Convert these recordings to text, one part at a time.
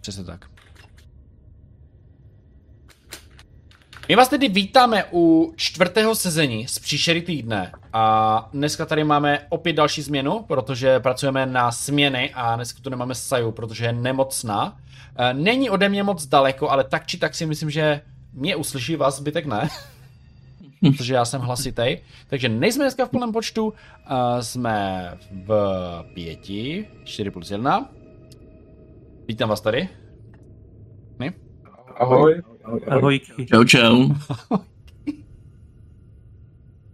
Přesně tak. My vás tedy vítáme u čtvrtého sezení z příšery týdne a dneska tady máme opět další změnu, protože pracujeme na směny a dneska tu nemáme Saju, protože je nemocná. Eh, není ode mě moc daleko, ale tak či tak si myslím, že mě uslyší vás, zbytek ne. protože já jsem hlasitej. Takže nejsme dneska v plném počtu, uh, jsme v pěti, 4 plus 1. Vítám vás tady. My? Ahoj. Ahoj. ahoj. Čau, čau.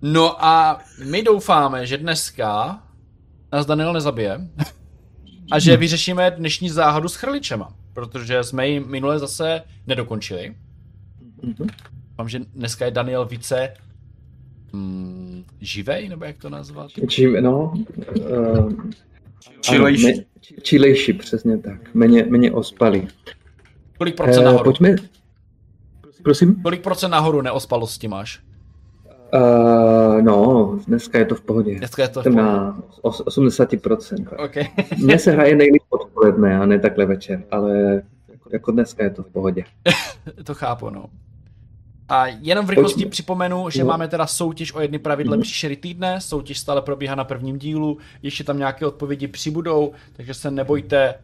No a my doufáme, že dneska nás Daniel nezabije a že vyřešíme dnešní záhadu s chrličema, protože jsme ji minule zase nedokončili. Mm-hmm. Mám, že dneska je Daniel více mm, živej, nebo jak to nazvat? Živ, no, uh, čilejší. Ano, me, čilejší, přesně tak. Méně, méně ospalý. Kolik procent nahoru? Uh, pojďme, prosím? Kolik procent nahoru neospalosti máš? Uh, no, dneska je to v pohodě. Dneska je to v pohodě. Na 80%. Okay. Mně se hraje nejlíp odpoledne a ne takhle večer, ale jako dneska je to v pohodě. to chápu, no. A jenom v rychlosti Pojďme. připomenu, že no. máme teda soutěž o jedny pravidle mm. příšery týdne, soutěž stále probíhá na prvním dílu, ještě tam nějaké odpovědi přibudou, takže se nebojte,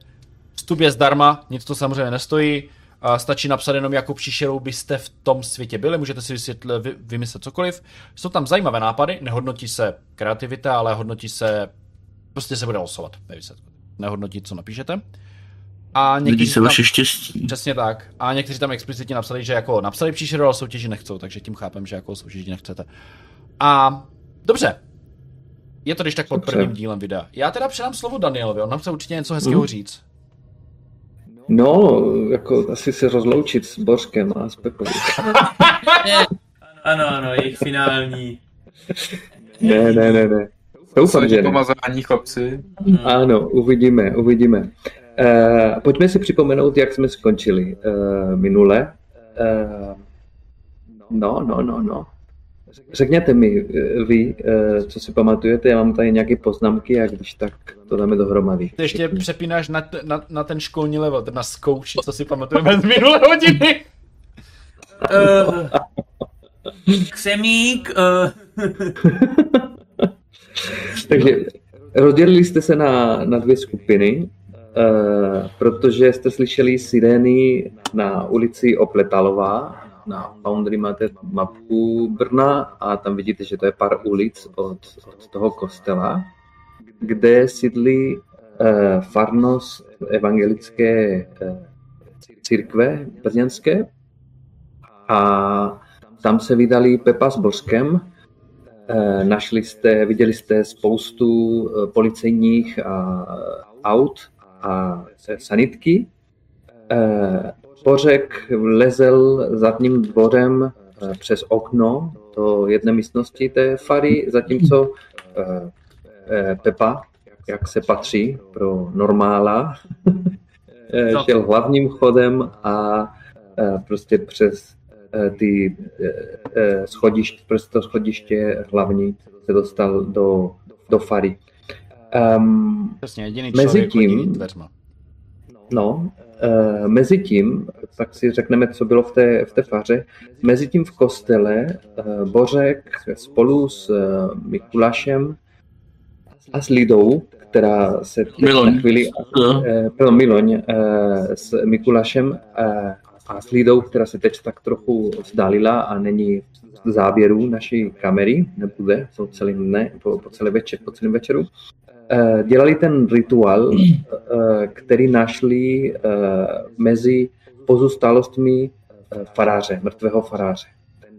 vstup je zdarma, nic to samozřejmě nestojí, a stačí napsat jenom, jakou příšerou byste v tom světě byli, můžete si vysvětlit, vy, vymyslet cokoliv. Jsou tam zajímavé nápady, nehodnotí se kreativita, ale hodnotí se, prostě se bude losovat ve výsledku. Nehodnotí, co napíšete. A někteří se vaše štěstí. Přesně tak. A někteří tam explicitně napsali, že jako napsali příšeru, ale soutěži nechcou, takže tím chápem, že jako soutěži nechcete. A dobře. Je to když tak pod prvním dílem videa. Já teda předám slovo Danielovi, on nám chce určitě něco hezkého mm. říct. No, jako asi se rozloučit s Bořkem a s Pepou. ano, ano, jejich finální. Ne, ne, ne, ne. Doufám, že pomazání chlapci. Ano, uvidíme, uvidíme. Uh, pojďme si připomenout, jak jsme skončili uh, minule. Uh, no, no, no, no. Řekněte mi vy, co si pamatujete, já mám tady nějaké poznámky a když tak to dáme dohromady. Ty ještě přepínáš na, na, na ten školní level, na zkouši, co si pamatujeme z minulé hodiny. Uh, ksemík. Uh. Takže rozdělili jste se na, na dvě skupiny. Uh, protože jste slyšeli sirény na ulici Opletalová, na Foundry máte mapku Brna a tam vidíte, že to je pár ulic od, od toho kostela, kde sídlí uh, farnost evangelické uh, církve brněnské. A tam se vydali Pepa s Božkem, našli jste, viděli jste spoustu policejních aut a sanitky. Bořek eh, lezel zadním dvorem eh, přes okno do jedné místnosti té fary, zatímco eh, Pepa, jak se patří pro normála, šel hlavním chodem a prostě přes ty schodiště, přes to schodiště hlavní se dostal do, do fary. Um, Přesně, jediný mezi tím, No, uh, mezi tím, tak si řekneme, co bylo v té, v té faře, mezi tím v kostele uh, Bořek spolu s uh, Mikulášem a s Lidou, která se Miloň. na chvíli, uh, Miloň uh, s Mikulášem uh, a s Lidou, která se teď tak trochu vzdálila a není v záběru naší kamery, nebude po celém dne, po, po, celé večer, po celém večeru. Eh, dělali ten rituál, eh, který našli eh, mezi pozůstalostmi faráře, mrtvého faráře.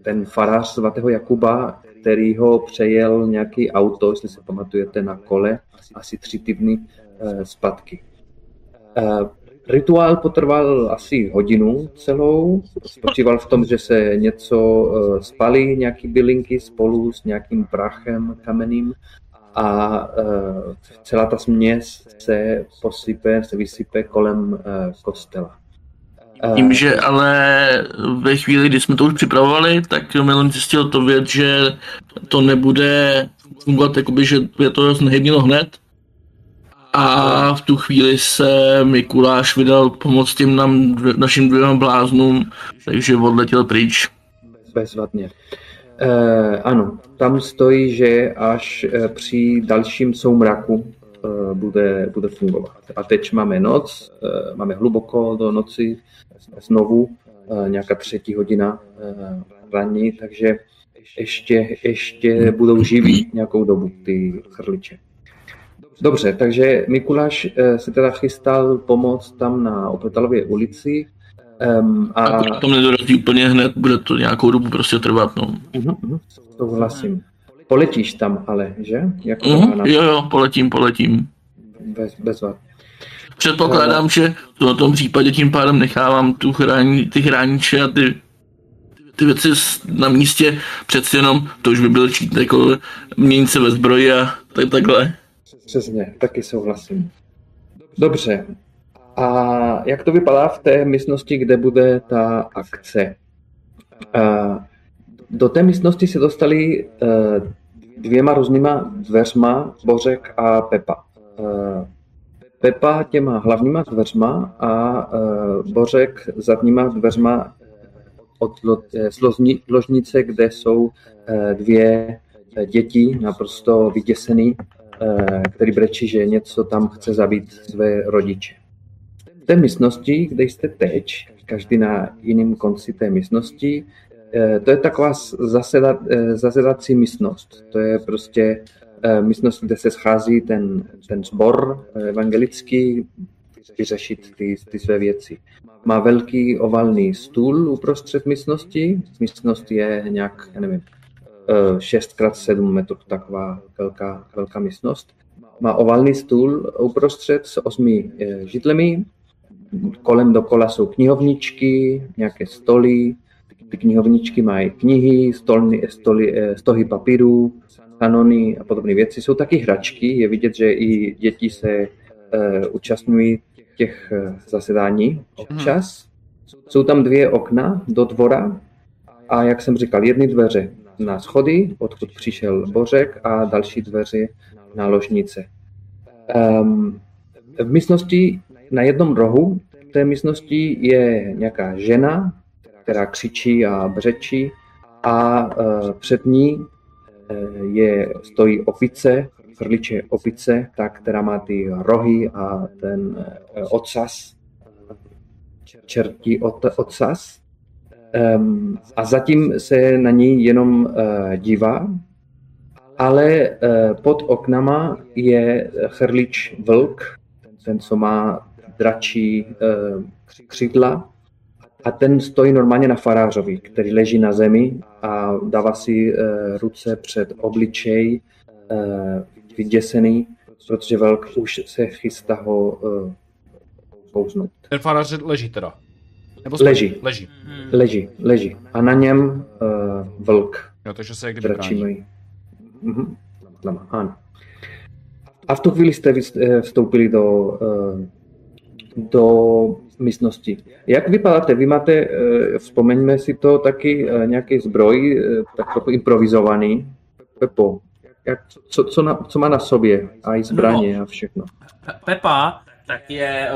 Ten farář svatého Jakuba, který ho přejel nějaký auto, jestli se pamatujete, na kole, asi tři týdny zpátky. Rituál potrval asi hodinu celou. Spočíval v tom, že se něco spalí, nějaký bylinky spolu s nějakým prachem kamenným a uh, celá ta směs se posype, se vysype kolem uh, kostela. Tím, že ale ve chvíli, kdy jsme to už připravovali, tak Melon zjistil to věc, že to nebude fungovat, jakoby, že je to znehybněno hned. A v tu chvíli se Mikuláš vydal pomoct těm nám, našim dvěma bláznům, takže odletěl pryč. Bezvadně. E, ano, tam stojí, že až e, při dalším soumraku e, bude, bude fungovat. A teď máme noc, máme hluboko do noci, znovu nějaká třetí hodina ranní, takže ještě, ještě budou živit nějakou dobu ty chrliče. Dobře, takže Mikuláš eh, se teda chystal pomoct tam na Opletalově ulici. Um, a... a to nedorazí úplně hned, bude to nějakou dobu prostě trvat, no. Uh-huh, souhlasím. Poletíš tam ale, že? Jako uh-huh, jo, jo, poletím, poletím. Bez, bez vad. Předpokládám, že v tom případě tím pádem nechávám tu chrání, ty chrániče a ty ty věci na místě přeci jenom, to už by byl čít jako měnit se ve zbroji a tak, takhle. Přesně, taky souhlasím. Dobře. A jak to vypadá v té místnosti, kde bude ta akce? Do té místnosti se dostali e, dvěma různýma dveřma Bořek a Pepa. E, Pepa těma hlavníma dveřma a e, Bořek zadníma dveřma od ložnice, kde jsou dvě děti naprosto vyděsený který brečí, že něco tam chce zabít své rodiče. V té místnosti, kde jste teď, každý na jiném konci té místnosti, eh, to je taková zasedat, eh, zasedací místnost. To je prostě místnost, kde se schází ten, ten sbor evangelický, vyřešit ty, ty své věci. Má velký ovalný stůl uprostřed místnosti. Místnost je nějak, já nevím, 6x7 metrů, taková velká, velká místnost. Má ovalný stůl uprostřed s osmi eh, židlemi, kolem dokola jsou knihovničky, nějaké stoly, ty knihovničky mají knihy, stolny, stoly, eh, stohy papíru, kanony a podobné věci. Jsou taky hračky, je vidět, že i děti se uh, účastňují těch zasedání občas. Jsou tam dvě okna do dvora a jak jsem říkal, jedny dveře na schody, odkud přišel Bořek a další dveře na ložnice. Um, v místnosti na jednom rohu té místnosti je nějaká žena, která křičí a břečí a uh, před ní uh, je, stojí opice, chrliče opice, ta, která má ty rohy a ten uh, ocas, čertí ocas. A zatím se na ní jenom dívá, ale pod oknama je chrlič vlk, ten, co má dračí uh, křídla, a ten stojí normálně na farářovi, který leží na zemi a dává si uh, ruce před obličej, uh, vyděsený, protože velk už se chystá ho kouznout. Ten farář leží teda. Nebo leží. Leží. Hmm. Leží, leží. A na něm uh, vlk. Jo, takže se kdy brání. Mhm. Ano. A v tu chvíli jste eh, vstoupili do, uh, do místnosti. Jak vypadáte? Vy máte, uh, vzpomeňme si to, taky uh, nějaký zbroj, uh, tak trochu improvizovaný. Pepo, jak, co, co, na, co má na sobě? A i zbraně no, a všechno. Pepa tak je,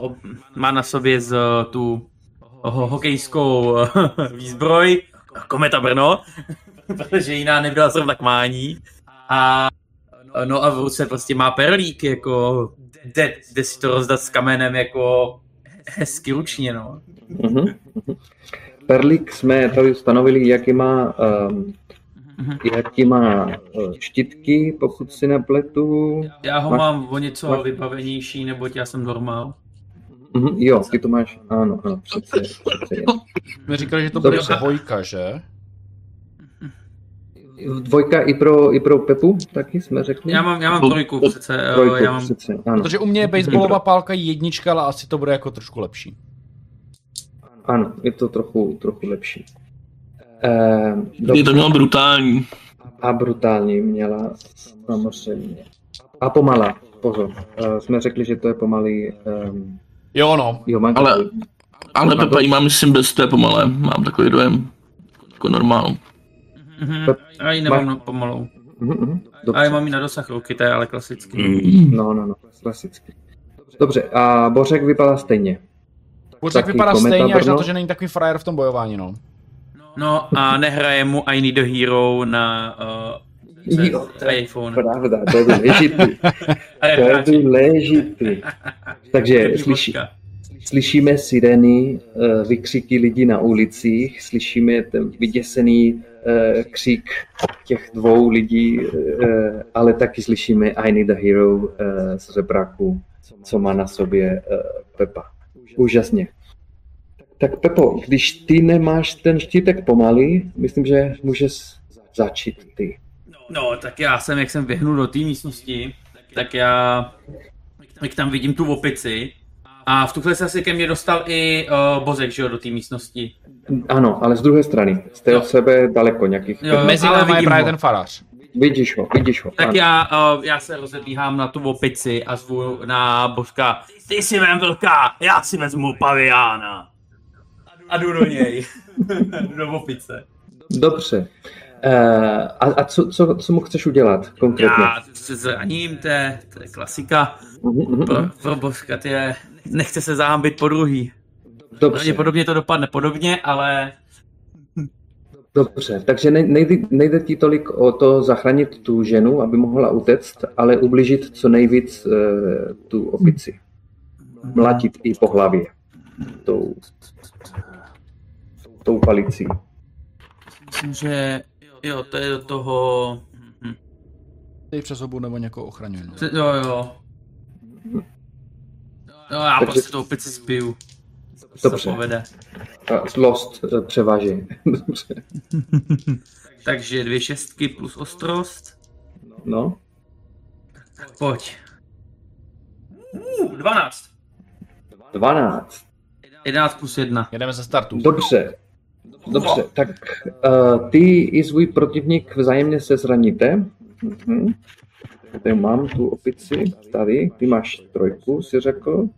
uh, má na sobě z tu ho- hokejskou výzbroj, Kometa Brno, protože jiná nebyla zrovna k mání. A no a v ruce prostě má perlík, jako jde, jde si to rozdat s kamenem jako hezky ručně, no. Uh-huh. Perlík jsme tady stanovili, jaký má, um, jaký má uh, štítky, pokud si nepletu. Já ho Máš... mám o něco Máš... vybavenější, neboť já jsem normál. Mm-hmm, jo, ty to máš, ano, ano, přece, přece My říkali, že to bude Dobře. dvojka, že? Dvojka i pro, i pro Pepu, taky jsme řekli? Já mám, já mám trojku přece. Trojku já mám... přece, ano. Protože u mě je baseballová pálka jednička, ale asi to bude jako trošku lepší. Ano, je to trochu, trochu lepší. Uh, je to mělo brutální. A brutální měla samozřejmě. A pomalá, pozor. Uh, jsme řekli, že to je pomalý um, Jo, no. Jo, mám ale, ale Pepa jí mám, myslím, bez té pomalé. Mám takový dojem. Jako normál. Mm-hmm. A ji nemám má... pomalou. Mhm, mhm. A já mám i na dosah ruky, to je ale klasicky. Mm. No, no, no, klasicky. Dobře, a Bořek vypadá stejně. Bořek Taky vypadá stejně, až na Brno? to, že není takový frajer v tom bojování, no. No a nehraje mu I Need a Hero na uh, Jo, to je iPhone. Pravda, to je důležitý. To je důležitý. Takže slyší. Slyšíme sireny, eh, vykřiky lidí na ulicích, slyšíme ten vyděsený eh, křik těch dvou lidí, eh, ale taky slyšíme I Need a Hero z řebráku, co má na sobě Pepa. Úžasně. Tak Pepo, když ty nemáš ten štítek pomalý, myslím, že můžeš začít ty. No, tak já jsem, jak jsem běhnul do té místnosti, tak já, jak tam vidím tu opici, a v tu chvíli se asi ke mně dostal i uh, Bozek, že jo, do té místnosti. Ano, ale z druhé strany. Jste Jo. od sebe daleko nějakých. Jo, Mezi ale námi je právě ho. ten farář. Vidíš ho, vidíš ho. Tak ano. já, uh, já se rozebíhám na tu opici a zvu na Božka, ty si vem vlka, já si vezmu paviána. A jdu do něj. jdu do opice. Dobře. Uh, a a co, co, co mu chceš udělat konkrétně? Já se zraním, to je, to je klasika. Mhm, mhm, Pro, mhm. pro Božka, ty je, nechce se zahambit po druhý. Dobře, Pravděpodobně to dopadne podobně, ale dobře. Takže ne, nejde, nejde ti tolik o to zachránit tu ženu, aby mohla utéct, ale ublížit co nejvíc uh, tu opici. Mlátit i po hlavě. Tou, tou palicí. myslím, že jo, to je do toho... hm, Ty přes obu nebo někoho ochraňuje, no. Jo, jo. No já Takže- prostě tu opici zbiju. Se Dobře. povede. A zlost eh, převáží. Dobře. Takže dvě šestky plus ostrost. No, Pojď. Uh, 12. 12. 11 plus 1. Jedeme ze startu. Dobře. Dobře, tak uh, ty i svůj protivník vzájemně se zraníte. Mhm. Tady mám tu opici, tady, ty máš trojku, si řekl.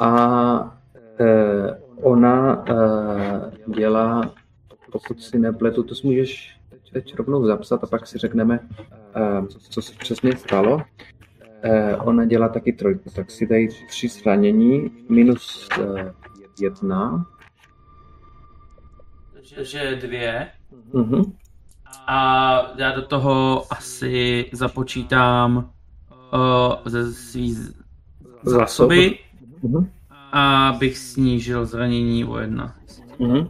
A eh, ona eh, dělá, pokud si nepletu, to si můžeš teď rovnou zapsat a pak si řekneme, eh, co se přesně stalo. Eh, ona dělá taky trojku, tak si dej tři zranění, minus eh, jedna. Takže dvě. Mhm. A já do toho asi započítám uh, ze svý zásoby, Mhm. abych snížil zranění o jedna. Mhm.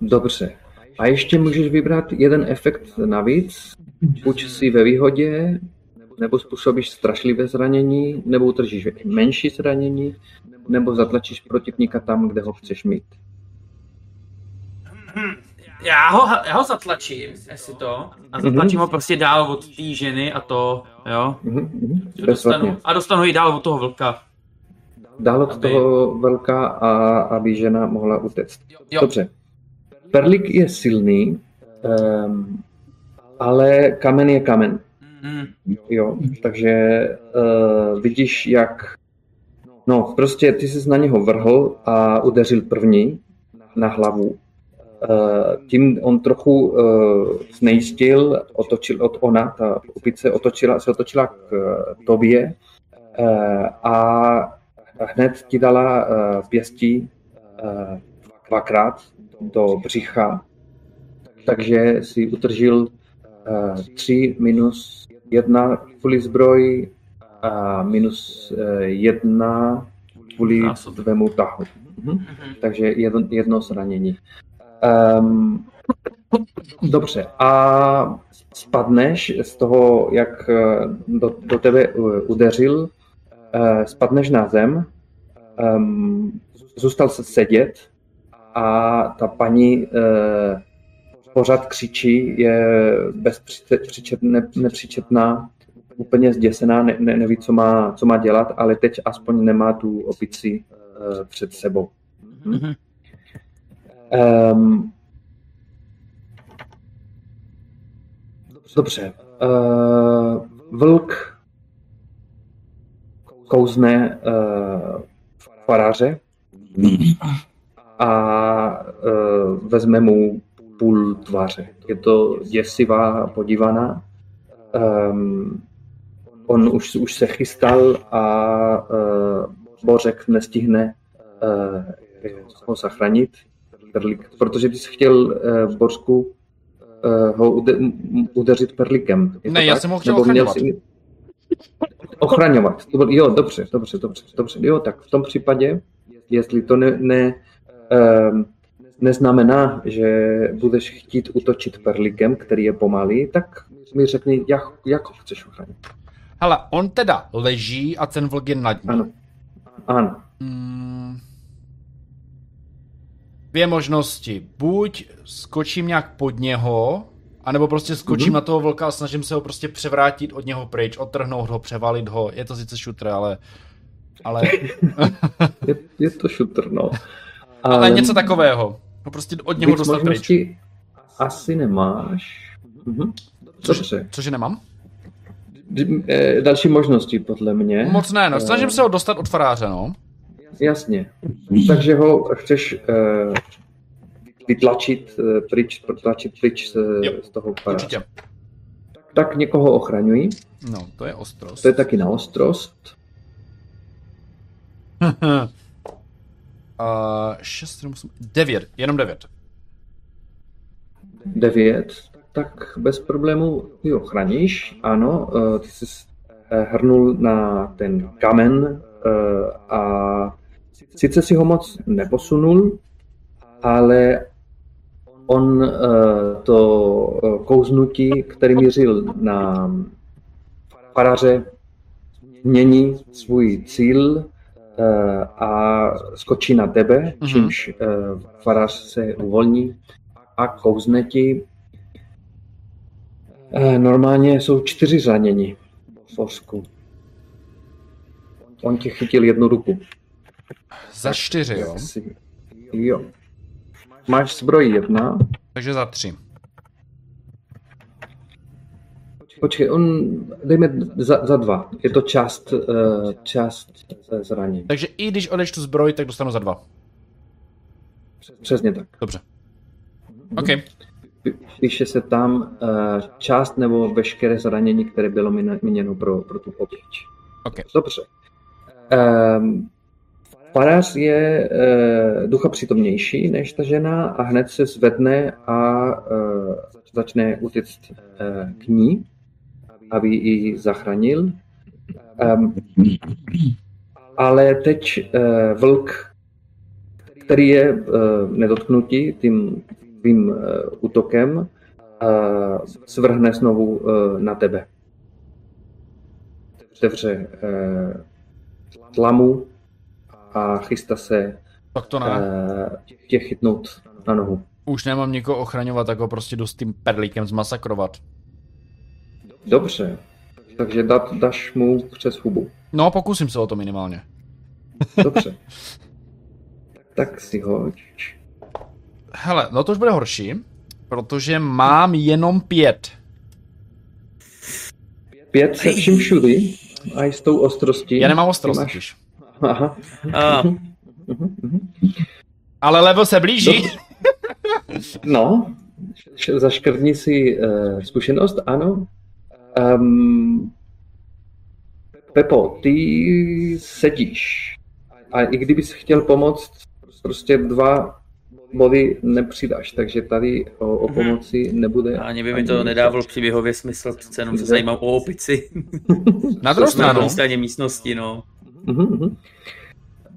Dobře. A ještě můžeš vybrat jeden efekt navíc. Buď jsi ve výhodě, nebo způsobíš strašlivé zranění, nebo utržíš menší zranění, nebo zatlačíš protivníka tam, kde ho chceš mít. Já ho, já ho zatlačím, jestli to, a zatlačím ho prostě dál od té ženy a to, jo. Mhm, mhm. Bezvadně. Dostanu, a dostanu ji dál od toho vlka. Dál od Aby- toho velká, a aby žena mohla utéct. Jo. Dobře. Perlik je silný, um, ale kamen je kamen. Mm, Jo, takže uh, vidíš, jak... No, prostě ty jsi na něho vrhl a udeřil první na hlavu. Uh, tím on trochu uh, znejistil, otočil od ona, ta opice otočila, se otočila k uh, tobě uh, a hned ti dala uh, pěstí uh, dvakrát do břicha, takže si utržil uh, 3 minus 1 kvůli zbroj a minus 1 kvůli Násob. tvému tahu. Mhm. mhm. Takže jedno, jedno zranění. Um, dobře, a spadneš z toho, jak eh, do, do tebe eh, udeřil, spadneš na zem, um, zůstal se sedět a ta paní eh, pořád křičí, je bezpřičet, ne, nepřičetná, úplně zděsená, ne, ne, neví, co má, co má dělat, ale teď aspoň nemá tu opici eh, před sebou. Mhm. Um, dobře. Uh, vlk kouzne uh, faráře a uh, vezme mu půl tváře. Je to děsivá podívaná. Um, on už, už se chystal a uh, Bořek nestihne uh, ho zachránit, protože bys chtěl uh, Bořku uh, ho ude, udeřit perlikem. ne, já jsem ho chtěl ochraňovat. Si... Ochraňovat. Jo, dobře, dobře, dobře, dobře. Jo, tak v tom případě, jestli to ne, ne um, neznamená, že budeš chtít utočit perlikem, který je pomalý, tak mi řekni, jak, jak ho chceš ochránit. Hele, on teda leží a ten vlk je nad ním. Ano. Ano. Hmm. Dvě možnosti. Buď skočím nějak pod něho, anebo prostě skočím mm-hmm. na toho vlka a snažím se ho prostě převrátit od něho pryč, odtrhnout ho, převalit ho. Je to sice šutr, ale... ale... je, je to šutr, no. Ale, ale něco takového. No prostě od něho dostat pryč. asi nemáš. Mhm. Dobře. Cože nemám? Eh, další možnosti, podle mě. Moc ne, no. Snažím se ho dostat od faráře, no. Jasně. Takže ho chceš uh, vytlačit uh, pryč, protlačit pryč z, z toho faráře. Určitě. Tak někoho ochraňují. No, to je ostrost. To je taky na ostrost. uh, 6, 8, 9, jenom 9. 9 tak bez problému ji ochraníš, ano, eh, ty jsi eh, hrnul na ten kamen eh, a sice si ho moc neposunul, ale on to kouznutí, který mířil na faraře, mění svůj cíl a skočí na tebe, mm-hmm. čímž farář se uvolní a kouzne ti Eh, normálně jsou čtyři zranění v Fosku. On ti chytil jednu ruku. Za čtyři, jo? Jo. Máš zbroj jedna. Takže za tři. Počkej, on, dejme za, za dva. Je to část, uh, část zranění. Takže i když odečtu zbroj, tak dostanu za dva. Přesně tak. Dobře. OK píše se tam uh, část nebo veškeré zranění, které bylo míněno pro, pro tu oběť. Okay. Dobře. Um, Farář je uh, ducha přítomnější než ta žena a hned se zvedne a začne utěct uh, k ní, aby ji zachránil. Um, ale teď uh, vlk, který je uh, nedotknutý tím tvým uh, útokem uh, svrhne znovu uh, na tebe. Otevře uh, tlamu a chystá se tak to ne. Uh, tě chytnout na nohu. Už nemám nikoho ochraňovat, tak ho prostě dost tím perlíkem zmasakrovat. Dobře, takže dat, dáš mu přes hubu. No, pokusím se o to minimálně. Dobře. tak si hoď. Hele, no to už bude horší, protože mám jenom pět. Pět se vším všudy a i s tou ostrostí. Já nemám ostrost, máš... Aha. A. Ale level se blíží. no, zaškrtni si uh, zkušenost, ano. Um, Pepo, ty sedíš. A i kdybys chtěl pomoct, prostě dva body nepřidáš, takže tady o, o mhm. pomoci nebude. Ani by mi to nedávalo příběhově smysl, přece jenom se zajímám o opici. Na druhou stranu. Na straně místnosti, no. Uh-huh.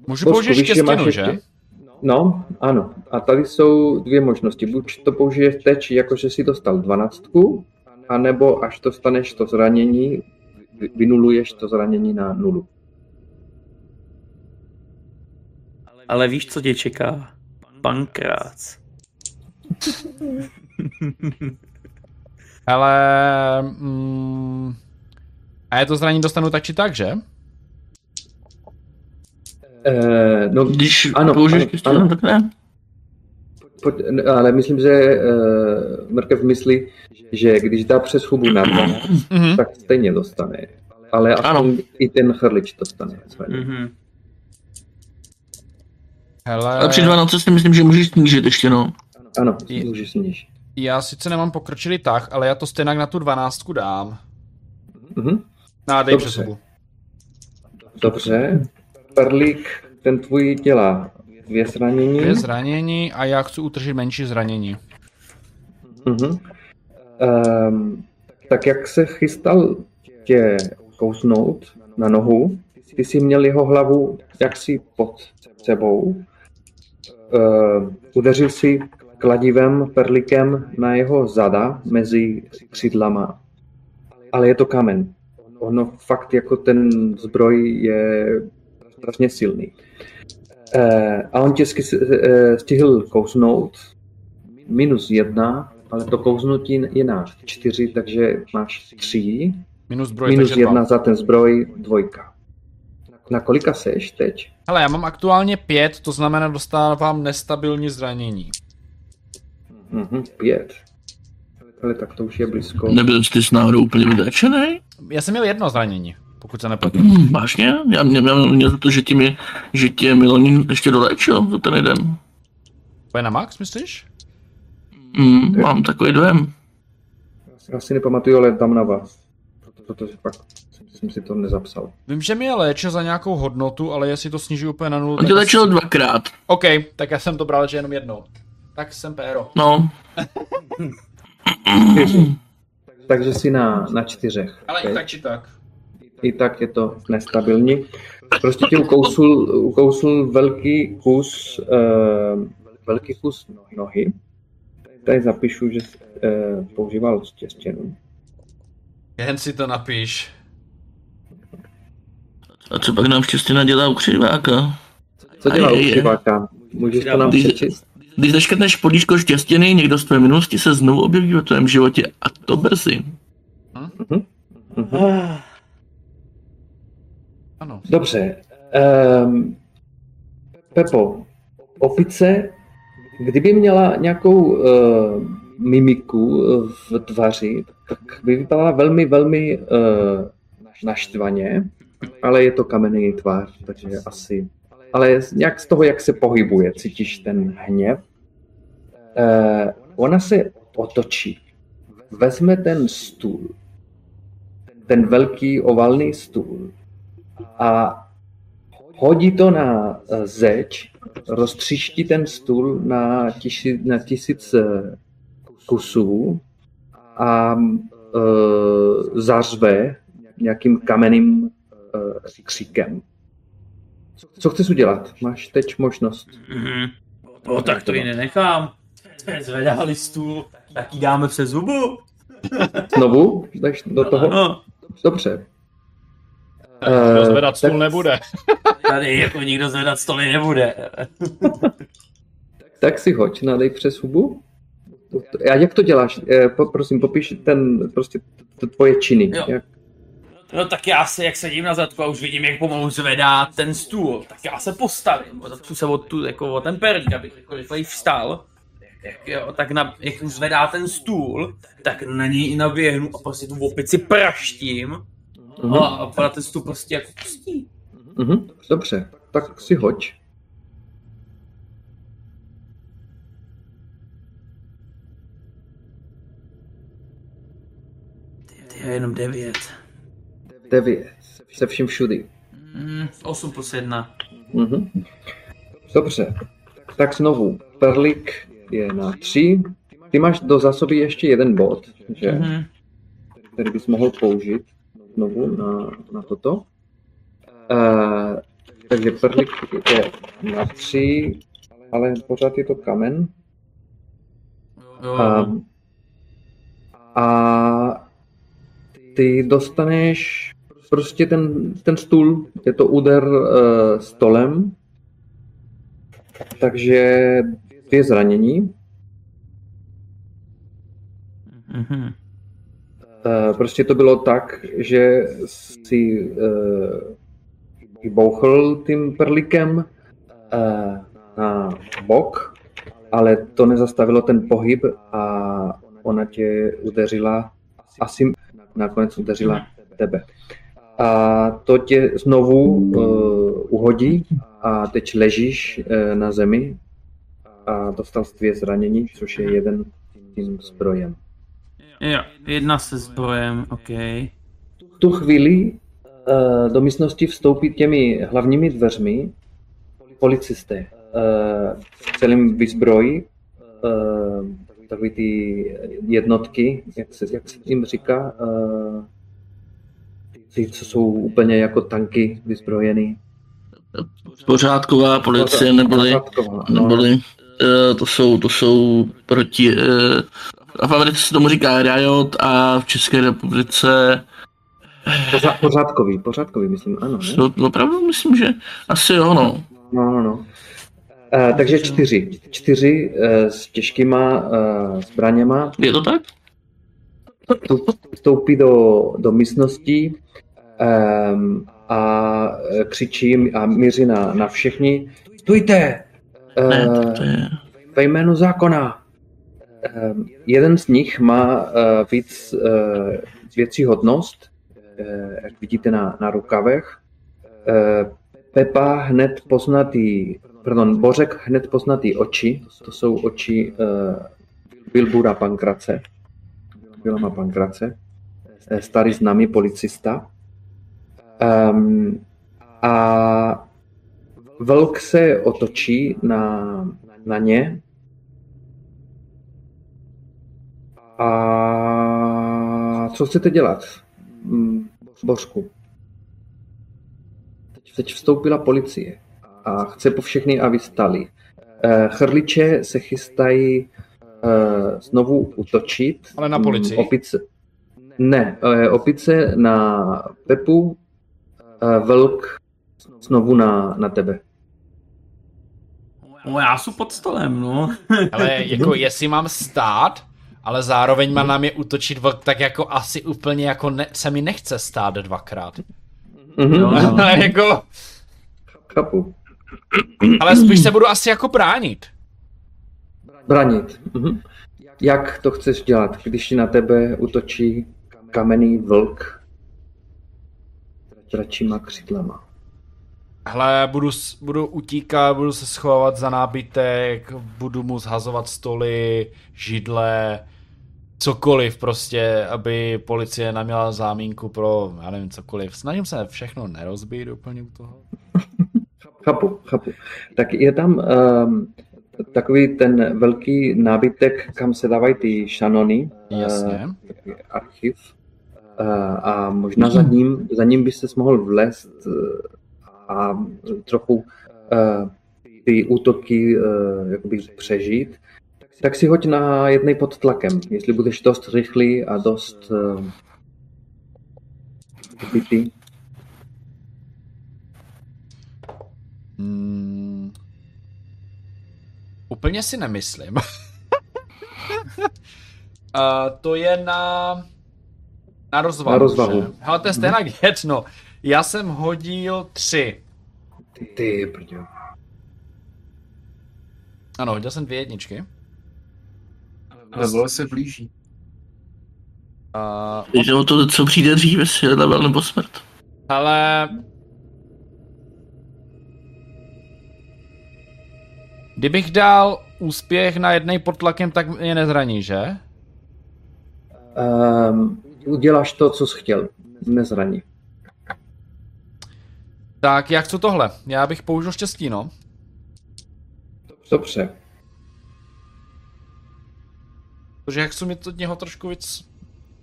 Můžu použít štěstěnu, že? No, ano. A tady jsou dvě možnosti. Buď to použiješ teď, jakože si dostal dvanáctku, anebo až dostaneš to zranění, vynuluješ to zranění na nulu. Ale víš, co tě čeká? Pankrác. Ale... Mm, a je to zranění dostanu tak či tak, že? Uh, no, Když ano, použiješ ano, ano. tak ne. Ale myslím, že uh, Mrkev myslí, že když dá přes hubu na 12, mm-hmm. tak stejně dostane. Ale aspoň i ten chrlič dostane. Mm-hmm. Hele... Ale při 12 si myslím, že můžeš snížit ještě, no. Ano, můžeš snížit. Já sice nemám pokročilý tah, ale já to stejně na tu dvanáctku dám. Mhm. A dej přes hubu. Dobře. Perlík, ten tvůj dělá dvě zranění. Dvě zranění a já chci utržit menší zranění. Mhm. Um, tak jak se chystal tě kousnout na nohu, ty jsi měl jeho hlavu jaksi pod sebou. Uh, udeřil si kladivem, perlikem na jeho zada mezi křídlama. Ale je to kamen. Ono fakt jako ten zbroj je strašně silný. Uh, a on tě uh, stihl kousnout minus jedna, ale to kouznutí je na čtyři, takže máš tři. Minus zbroj, minus takže jedna dva. za ten zbroj, dvojka. Na kolika seš teď? Hele, já mám aktuálně pět, to znamená dostávám nestabilní zranění. Mhm, pět. Ale tak to už je blízko. Nebyl jsi s náhodou úplně vydečený? Já jsem měl jedno zranění, pokud se nepletu. Hmm, vážně? Já mě, mě, mě za to, že ti, mi, že tě Milonin ještě doléčil za ten jeden. To je na max, myslíš? Hmm, mám takový dojem. Já si nepamatuju, ale tam na vás. Protože pak jsem si to nezapsal. Vím, že mi je léčil za nějakou hodnotu, ale jestli to sníží úplně na nulu... On tě asi- léčil dvakrát. OK, tak já jsem to bral, že jenom jednou. Tak jsem péro. No, Čtyři. Takže si na, na čtyřech. Ale Ok. i tak či tak. I tak je to nestabilní. Prostě ti ukousl, ukousl velký kus, uh, velký kus nohy. Tady zapíšu, že uh, používal štěstěnu. Jen si to napíš. a co pak nám štěstí nadělá u křiváka? Co dělá u křiváka? Můžeš to nám Když- přečíst? Když zaškrtneš políčko štěstěný, někdo z tvé minulosti se znovu objeví ve tvém životě a to brzy. Mhm. Ano. Dobře. Um, Pepo, opice, kdyby měla nějakou uh, mimiku eh, v tváři, tak by vypadala velmi, velmi uh, naštvaně, ale je to kamenný tvář, takže asi... Ale nějak z toho, jak se pohybuje, cítíš ten hněv. Uh, ona se otočí, vezme ten stůl, ten velký ovalný stůl a hodí to na eh, zeď, roztříští ten stůl na, tiši, na tisíc kusů a uh, zařve nějakým kamenným uh, kříkem. Co chceš udělat? Máš teď možnost. Mhm. No tak to ji nenechám. Zvedali stůl, tak ji dáme přes zubu. Znovu? Jdeš do toho? No, Dobře. Kdo zvedat tak- stůl nebude. tady jako nikdo zvedat stoly nebude. Tak si hoď, nadej přes hubu. A jak to děláš? Eh, po, prosím, popiš ten, prostě t- tvoje činy. Jo. Jak, No tak já se, jak sedím na zadku a už vidím, jak pomalu zvedá ten stůl, tak já se postavím, začnu se od, tu, jako o ten perník, abych jako rychleji vstal. Jak, jo, tak na, jak už zvedá ten stůl, tak na něj i naběhnu a prostě tu opici praštím Mhm. a, a ona ten stůl prostě jako pustí. Mhm, dobře, tak si hoď. Ty je jenom devět. Devět. Se vším všudy. Mm, 8 plus 1. Mhm. Dobře, tak znovu. Perlik je na tři. Ty máš do zásoby ještě jeden bod, že? Mhm. který bys mohl použít znovu na, na toto. Uh, takže perlik je na tři, ale pořád je to kamen. A, a ty dostaneš prostě ten, ten stůl, je to úder uh, stolem, takže dvě zranění. Mhm. Uh, prostě to bylo tak, že si uh, vybouchl tím perlikem uh, na bok, ale to nezastavilo ten pohyb a ona tě udeřila, asi nakonec udeřila tebe. A to tě znovu uh, uhodí a teď ležíš uh, na zemi a dostal dvě zranění, což je jeden tím zbrojem. Jo, jedna se zbrojem, OK. V tu chvíli uh, do místnosti vstoupí těmi hlavními dveřmi policisté v celém výzbroji, uh, takový ty jednotky, jak se, jak se jim říká, ty, co jsou úplně jako tanky vyzbrojený. Pořádková policie, neboli, no. neboli to, jsou, to jsou proti, a v Americe se tomu říká Riot a v České republice Pořád, pořádkový, pořádkový, myslím, ano. Ne? Opravdu myslím, že asi jo, no. No, no, no. Uh, takže čtyři. Čtyři uh, s těžkýma uh, zbraněma. Je to tak? Vstoupí do, do místnosti um, a křičí a míří na, na všechny. Stůjte! Uh, ne, to je... Ve jménu zákona. Um, jeden z nich má uh, víc uh, věcí hodnost, uh, jak vidíte na, na rukavech. Pepa hned poznatý, pardon, Bořek hned poznatý oči, to jsou oči Bilbura Pankrace, Bilma Pankrace, starý známý policista. Um, a Vlk se otočí na, na ně a co chcete dělat, Bořku? Teď vstoupila policie a chce po všechny, aby stali. Eh, chrliče se chystají eh, znovu utočit. Ale na policii? Opice. Ne, eh, opice na Pepu, vlk znovu na, na tebe. No já jsem pod stolem, no. Ale jako jestli mám stát, ale zároveň má na mě útočit vlk, tak jako asi úplně jako ne, se mi nechce stát dvakrát. Mm-hmm. Jo, ale jako... Chápu. Ale spíš se budu asi jako bránit. Bránit. Mhm. Jak to chceš dělat, když na tebe útočí kamenný vlk dračíma křídlama? Hele, budu, budu utíkat, budu se schovávat za nábytek, budu mu zhazovat stoly, židle, cokoliv prostě, aby policie neměla zámínku pro, já nevím, cokoliv. Snažím se všechno nerozbít úplně u toho. Chápu, chápu. Tak je tam um, takový ten velký nábytek, kam se dávají ty šanony. Jasně. Uh, archiv. Uh, a možná za ním, za ním byste mohl vlézt uh, a trochu uh, ty útoky uh, jakoby přežít tak si hoď na jednej pod tlakem. Jestli budeš dost rychlý a dost uh, bytý. Hmm. Úplně si nemyslím. uh, to je na na rozvahu. Na rozvahu. Že? Hele, to je stejně hmm. jedno. Já jsem hodil tři. Ty, ty, prdě. Ano, hodil jsem dvě jedničky. Level se blíží. Uh, Jde o to, co přijde dřív, jestli je level nebo smrt. Ale... Kdybych dal úspěch na jednej pod tlakem, tak mě nezraní, že? Um, uděláš to, co jsi chtěl. Nezraní. Tak jak co tohle? Já bych použil štěstí, no. Dobře. Protože jak jsou mi to od něho trošku víc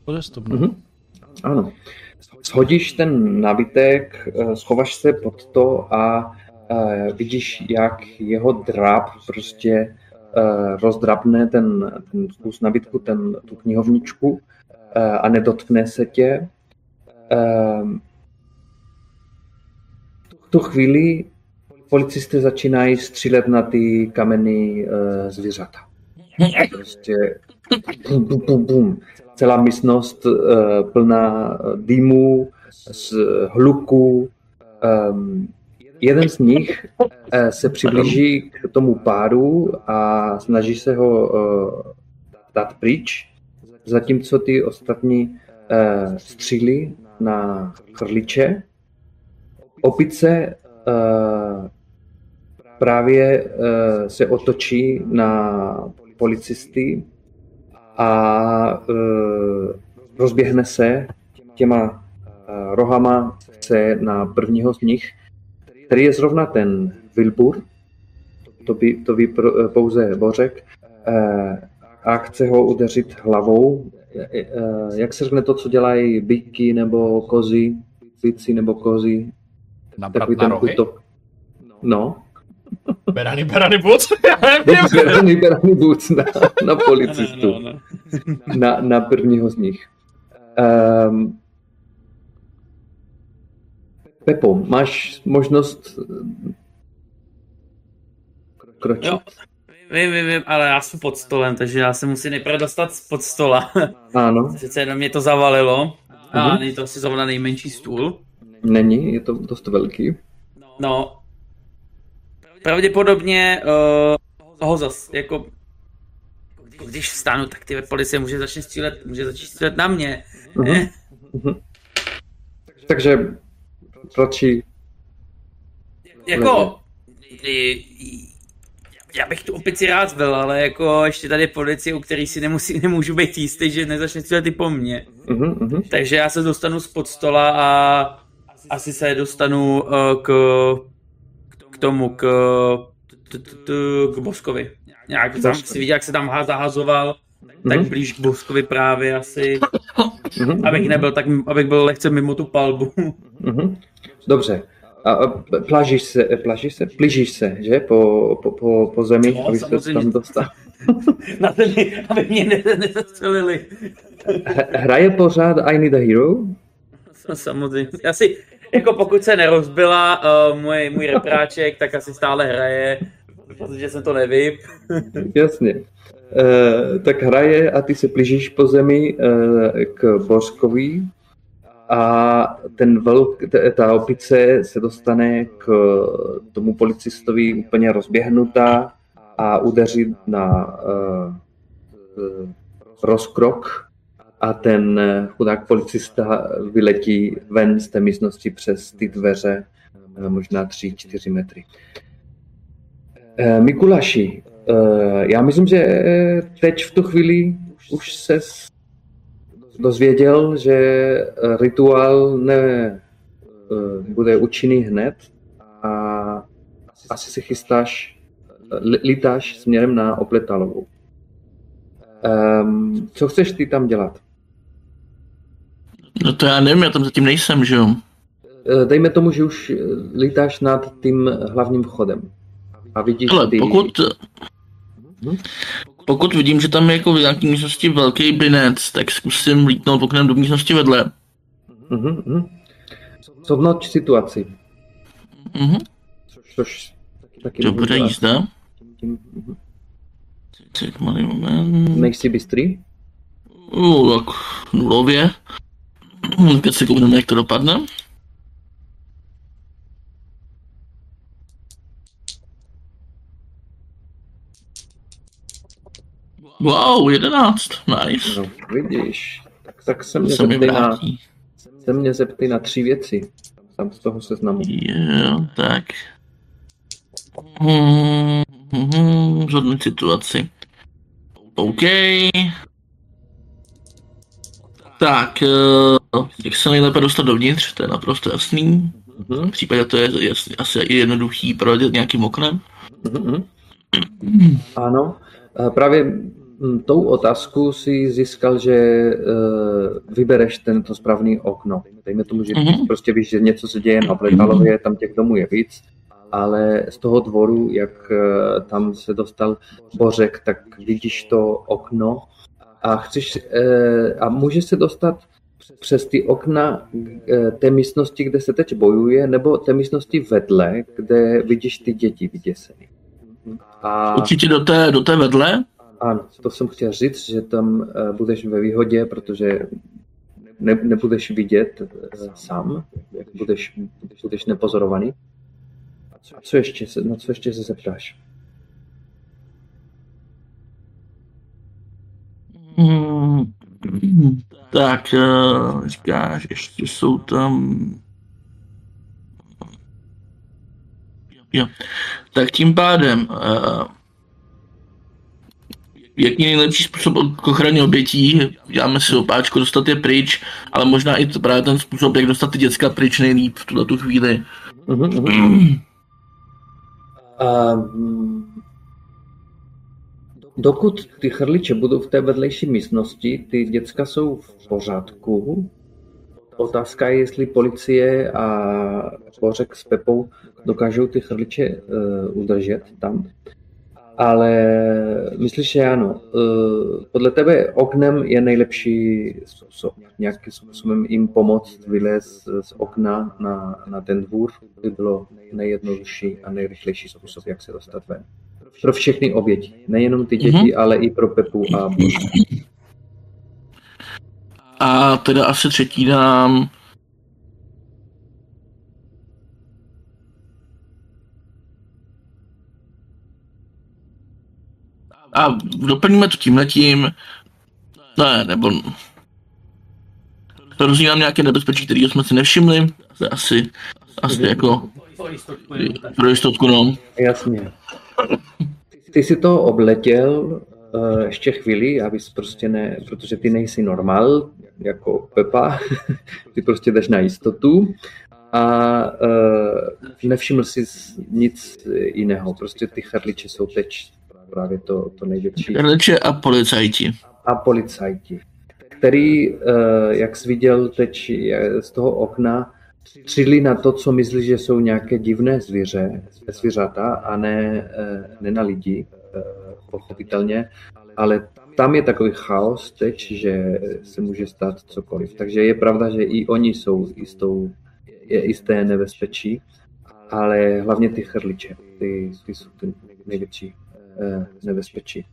odestupno. Mm-hmm. Ano. Shodíš ten nábytek, eh, schováš se pod to a uh, vidíš, jak jeho dráp prostě uh, rozdrabne ten, ten kus nabytku, ten, tu knihovničku uh, a nedotkne se tě. Uh, v tu chvíli policisté začínají střílet na ty kamenné uh, zvířata. Prostě bum, bum, bum, bum. Celá místnost uh, plná dýmu, z hluku. Um, jeden z nich uh, se přiblíží k tomu páru a snaží se ho uh, dát pryč, zatímco ty ostatní uh, střílí na chrliče. Opice uh, právě uh, se otočí na policisty a e, rozběhne se těma e, rohama se na prvního z nich, který je zrovna ten Wilbur, to by, to pro, e, pouze Bořek, a chce ho udeřit hlavou. Jak se řekne to, co dělají byky nebo kozy, byci nebo kozy, Nabrat takový na ten rohy? útok. No, Berany, berany, buc? Já nevím. Berany, berany buc na, na policistu, No, no, no. na, na prvního z nich. Um, Pepo, máš možnost eh, kročit? Jo. Vím, vím, vím, ale já jsem pod stolem, takže já se musím nejprve dostat pod stola. Ano, Přece jenom mě to zavalilo. A Mhm. není to asi zrovna nejmenší stůl. není, je to dost velký. No. Pravděpodobně uh, toho zas, jako když vstanu, tak ty policie může začít střílet, může začít střílet na mě. Mhm. Eh? Takže radši, Jako, já bych tu opici rád byl, ale jako ještě tady policie, u který si nemusí, nemůžu být jistý, že nezačne střílet i po mně. uh-huh, uh-huh. Takže já se dostanu spod stola a asi se dostanu uh, k tomu, k, t- t- t- k Boskovi. Nějak tam si viděl, jak se tam zahazoval, tak Mhm. blíž k Boskovi právě asi, uh-huh. abych nebyl tak, abych byl lehce mimo tu palbu. uh-huh. Dobře. A plažíš se, plažíš se, plížíš se, že, po, po, po, po zemi, No, aby se tam dostal. Na zemi, aby mě ne- nezastřelili. Hraje pořád I Need a Hero? Samozřejmě. Asi, jako pokud se nerozbila uh, můj, můj repráček, tak asi stále hraje, protože jsem to nevyp. Jasně. Uh, tak hraje a ty se plížíš po zemi uh, k Bořkovi a ten velk, t- ta opice se dostane k tomu policistovi úplně rozběhnutá a udeří na uh, rozkrok a ten eh, chudák policista vyletí ven z té místnosti přes ty dveře, eh, možná 3-4 metry. Eh, Mikuláši, eh, já myslím, že teď v tu chvíli už se dozvěděl, že rituál ne bude účinný hned a asi se chystáš, lítáš směrem na Opletalovou. Um, co chceš ty tam dělat? No to já nevím, já tam zatím nejsem, že jo. Eh, Dejme tomu, že už eh, lítáš nad tím hlavním vchodem. A vidíš Ale ty... pokud, Mhm. pokud vidím, že tam je jako v nějaké místnosti velký binec, tak zkusím lítnout oknem do místnosti vedle. Mhm, mhm. Zhodnoť situaci. Mhm. Což taky To bude jízda. Tím, mhm. Tak malý moment. Nejsi bystrý? Uh, tak nulově. Teď se koukneme, jak to dopadne. Wow, 11, nice. No, vidíš. Tak, tak se mě Se zeptej na, se mě zeptej na tři věci. Tam z toho seznamu. Jo, tak. Hmm, hmm, zhodnout situaci. OK. Tak, eh, jak se nejlépe dostat dovnitř, to je naprosto jasný. Mhm, V případě to je jasný, asi i jednoduchý projet nějakým oknem. mhm, mhm. Ano. A Právě mm, tou otázku si získal, že uh, vybereš tento správný okno. Dejme tomu, že Mhm. prostě víš, že něco se děje na Pletalově, tam těch domů je víc, ale z toho dvoru, jak eh, tam se dostal Bořek, tak vidíš to okno a chceš, eh, a můžeš se dostat přes ty okna eh, té místnosti, kde se teď bojuje, nebo té místnosti vedle, kde vidíš ty děti vyděsený. A Určitě do té, do té vedle. ano, to jsem chtěl říct, že tam eh, budeš ve výhodě, protože ne, nebudeš vidět sám, budeš, budeš nepozorovaný. A co ještě, na co ještě se zeptáš? Hmm. Tak, eh, říkáš, ještě jsou tam... Jo. Tak tím pádem, eh, jaký nejlepší způsob k ochraně obětí, děláme si opáčko, dostat je pryč, ale možná i to právě ten způsob, jak dostat ty děcka pryč nejlíp v tuhle tu chvíli. Mhm. A, mm, dokud ty chrliče budou v té vedlejší místnosti, ty děcka jsou v pořádku. Otázka je, jestli policie a Bořek s Pepou dokážou ty chrliče uh, udržet tam. Ale myslíš, že ano. Uh, podle tebe oknem je nejlepší způsob. Nějakým způsobem jim pomoct vylézt z okna na, na ten dvůr by bylo nejjednodušší a nejrychlejší způsob, jak se dostat ven. Pro všechny oběti. Nejenom ty děti, mm-hmm. ale i pro Pepu a. A teda asi třetí dám a doplníme to tímhletím, ne, nebo hrozí nám nějaké nebezpečí, které jsme si nevšimli, asi, asi jako pro jistotku, no. Jasně. Ty si to obletěl uh, ještě chvíli, abys prostě ne, protože ty nejsi normál, jako Pepa, ty prostě jdeš na jistotu a uh, nevšiml si nic jiného, prostě ty chrliče jsou teď právě to, to největší. Chrliče a policajti. A policajti, který, uh, jak jsi viděl teď z toho okna, třidli na to, co myslí, že jsou nějaké divné zvíře, zvířata a ne, ne na lidi, pochopitelně, ale tam je takový chaos teď, že se může stát cokoliv. Takže je pravda, že i oni jsou jistou, je jisté nebezpečí, ale hlavně ty chrliče, ty, ty jsou ty největší eh, nebezpečí.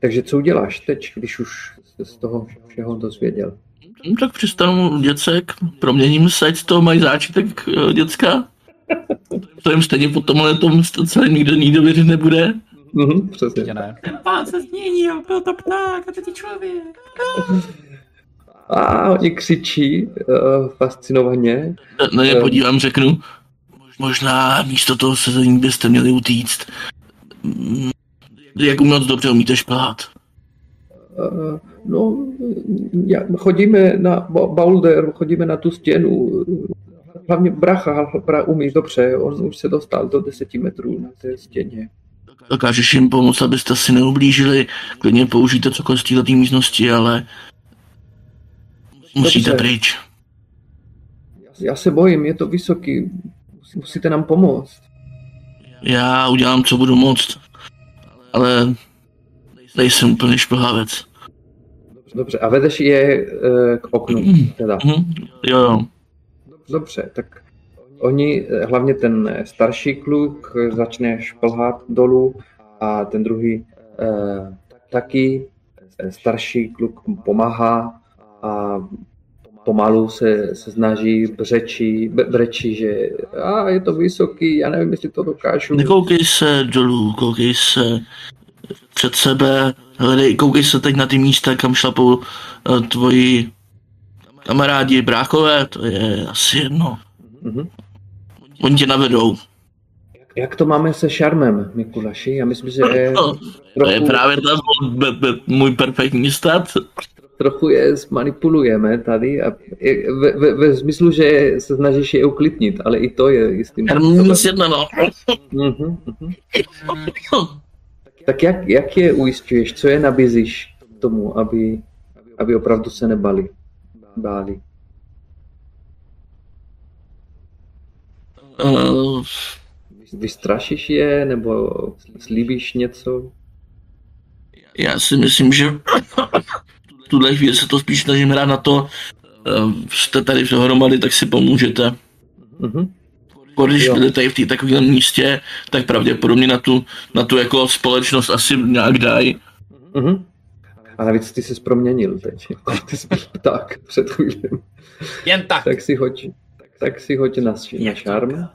Takže co uděláš teď, když už z toho všeho dozvěděl? No, tak přistanu děcek, proměním se, z toho mají záčitek eh, děcka. To jim stejně potom, ale tom celé nikdo, nikdo věřit nebude. Mhm, přesně. Ne. Ten pán se změnil, byl to pták a teď je člověk. A oni křičí uh, fascinovaně. Na ně podívám, řeknu, možná místo toho sezení byste měli utíct. Mm, Jak moc dobře umíte šplhat? Uh, no, chodíme na boulder, chodíme na tu stěnu. Hlavně bracha bra, umí dobře, on už se dostal do deseti metrů na té stěně. Dokážeš jim pomoct, abyste si neublížili, klidně použijte cokoliv z této místnosti, ale musíte Dobře. pryč. Já se bojím, je to vysoký. Musíte nám pomoct. Já udělám, co budu moct, ale nejsem úplně šplhavec. Dobře, a vedeš je uh, k oknu, teda. Mhm, jo, jo. Dobře, tak oni, eh, hlavně ten starší kluk začne šplhat dolů a ten druhý eh, taky. Eh, Starší kluk pomáhá a pomalu se, se snaží břečí, brečí, že a je to vysoký, já nevím, jestli to dokážu. Nekoukej se dolů, koukej se před sebe, hledej, koukej se teď na ty místa, kam šlapou eh, tvoji kamarádi, bráchové, to je asi jedno. Mhm. Oni tě navedou. Jak to máme se šarmem, Mikuláši? Já myslím, že No, to je právě ten můj perfektní stát. trochu je zmanipulujeme tady a je- ve, ve, ve smyslu, že se snažíš je uklidnit, ale i to je jistým Minus jedna, no. Mhm, mhm. Tak jak, jak je ujistuješ, co je nabízíš k tomu, aby, aby opravdu se nebali, báli? Uh, Vystrašíš je, nebo slíbíš něco? já si myslím, že v tuhle chvíli se to spíš snažím hrát na to, uh, jste tady dohromady, tak si pomůžete. Mhm. Když Jo. budete tady v té takovém místě, tak pravděpodobně na tu, na tu jako společnost asi nějak dají. Mhm. A navíc ty jsi proměnil teď. Ty jsi byl tak před chvílem. Jen tak. Tak si hoď, tak si hoď na, na šarm.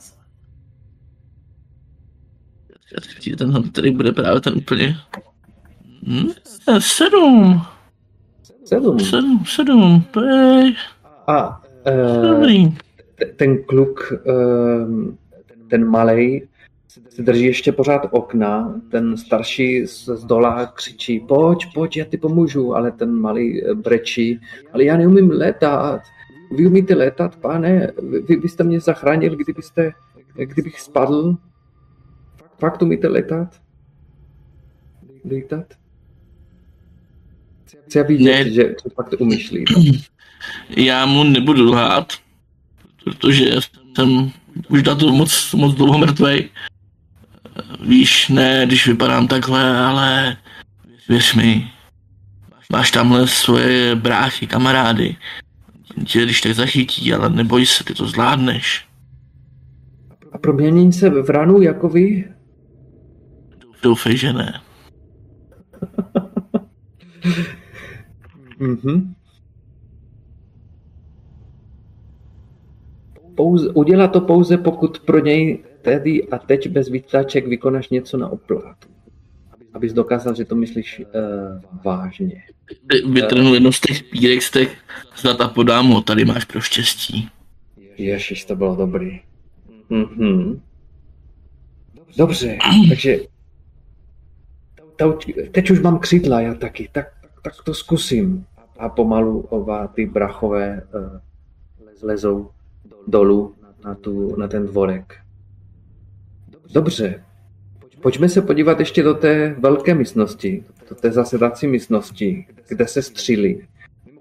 Ten tady bude právě ten úplně... Hm? Sedm, Sedm. sedm, sedm, to je A eh, dobrý. Te- ten kluk, ehm, ten malej, se drží ještě pořád okna, ten starší z z dola křičí, pojď, pojď, já ti pomůžu, ale ten malý eh, brečí, ale já neumím létat. Vy umíte létat, pane, vy, vy byste mě zachránil, kdybyste, kdybych spadl. Fakt umíte létat? Létat? Chci vidět, Ne. že to fakt umíš lítat. Já mu nebudu lhát, protože jsem už na to moc, moc dlouho mrtvej. Víš, ne, když vypadám takhle, ale věř mi, máš tamhle svoje bráchy, kamarády. Tě když tak zachytí, ale neboj se, ty to zvládneš. A proměnění se v ranu jako vy? Doufej, že ne. Mhm. Pouze, udělá to pouze, pokud pro něj tedy a teď bez výtaček vykonáš něco na oplatu. Abys dokázal, že to myslíš uh, vážně. Vytrhnu jedno z těch pírek z těch snad a podám ho, tady máš pro štěstí. Ježiš, to bylo dobrý. Mhm. Dobře, takže teď už mám křídla, já taky, tak, tak to zkusím. A pomalu oba ty brachové uh, lezou dolů na, tu, na ten dvorek. Dobře, pojďme se podívat ještě do té velké místnosti, do té zasedací místnosti, kde se střílí.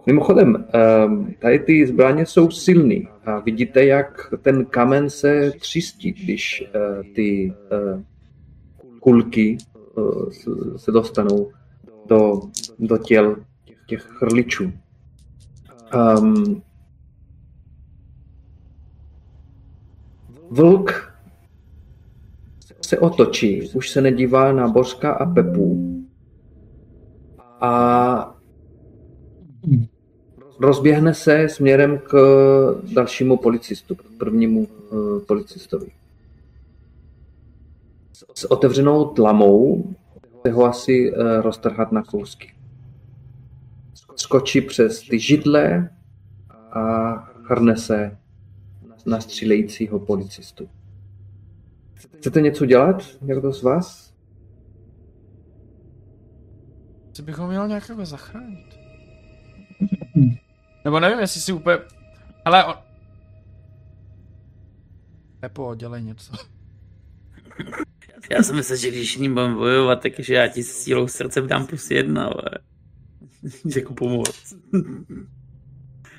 Mimochodem, ehm, tady ty zbraně jsou silný a vidíte, jak ten kamen se třístí, když eh, ty eh, kulky eh, se dostanou do, do těl těch chrličů. Um, vlk se otočí, už se nedívá na Božka a Pepu a rozběhne se směrem k dalšímu policistu, k prvnímu uh, policistovi. S otevřenou tlamou chce ho asi uh, roztrhat na kousky. Skočí přes ty židle a hrne se na střílejícího policistu. Chcete něco dělat? Někdo z vás? Co bychom měl nějakého zachránit? Nebo nevím, jestli si úplně... Ale on... Pepo, dělej něco. Já jsem myslel, že když s ním budeme bojovat, takže já ti s sílou srdce dám plus jedna, ale... jako pomoct.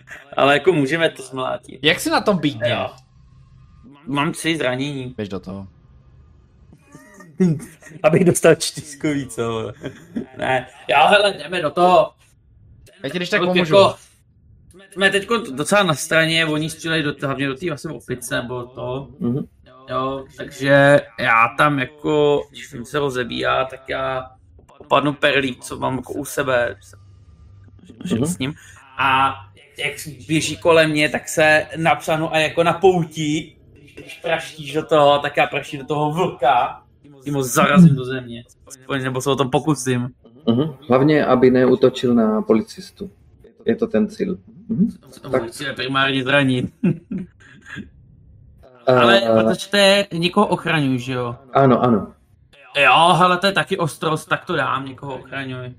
ale jako můžeme to zmlátit. Jak jsi na tom bídně? Jo. Mám tři zranění. Běž do toho. Abych dostal čtyřku víc, co? ne, jo, hele, jdeme do toho. Já ti když tak Jako- pomůžu. jsme teď docela na straně, oni střílejí do, hlavně do té vlastně opice, nebo to. Mhm. Jo, takže já tam jako, když film se rozebíjá, tak já opadnu perlík, co mám jako u sebe, že Mhm. s ním. A jak běží kolem mě, tak se napřanu a jako na poutí, když praštíš do toho, tak já praštím do toho vlka, tím ho zarazím do země. Aspoň, nebo se o tom pokusím. Mhm. Hlavně, aby neutočil na policistu. Je to ten cíl. Mhm. Tak. Musíme primárně zranit. Ale Eh, protože to je, někoho ochraňuj, že jo? ano, ano. Jo, hele, to je taky ostrost, tak to dám, někoho ochraňuj.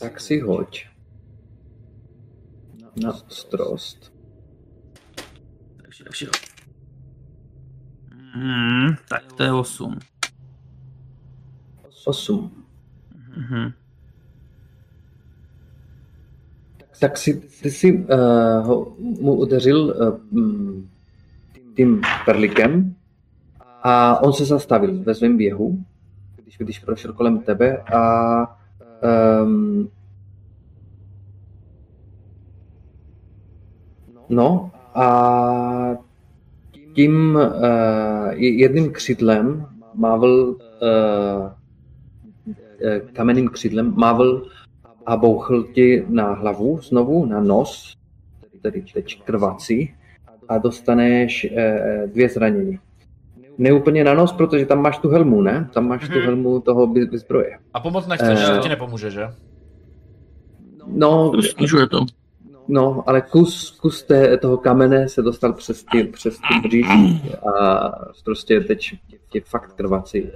Tak si hoď. Na ostrost. Takže všechno. Hmm, tak to je 8. 8. Mhm. Tak si, ty si uh, ho, mu udeřil uh, tím perlikem a on se zastavil ve svém běhu, když, když prošel kolem tebe a um, no a tím uh, jedným křidlem mávl uh, eh, kamenným křidlem mávl a bouchl ti na hlavu znovu, na nos, tedy teď krvací, a dostaneš eh, dvě zranění. Ne úplně na nos, protože tam máš tu helmu, ne? Tam máš tu Mhm. helmu toho by- vyzbroje. A pomoc nechceš, Eh. to ti nepomůže, že? No, Snižuje to. No, ale kus, kus té, toho kamene se dostal přes ty, přes ty bříž a prostě teď prostě fakt krvací uh,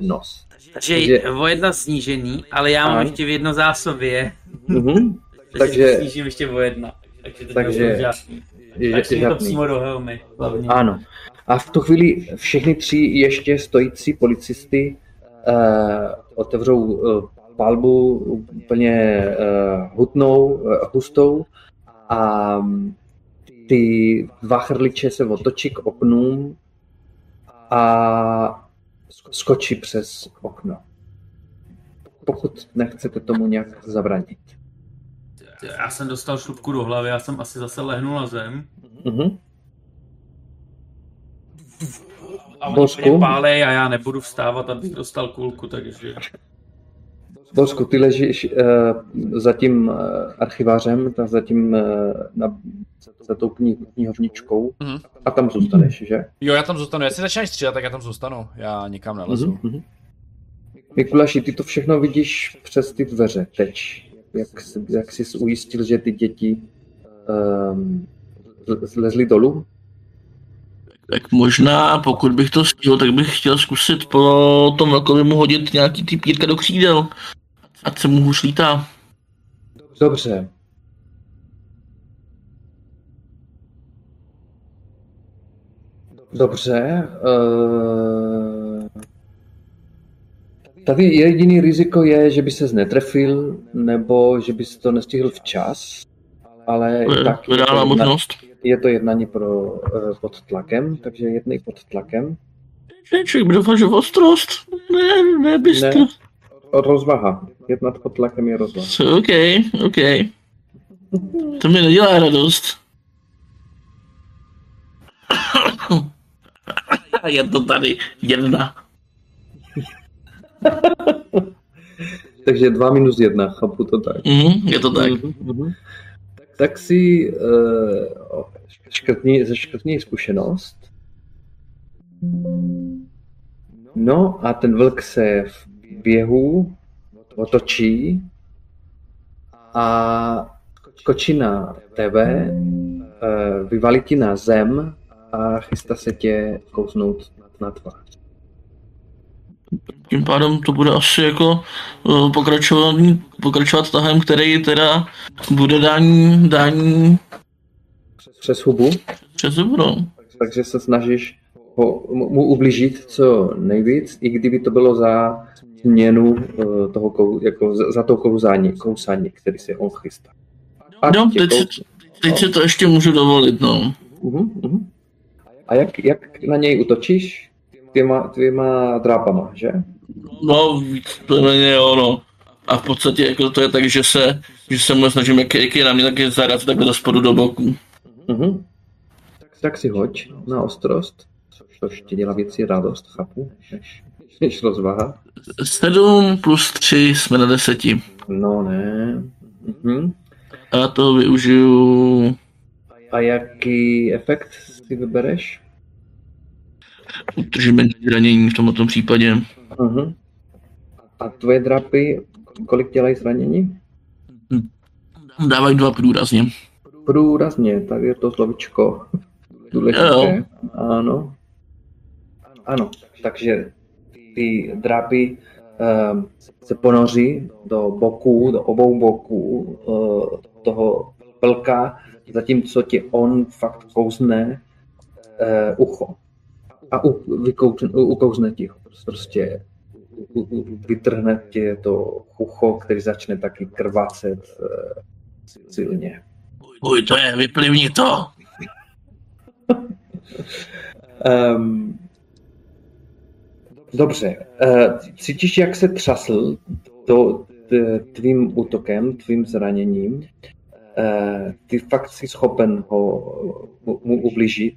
nos. Takže Takže- o jedna snížený, ale já mám Ano. ještě v jedno zásobě, Mhm. takže, Takže- snížím ještě o jedna. Takže to Takže- žádný. Je, Tak to přímo do helmy. Hlavně. Ano. A v tu chvíli všechny tři ještě stojící policisty uh, otevřou uh, palbu úplně uh, hutnou, uh, hustou a mm, ty dva chrliče se otočí k oknům a skočí přes okno. Pokud nechcete tomu nějak zabránit. Já jsem dostal šlupku do hlavy, já jsem asi zase lehnul na zem. Mhm. A oni mě pálej a já nebudu vstávat, abych dostal kulku, takže... Božku, ty ležíš uh, za tím uh, archivářem, tak za tím uh, na, za tou kni, knihovničkou Mhm. a tam zůstaneš, že? Jo, já tam zůstanu. Jestli začneš střílet, tak já tam zůstanu. Já nikam nelezu. Mhm. Mikuláši, ty to všechno vidíš přes ty dveře teď. Jak, jsi- jak jsi ujistil, že ty děti um, zlezly dolů? Tak možná, pokud bych to stihl, tak bych chtěl zkusit po tom velkovému hodit nějaký ty pírka do křídel. Ať se mu hůř lítá. Dobře. Dobře. Uh, tady jediný riziko je, že by se netrefil, nebo že bys to nestihl včas, ale je tak je to, jedna, je to jednání pro, uh, pod tlakem, takže jednej pod tlakem. Člověk by doufal, že ostrost. Ne, ne, bystro. Ne. Rozvaha. Jednat pod tlakem je rozvaha. So, OK, OK. To mi nedělá radost. Je to tady jedna. Takže dva minus jedna, chápu to tak. Mhm, je to tak. Mhm. Tak si uh, škrtni, zeškrtni zkušenost. No a ten vlk se v běhu otočí a skočí na tebe, uh, vyvalí ti na zem a chystá se tě kousnout na tvář. Tím pádem to bude asi jako uh, pokračovat, pokračovat tahem, který teda bude dání, dání Přes hubu, přes no. takže se snažíš ho, mu ublížit co nejvíc, i kdyby to bylo za změnu eh, toho, kou, jako za, za to kousání, kousání, který se on chystá. A, tě teď, si- kous- teď si to ještě můžu dovolit, no. uhum, uhum. A jak, jak na něj útočíš? Dvěma, dvěma drápama, že? No, víceméně jo, no. A v podstatě jako to je tak, že se, že se mu snažím, jak, jak je na mě, tak je zaraz takhle do spodu do boku. Uhum. Tak si hoď na ostrost, což ti dělá věci radost, chápu, než, než rozvaha. 7 plus 3 jsme na deseti. No ne. Mhm. A to využiju A jaký efekt si vybereš? utržíme zranění v tomto případě. Uh-huh. A tvoje drapy, kolik dělají zranění? Dávají dva průrazně. Průrazně, tak je to slovičko důležité. Jo. Ano. Ano, takže ty drapy um, se ponoří do boků, do obou boků uh, toho vlka, zatímco ti on fakt kouzne uh, ucho. A u, vykouzne, u, ukouzne ti ho. Prostě vytrhne ti to ucho, který začne taky krvácet uh, silně. Uj, to je, vyplivni to. Um, dobře. Uh, cítíš, jak se třasl to tvým útokem, tvým zraněním. Uh, ty fakt jsi schopen ho mu, ublížit.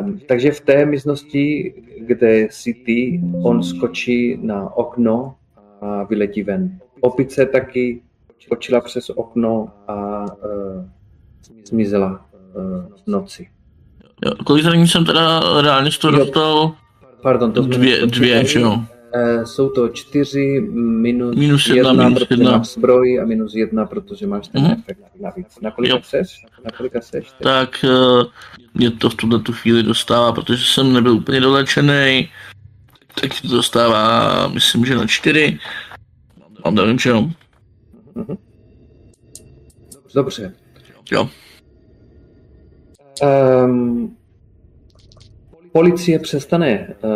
Um, takže v té místnosti, kde jsi ty, on skočí na okno a vyletí ven. Opice taky skočila přes okno a uh, zmizela v noci. Jo, kolik zranění jsem teda reálně z toho dostal? Pardon, to Dvě, dvě, že jo. Eh, Jsou to čtyři minus, Minus jedna, jedna, minus protože jedna. máš zbroj a minus jedna, protože máš ten Mhm. efekt navíc. Na kolika Jo. seš? Na kolika seš? teď? Tak eh, mě to v tuhle tu chvíli dostává, protože jsem nebyl úplně dolečený, tak to dostává, myslím, že na čtyři. A nevím, že jo. Dobře. Jo. Um, policie přestane uh,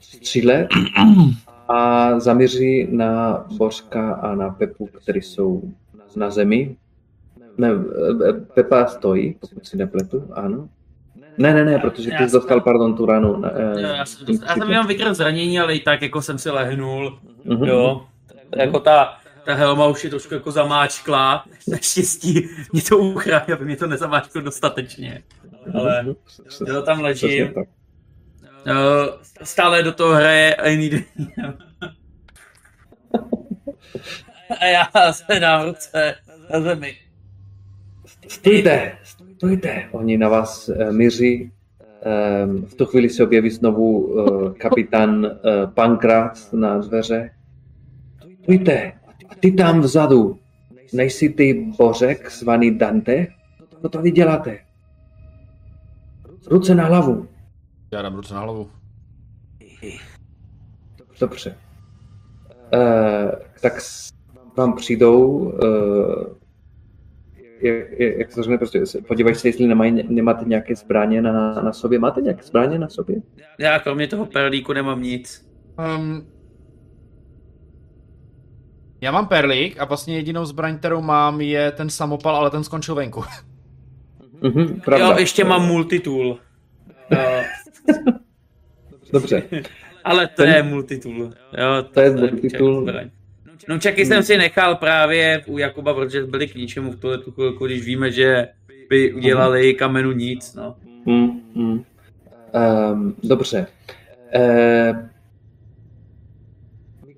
střílet a zaměří na Bořka a na Pepu, kteří jsou na zemi. Ne, eh, Pepa stojí, pokud si nepletu, ano. Ne, ne, ne, protože ty jsi dostal, pardon, tu ránu. na, eh, Jo, já jsem, já jsem jenom vykryl zranění, ale i tak jako jsem si lehnul. Mhm. Jo. Jako ta, ta helma už je trošku jako zamáčkla. Naštěstí mě to uchrání, aby mě to nezamáčklo dostatečně. Ale Mhm. jo, tam ležím. Uh, stále do toho hraje I need A já se dám ruce na zemi. Stůjte, stůjte. Oni na vás uh, míří. Um, v tu chvíli se objeví znovu uh, kapitán uh, Pankrat na dveře. Stůjte, a ty tam vzadu. Nejsi ty Bořek zvaný Dante? Co to děláte? Ruce na hlavu. Já dám ruce na hlavu. Dobře. Uh, tak s- vám přijdou, uh, jak, jak jak to řekne, prostě se- podívaj se, jestli nemají, nemáte nějaké zbraně na, na sobě. Máte nějaké zbraně na sobě? Já kromě toho perlíku nemám nic. Um, já mám perlík a vlastně jedinou zbraň, kterou mám, je ten samopal, ale ten skončil venku. Mhm, pravda. Jo, ještě mám multitool. Jo, Dobře. ale to Ten- je multitool. Jo, To je čak- multitool. zbraň. Nunčaky jsem si nechal právě u Jakuba, protože byli k ničemu v tuhle tu chvilku, když víme, že by udělali kamenu nic, no. Mm, mm. Um, dobře. Uh,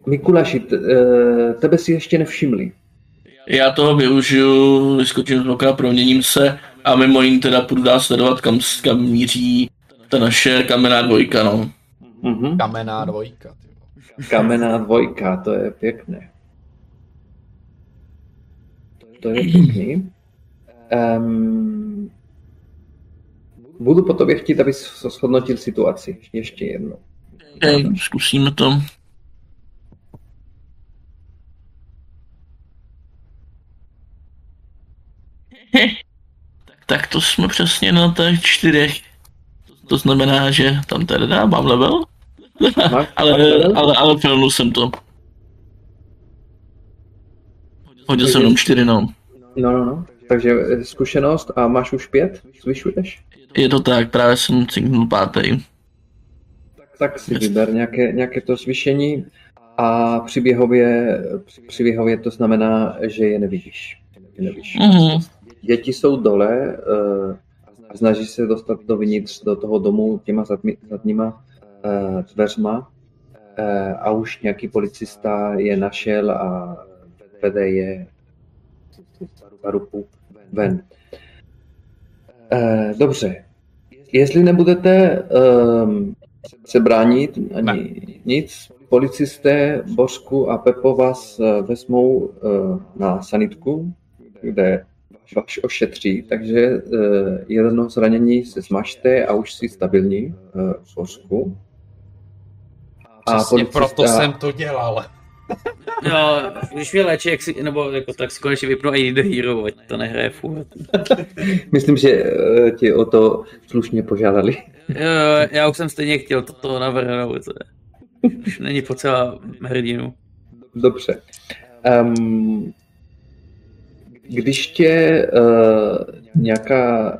Mikuláši, t, uh, tebe si ještě nevšimli. Já toho využiju, vyskočím z okna, proměním se a mimo jiný teda půjdu dál sledovat, kam, kam míří ta naše kamenná dvojka, no. Mhm. Kamenná dvojka. Kamenná dvojka, to je pěkné. To je pěkný. Um, budu po tobě chtít, abys shodnotil situaci. Ještě jednou. Okay, zkusíme to. Tak to jsme přesně na těch čtyřech. To znamená, že tam tady dá, mám level, Máš, ale, level? ale, ale filmnul jsem to. Hodil jsem jenom čtyři, no. No, no, no. Takže eh, zkušenost a máš už pět? Zvyšuješ? Je to tak, právě jsem cinknul pátý. Tak si vyber nějaké, nějaké to zvýšení a přiběhově, přiběhově to znamená, že je nevidíš. Je nevidíš. Mhm. Děti jsou dole uh, a snaží se dostat dovnitř do toho domu těma zadmi, zadníma uh, dveřma uh, a už nějaký policista je našel a vede je za ruku ven. Uh, dobře. Jestli nebudete um, se bránit ani nic, policisté Božku a Pepo vás uh, vezmou uh, na sanitku, kde vás ošetří, takže uh, jedno zranění se smažte a už si stabilní uh, v Božku. Přesně proto jsem to dělal. Jo, když mě léčí, jak si, nebo jako tak si konečně vypnu i The Hero, ať to nehraje furt. Myslím, že uh, ti o to slušně požádali. Jo, já už jsem stejně chtěl toto navrhnout. Už není potřeba hrdinu. Dobře. Um, když tě uh, nějaká,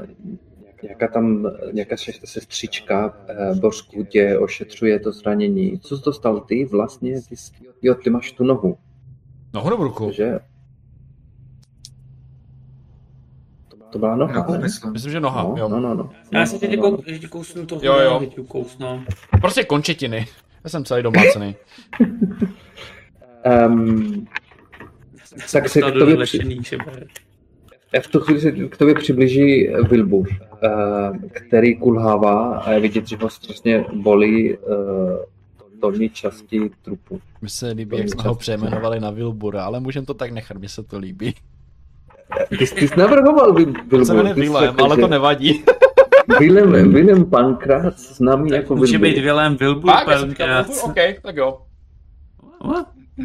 nějaká tam, nějaká se- sestřička uh, Božku tě ošetřuje to zranění, co jsi dostal ty vlastně? Ty, jsi- jo, ty máš tu nohu, Nohu nebo ruku? že? To byla noha, ne? myslím. Myslím, že noha, No, jo. no, no, no. Já se no, teď no, kou, teď kousnu trochu, Jo, jo. teď kousnu. Prostě končetiny. Já jsem celý domácený. Um, tak se k tobě při- vlečený šeber. V tu chvíli se k tobě přiblíží Wilbur, eh, který kulhává a je vidět, že ho strašně bolí eh, dolní části trupu. Mi se líbí, jak jsme ho přejmenovali na Wilbura, ale můžeme to tak nechat, mně se to líbí. Ty, jsi- ty jsi navrhoval On se jmenuje jsi Willem, řekl, ale to nevadí. Willem, Willem Pankrát, známý jako Může Vilbur. být Willem Wilbur, Tak. Wilbur, OK, tak jo.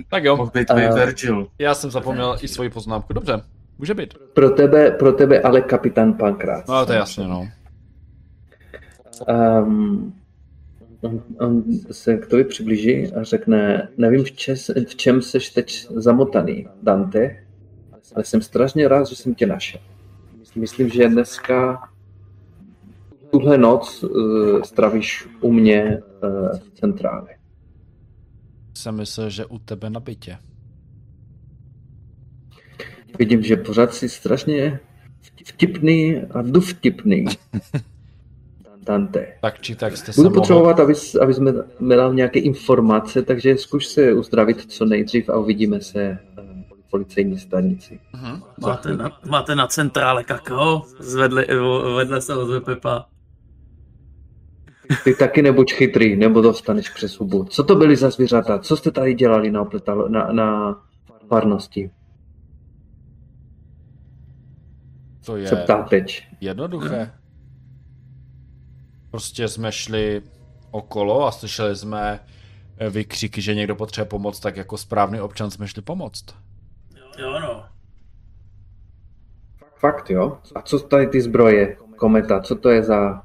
Tak jo, Mohl být uh, Virgil. já jsem zapomněl i svoji poznámku, dobře. Může být. Pro tebe, pro tebe ale kapitán Pankrát. No to je jasně, no. Um, on, on se k tobě přiblíží a řekne, nevím, v, čes, v čem seš teď zamotaný, Dante, ale jsem strašně rád, že jsem tě našel. Myslím, že dneska tuhle noc uh, stravíš u mě uh, v centrále. Jsem myslel, že u tebe na bytě. Vidím, že pořád jsi strašně vtipný a duvtipný. Dante. Tak či tak jste se Budu mohl... potřebovat, aby, aby jsme dal nějaké informace, takže zkuš se uzdravit co nejdřív a uvidíme se eh, v policejní stanici. Mhm. Máte na, máte na centrále kakao? Zvedli, vedle se ozve Pepa. Ty taky nebuď chytrý, nebo dostaneš přes hubu. Co to byly za zvířata? Co jste tady dělali na, opletalo, na, na farnosti? To Se je ptá teď. jednoduché. Prostě jsme šli okolo a slyšeli jsme eh, vykřiky, že někdo potřebuje pomoc, tak jako správný občan jsme šli pomoct. Jo no. Fakt jo? A co tady ty zbroje? Kometa, co to je za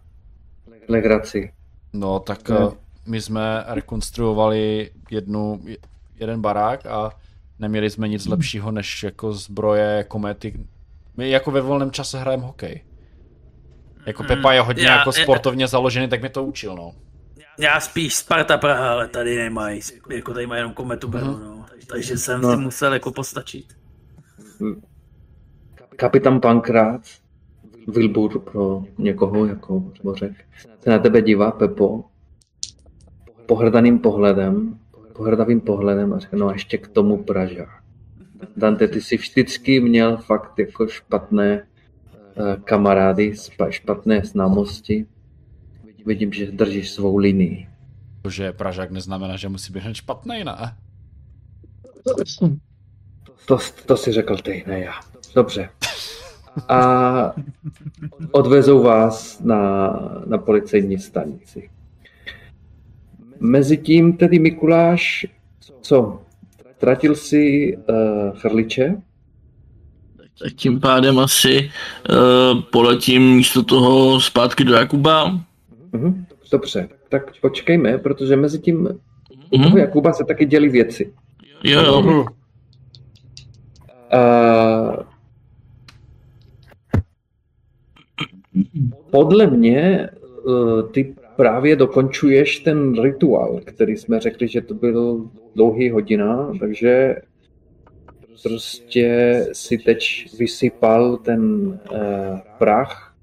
legraci? No, tak No. no. my jsme rekonstruovali jednu, je- jeden barák a neměli jsme nic lepšího než jako zbroje, komety. My jako ve volném čase hrajeme hokej. Jako Pepa je hodně Já- jako sportovně založený, tak mě to učil, no. Já spíš Sparta Praha, ale tady nemají, jako tady mají jenom kometu Brno, no. Takže jsem No. si musel jako postačit. Kapitán Pankrát, Wilbur pro někoho, jako Bořek, se na tebe dívá, Pepo, pohrdaným pohledem, pohrdavým pohledem a řekne, no a ještě k tomu Pražák. Dante, ty jsi vždycky měl fakt jako špatné eh, kamarády, špatné známosti. Vidím, že držíš svou linii. To, že je Pražák neznamená, že musí být hned špatný, ne? To, to si řekl ty, ne já. Dobře. A odvezou vás na, na policejní stanici. Mezitím tedy Mikuláš, co? Tratil si uh, chrliče? Tak tím pádem asi uh, poletím místo toho zpátky do Jakuba. Mhm. Dobře, tak počkejme, protože mezi tím u Mhm. toho Jakuba se taky dělí věci. Jo, jo. Uh, podle mě uh, ty právě dokončuješ ten rituál, který jsme řekli, že to byl dlouhý hodina, takže prostě si teď vysypal ten uh, prach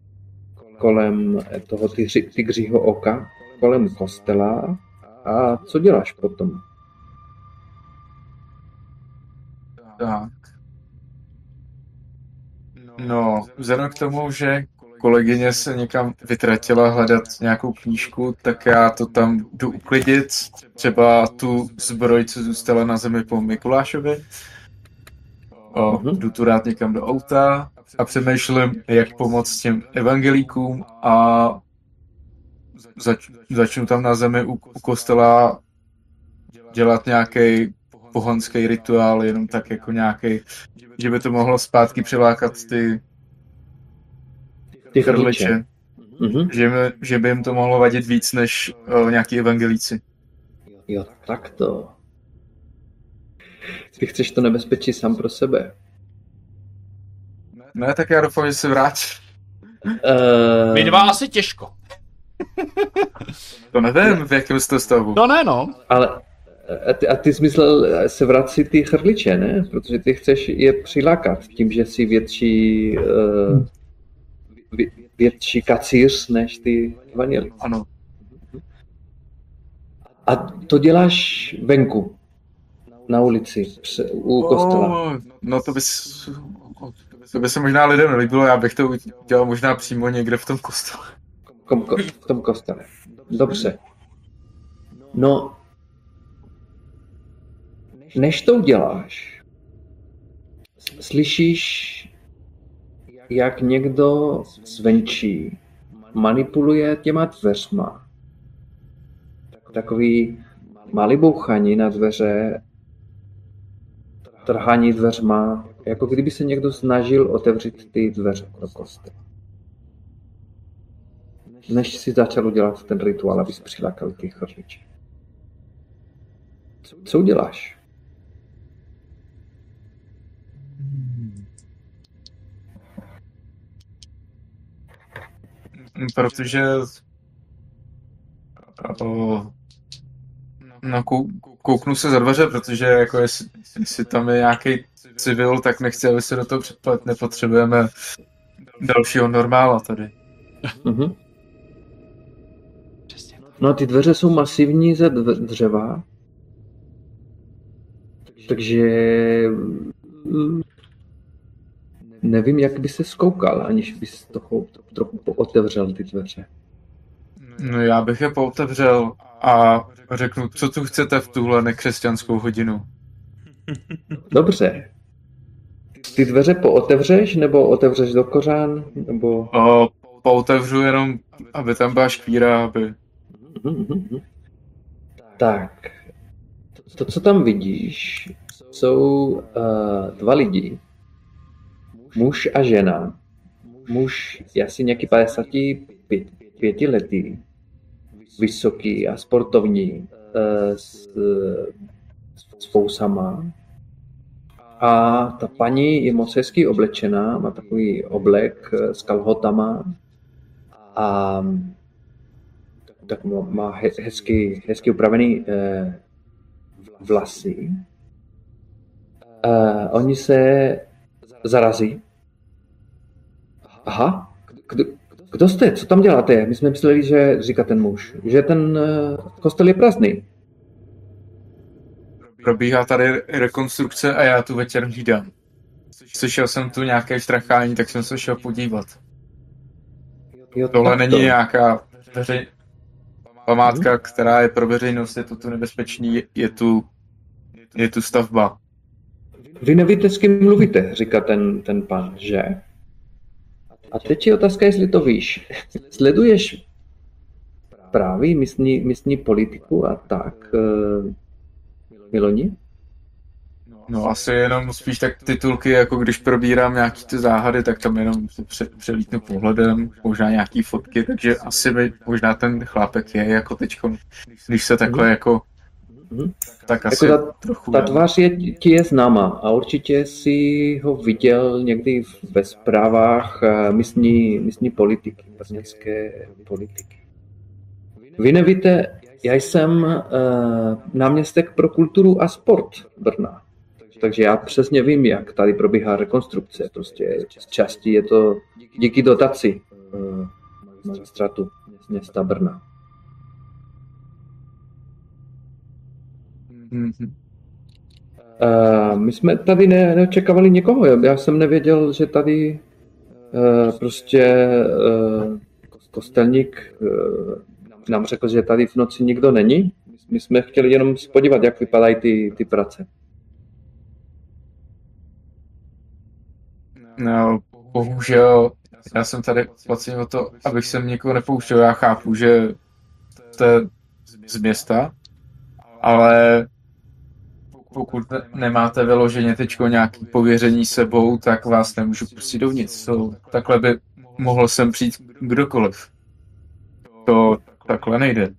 kolem toho tygřího oka, kolem kostela. A co děláš potom? Tak. No, vzhledem k tomu, že kolegyně se někam vytratila hledat nějakou knížku, tak já to tam jdu uklidit. Třeba tu zbroj, co zůstala na zemi po Mikulášovi. O, Mhm. jdu tu rád někam do auta a přemýšlím, jak pomoct těm evangelíkům a zač, začnu tam na zemi u, u kostela dělat nějaký pohanský rituál, jenom tak jako nějaký, že by to mohlo zpátky přilákat ty Ty chrliče, Mhm. že, mi, že by jim to mohlo vadit víc než o, nějaký evangelíci. Jo, tak to. Ty chceš to nebezpečí sám pro sebe. Ne, tak já doufám, že se vrátí. Uh, My dva asi těžko. To nevím, v jakém jste stavu. No ne, no. Ale a ty, a ty jsi myslel se vrací ty chrliče, ne? Protože ty chceš je přilákat tím, že jsi větší, uh, vě, větší kacíř než ty vanily. Ano, A to děláš venku, na ulici, u kostela. O, no to bys... To by se možná lidem nelíbilo, já bych to dělal možná přímo někde v tom kostele. Kom, ko, v tom kostele. Dobře. No, než to uděláš, slyšíš, jak někdo zvenčí manipuluje těma dveřma. Takový malý bouchaní na dveře, trhání dveřma, jako kdyby se někdo snažil otevřít ty dveře do kostela. Než si začal udělat ten rituál, abys přilákal ty chrliče. Co uděláš? Protože o, no, kouknu se za dveře, protože jako jestli, jestli tam je nějaký civil, tak nechci, aby se do toho předplet, nepotřebujeme dalšího normála tady. Mhm. No ty dveře jsou masivní ze dřeva, takže nevím, jak by se skoukal, aniž bys toho trochu pootevřel ty dveře. No já bych je pootevřel a řeknu, co tu chcete v tuhle nekřesťanskou hodinu. Dobře. Ty dveře pootevřeš, nebo otevřeš do kořán, nebo... O, pootevřu jenom, aby tam byla škvíra, aby... Tak. To, co tam vidíš, jsou uh, dva lidi. Muž a žena. Muž je asi nějaký 55 letý, vysoký a sportovní, uh, s, s fousama. A ta paní je moc hezky oblečená, má takový oblek s kalhotama a tak má hezky, hezky upravený uh, vlasy. Uh, oni se zarazí. Aha, kdo, kdo jste? Co tam děláte? My jsme mysleli, že, říká ten muž, že ten uh, kostel je prázdný. Probíhá tady rekonstrukce a já tu večer hlídám. Slyšel jsem tu nějaké štrachání, tak jsem se šel podívat. Jo, Tohle není to. nějaká veřej... památka, hmm. která je pro veřejnost, je to tu nebezpečný, je tu, je tu stavba. Vy nevíte, s kým mluvíte, říká ten, ten pan, že? A teď je otázka, jestli to víš. Sleduješ právě místní, místní politiku a tak, uh, Miloni? No asi jenom spíš tak titulky, jako když probírám nějaký ty záhady, tak tam jenom pře- přelítnu pohledem, možná nějaký fotky, takže asi by možná ten chlápek je jako teď, když se takhle mm. jako Mm-hmm. Tak asi jako ta, trochu. Ta tvář je, ti je známa a určitě si ho viděl někdy ve zprávách eh, místní, místní politiky, brněnské politiky. Vy nevíte, já jsem uh, náměstek pro kulturu a sport Brna. Takže já přesně vím, jak tady probíhá rekonstrukce. Prostě z části je to díky dotaci uh, magistratu města Brna. Mm-hmm. Uh, my jsme tady ne, neočekávali někoho. Já jsem nevěděl, že tady uh, prostě uh, kostelník uh, nám řekl, že tady v noci nikdo není. My jsme chtěli jenom spodívat, jak vypadají ty, ty práce. No, bohužel, já jsem tady placen o to, abych sem někoho nepouštěl. Já chápu, že jste z města, ale pokud ne- nemáte vyloženě teď nějaký pověření sebou, tak vás nemůžu pustit dovnitř. So, takhle by mohl sem přijít kdokoliv. To takhle nejde.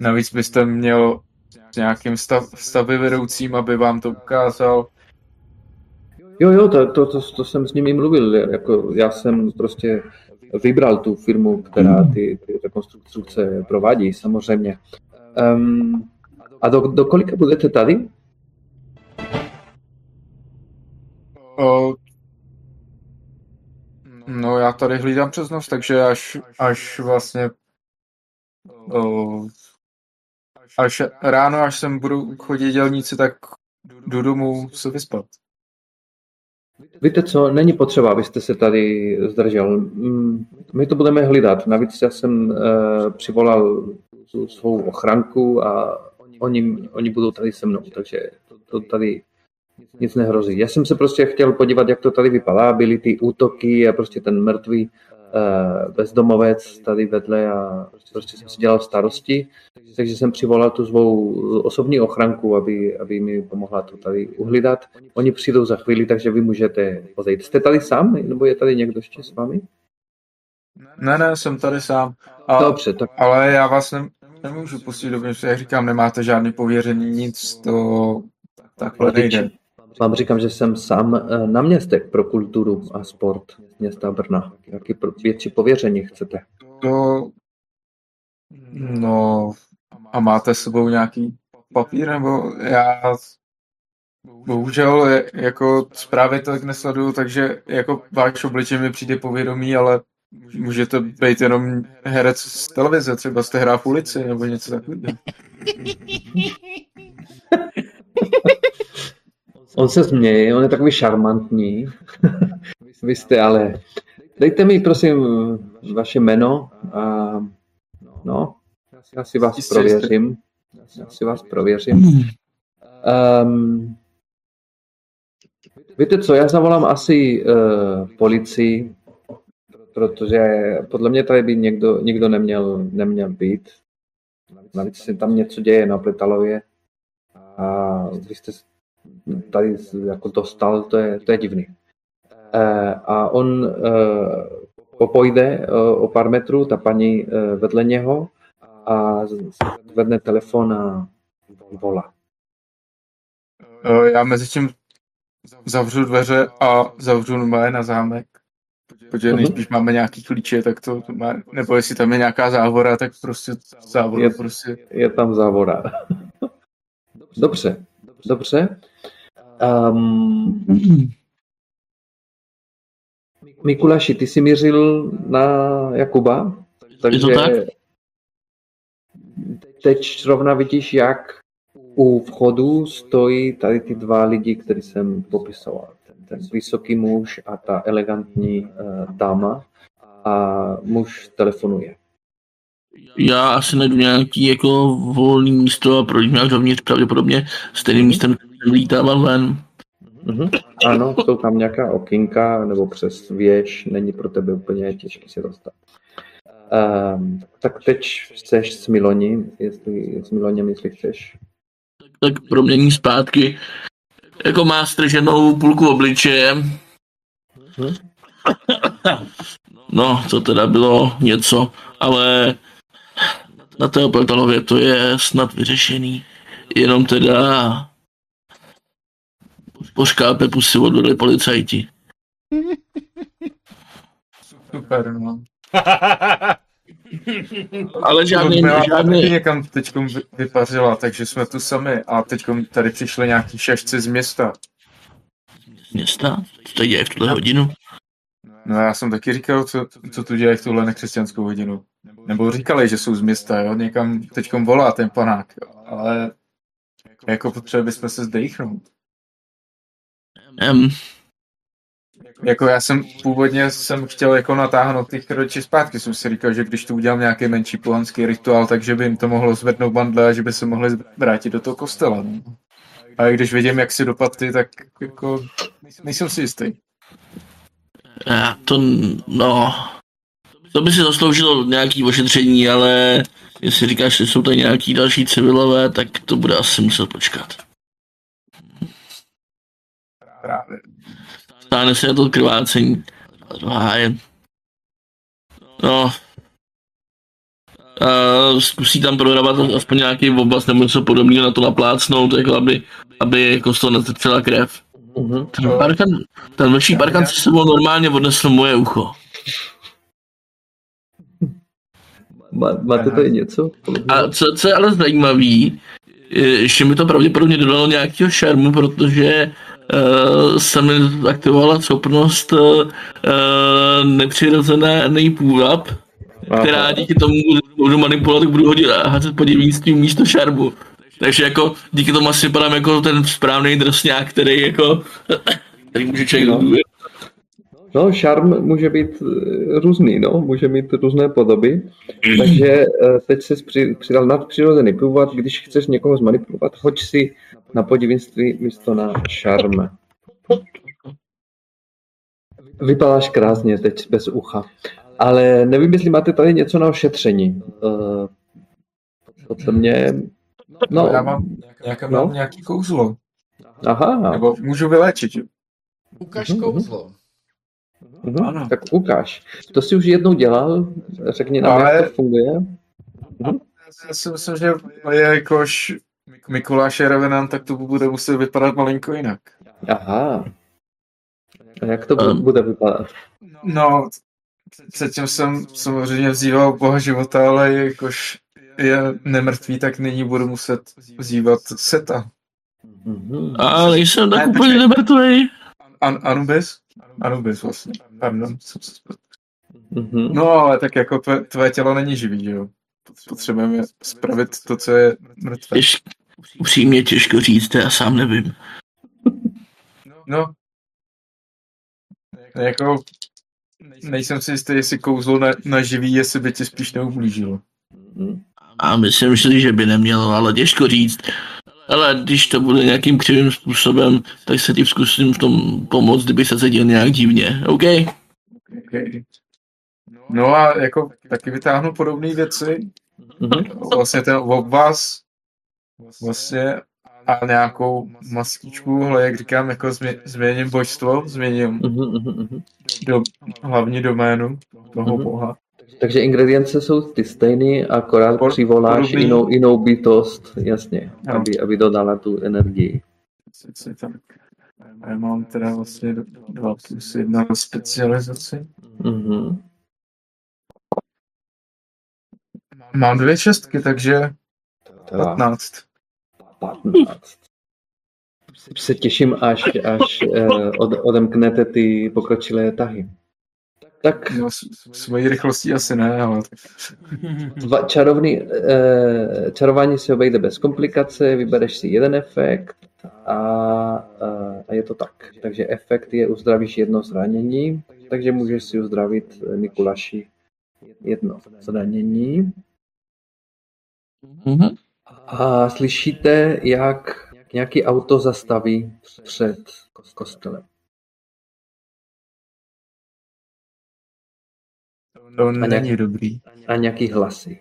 Navíc byste měl s nějakým stav, stavy vedoucím, aby vám to ukázal. Jo, jo, to, to, to, to jsem s nimi mluvil. Jako já jsem prostě vybral tu firmu, která ty, ty rekonstrukce provádí, samozřejmě. Um, a do, do kolika budete tady? O, no já tady hlídám přes noc, takže až, až vlastně o, až ráno, až sem budu chodit dělníci, tak jdu domů se vyspat. Víte co, není potřeba, abyste se tady zdržel. Mm, my to budeme hlídat. Navíc já jsem uh, přivolal svou ochranku a oni, oni budou tady se mnou, takže to tady nic nehrozí. Já jsem se prostě chtěl podívat, jak to tady vypadá. Byly ty útoky a prostě ten mrtvý uh, bezdomovec tady vedle a prostě jsem si dělal starosti. Takže jsem přivolal tu svou osobní ochranku, aby, aby mi pomohla to tady uhlidat. Oni přijdou za chvíli, takže vy můžete odejít. Jste tady sám, nebo je tady někdo ještě s vámi? Ne, ne, jsem tady sám. A, Dobře, tak Ale já vás ne, nemůžu pustit do jak říkám, nemáte žádný pověření, nic, to takhle nejde. Vám říkám, že jsem sám eh, na městech pro kulturu a sport města Brna. Jaký větší pověření chcete? To, no, a máte s sebou nějaký papír, nebo já bohužel jako zprávy tak nesleduju, takže jako váš obličej mi přijde povědomí, ale můžete být jenom herec z televize, třeba jste hrá v ulici, nebo něco takového. On se směje, on je takový šarmantní. Vy jste ale... Dejte mi prosím vaše jméno a no, já si vás prověřím. Já si vás prověřím. Um, víte co, já zavolám asi uh, policii, protože podle mě tady by někdo, nikdo neměl, neměl být. Navíc se tam něco děje na Pletalově a vy jste tady jako dostal, to je, to je divný. Eh, a on eh, pojde eh, o pár metrů, ta paní vedle něho a zvedne telefon a volá. Já mezi tím zavřu dveře a zavřu normálně na zámek. Protože Mhm. nejspíš máme nějaký klíče, tak to to má, nebo jestli tam je nějaká závora, tak prostě závora Je- prostě. Je tam závora. Dobře, dobře. Um, Mikuláši, ty jsi mířil na Jakuba, takže tak? teď zrovna vidíš, jak u vchodu stojí tady ty dva lidi, který jsem popisoval. Ten, ten vysoký muž a ta elegantní uh, dáma a muž telefonuje. Já asi najdu nějaký jako volný místo a projdu nějak dovnitř pravděpodobně stejným místem, lítával ven. Mhm. Ano, jsou tam nějaká okinka nebo přes věž, není pro tebe úplně těžké se dostat. Um, tak teď chceš s Miloni, jestli s Miloněm, jestli chceš. Tak promění zpátky. Jako má strženou půlku obličeje. Mhm. No, to teda bylo něco, ale na té Opeltalově to je snad vyřešený. Jenom teda poškápe pusy odvedli policajti. Super, no. Ale žádný, Byla taky žádný, někam teď vypařila, takže jsme tu sami a teď tady přišli nějaký šašci z města. města, co tady děje v tuhle hodinu. No já jsem taky říkal, co, co tu dělají v tuhle nekřesťanskou hodinu. Nebo říkali, že jsou z města, jo, někam teďkom volá ten panák, jo. ale jako potřebovali bychom se zdechnout. Um, Jako já jsem původně jsem chtěl jako natáhnout těch rodiče zpátky, jsem si říkal, že když tu udělám nějaký menší pohanský rituál, takže by jim to mohlo zvednout bandle a že by se mohli vrátit do toho kostela. No. A když vidím, jak si dopadly, tak jako nejsem si jistý. já to, no, to by si zasloužilo nějaký ošetření, ale jestli říkáš, že jsou tady nějaký další civilové, tak to bude asi muset počkat. Právě. Stáne se to krvácení. Háje. No. A zkusí tam prodávat aspoň nějaký oblast nebo něco podobného na to naplácnout, jako aby, aby jako z toho netrčela krev. Mhm. Ten, parkan, ten vlčí parkan si sebou normálně odnesl moje ucho. Má, máte tady něco? A co, co je ale zajímavý, je- ještě mi to pravděpodobně dodalo nějakého šarmu, protože uh, se mi aktivovala schopnost uh, nepřirozené nejpůvab, která díky tomu budu manipulovat, tak budu hodit a házet podivnictví místo šarmu. Takže jako díky tomu asi vypadám jako ten správný drsňák, který jako, který může člověk No. No. Šarm může být eh, různý, no, může mít různé podoby. Takže eh, teď se při, přidal nadpřirozený původ, když chceš někoho zmanipulovat, hoď si na podivinství místo na šarm. Vypadáš krásně teď bez ucha. Ale nevím, jestli máte tady něco na ošetření. Uh, podle mě... No, No, já mám, nějaké, no. mám nějaký kouzlo. aha, Nebo můžu vyléčit. Ukaž kouzlo. Mhm, ano. tak ukáž. To si už jednou dělal, řekni nám, Ale- jak to funguje. Já si myslím, že je jakož Mikuláš je revenant, tak to bude muset vypadat malinko jinak. Aha. A jak to Um. bude vypadat? No, předtím jsem samozřejmě vzýval Boha života, ale jakož je nemrtvý, tak nyní budu muset vzývat Seta. Mhm. A nejsem tak Ne, úplně nemrtvej. An- Anubis? Anubis vlastně. Spletl. Mhm. No, ale tak jako tvé, tvé tělo není živý, že jo? Potřebujeme spravit to, co je mrtvé. Těž, upřímně těžko říct, já sám nevím. No. Jako, nejsem si jistý, jestli kouzlo na, na živý, jestli by ti spíš neublížilo. A myslím si, že by nemělo, ale těžko říct. Ale když to bude nějakým křivým způsobem, tak se ti zkusím v tom pomoct, kdyby se cítil nějak divně. OK? Okay. No a jako taky vytáhnu podobné věci. Mhm. Vlastně ten obvaz vlastně a nějakou mastičku, ale jak říkám, jako změ, změním božstvo, změním Mhm, mhm, mhm. do, hlavní doménu toho Mhm. boha. Takže ingredience jsou ty stejné, akorát Por- přivoláš jinou, jinou bytost, jasně, Jo. aby, aby dodala tu energii. Sice tak. A já mám teda vlastně dva plus jedna specializaci. Mhm. Mám dvě šestky, takže Tak, 15. 15. Se těším, až, až eh, od, odemknete ty pokročilé tahy. Tak No, s, svojí rychlostí asi ne, ale tak. dva, čarovný, eh, čarování se obejde bez komplikace, vybereš si jeden efekt a, eh, a je to tak. Takže efekt je uzdravíš jedno zranění, takže můžeš si uzdravit eh, Mikuláši jedno zranění. Mhm. A slyšíte, jak nějaký auto zastaví před kostelem. To není dobrý. A nějaký hlasy.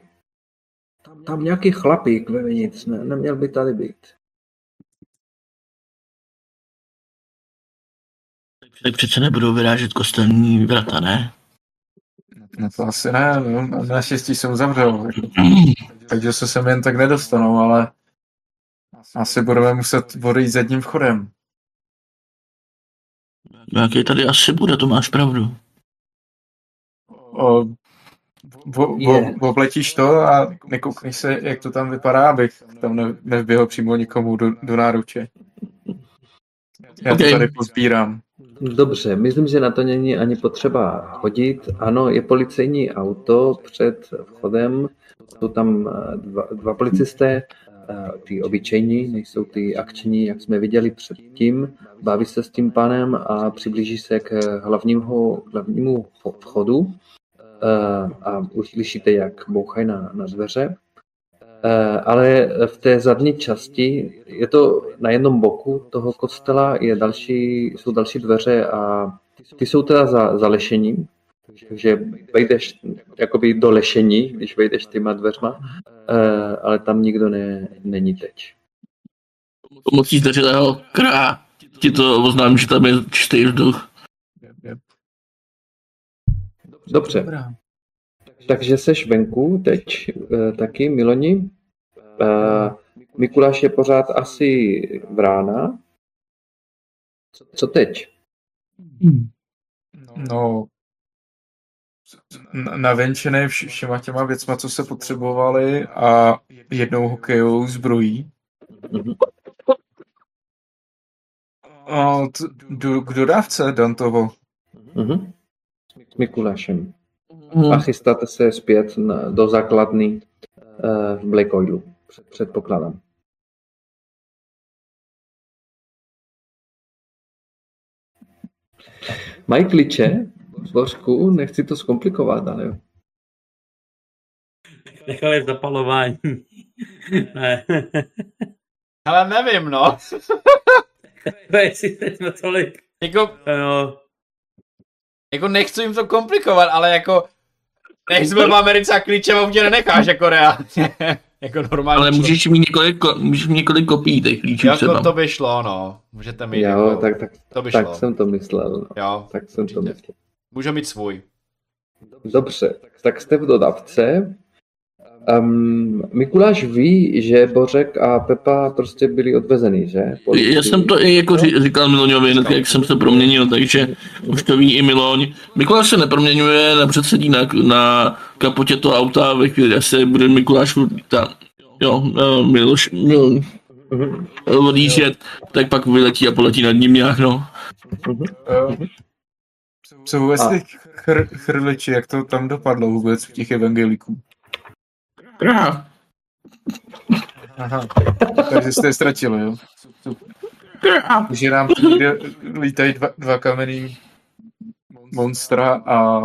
Tam nějaký chlapík vevnitř, ne, neměl by tady být. Tak přece nebudou vyrážet kostelní vrata, ne? No to asi ne, no, naštěstí jsem zavřel, takže se sem jen tak nedostanou, ale asi budeme muset odejít zadním vchodem. Jaký tady asi bude, to máš pravdu. O, Je. vo, obletíš to a nekoukneš se, jak to tam vypadá, abych tam ne, nevběhl přímo nikomu do, do náruče. Já to Ok. tady pozbírám. Dobře, myslím, že na to není ani potřeba chodit. Ano, je policejní auto před vchodem, jsou tam eh, dva, dva policisté, eh, ty obyčejní, nejsou ty akční, jak jsme viděli předtím. Baví se s tím panem a přiblíží se k hlavnímu, hlavnímu vchodu a už slyšíte, jak bouchají na, na dveře. Eh, Ale v té zadní části, je to na jednom boku toho kostela, je další, jsou další dveře a ty jsou teda za, za lešením, takže vejdeš jakoby do lešení, když vejdeš těma dveřma, eh, ale tam nikdo ne, není teď. Pomocí zdařilého krá ti to oznámím, že tam je čistý vzduch. Dobře, Dobrá. takže seš venku teď eh, taky, Miloni. Eh, Mikuláš je pořád asi vrána. Co teď? No, na- navenčené vš- všema těma věcma, co se potřebovali a jednou hokejovou zbrojí. Mhm. A t- do, k dodávce Dantovo. Mhm. S Mikulášem. Mhm. A chystáte se zpět na, do základny eh, v Black Oilu, před- předpokládám. Mají kliče? Božku, nechci to zkomplikovat, ale Nechali v zapalování. ne. Ale nevím, no. To je si teď na tolik. Jako, No, jako nechci jim to komplikovat, ale jako nejsme v Americe a klíče v tě nenecháš jako reálně. jako normálně. Ale můžeš mít několik, ko- můžeš mít několik kopií těch klíčů Jako třeba. to by šlo, no. Můžete mít jo, jako, tak, tak, to by tak šlo. jsem to myslel. No. Jo, Tak jsem to určitě. myslel. můžu mít svůj. Dobře, tak jste v dodavce. Um, Mikuláš ví, že Bořek a Pepa prostě byli odvezený, že? Já jsem to i jako ři- říkal Miloňovi, hned jak jsem se proměnil, takže už to ví i Miloň. Mikuláš se neproměňuje, nepředsedí na, na kapotě toho auta, ve chvíli, až se bude Mikuláš tam, jo, eh, Miloš, Miloň, Mhm. odjíždět, tak pak vyletí a poletí nad ním nějak, no. Jo. Co vůbec ty chr, chrliči, jak to tam dopadlo vůbec v těch evangeliků? Krá, Aha. Takže jste je ztratili, jo? Že nám někde lítají dva, dva kamenný monstra a...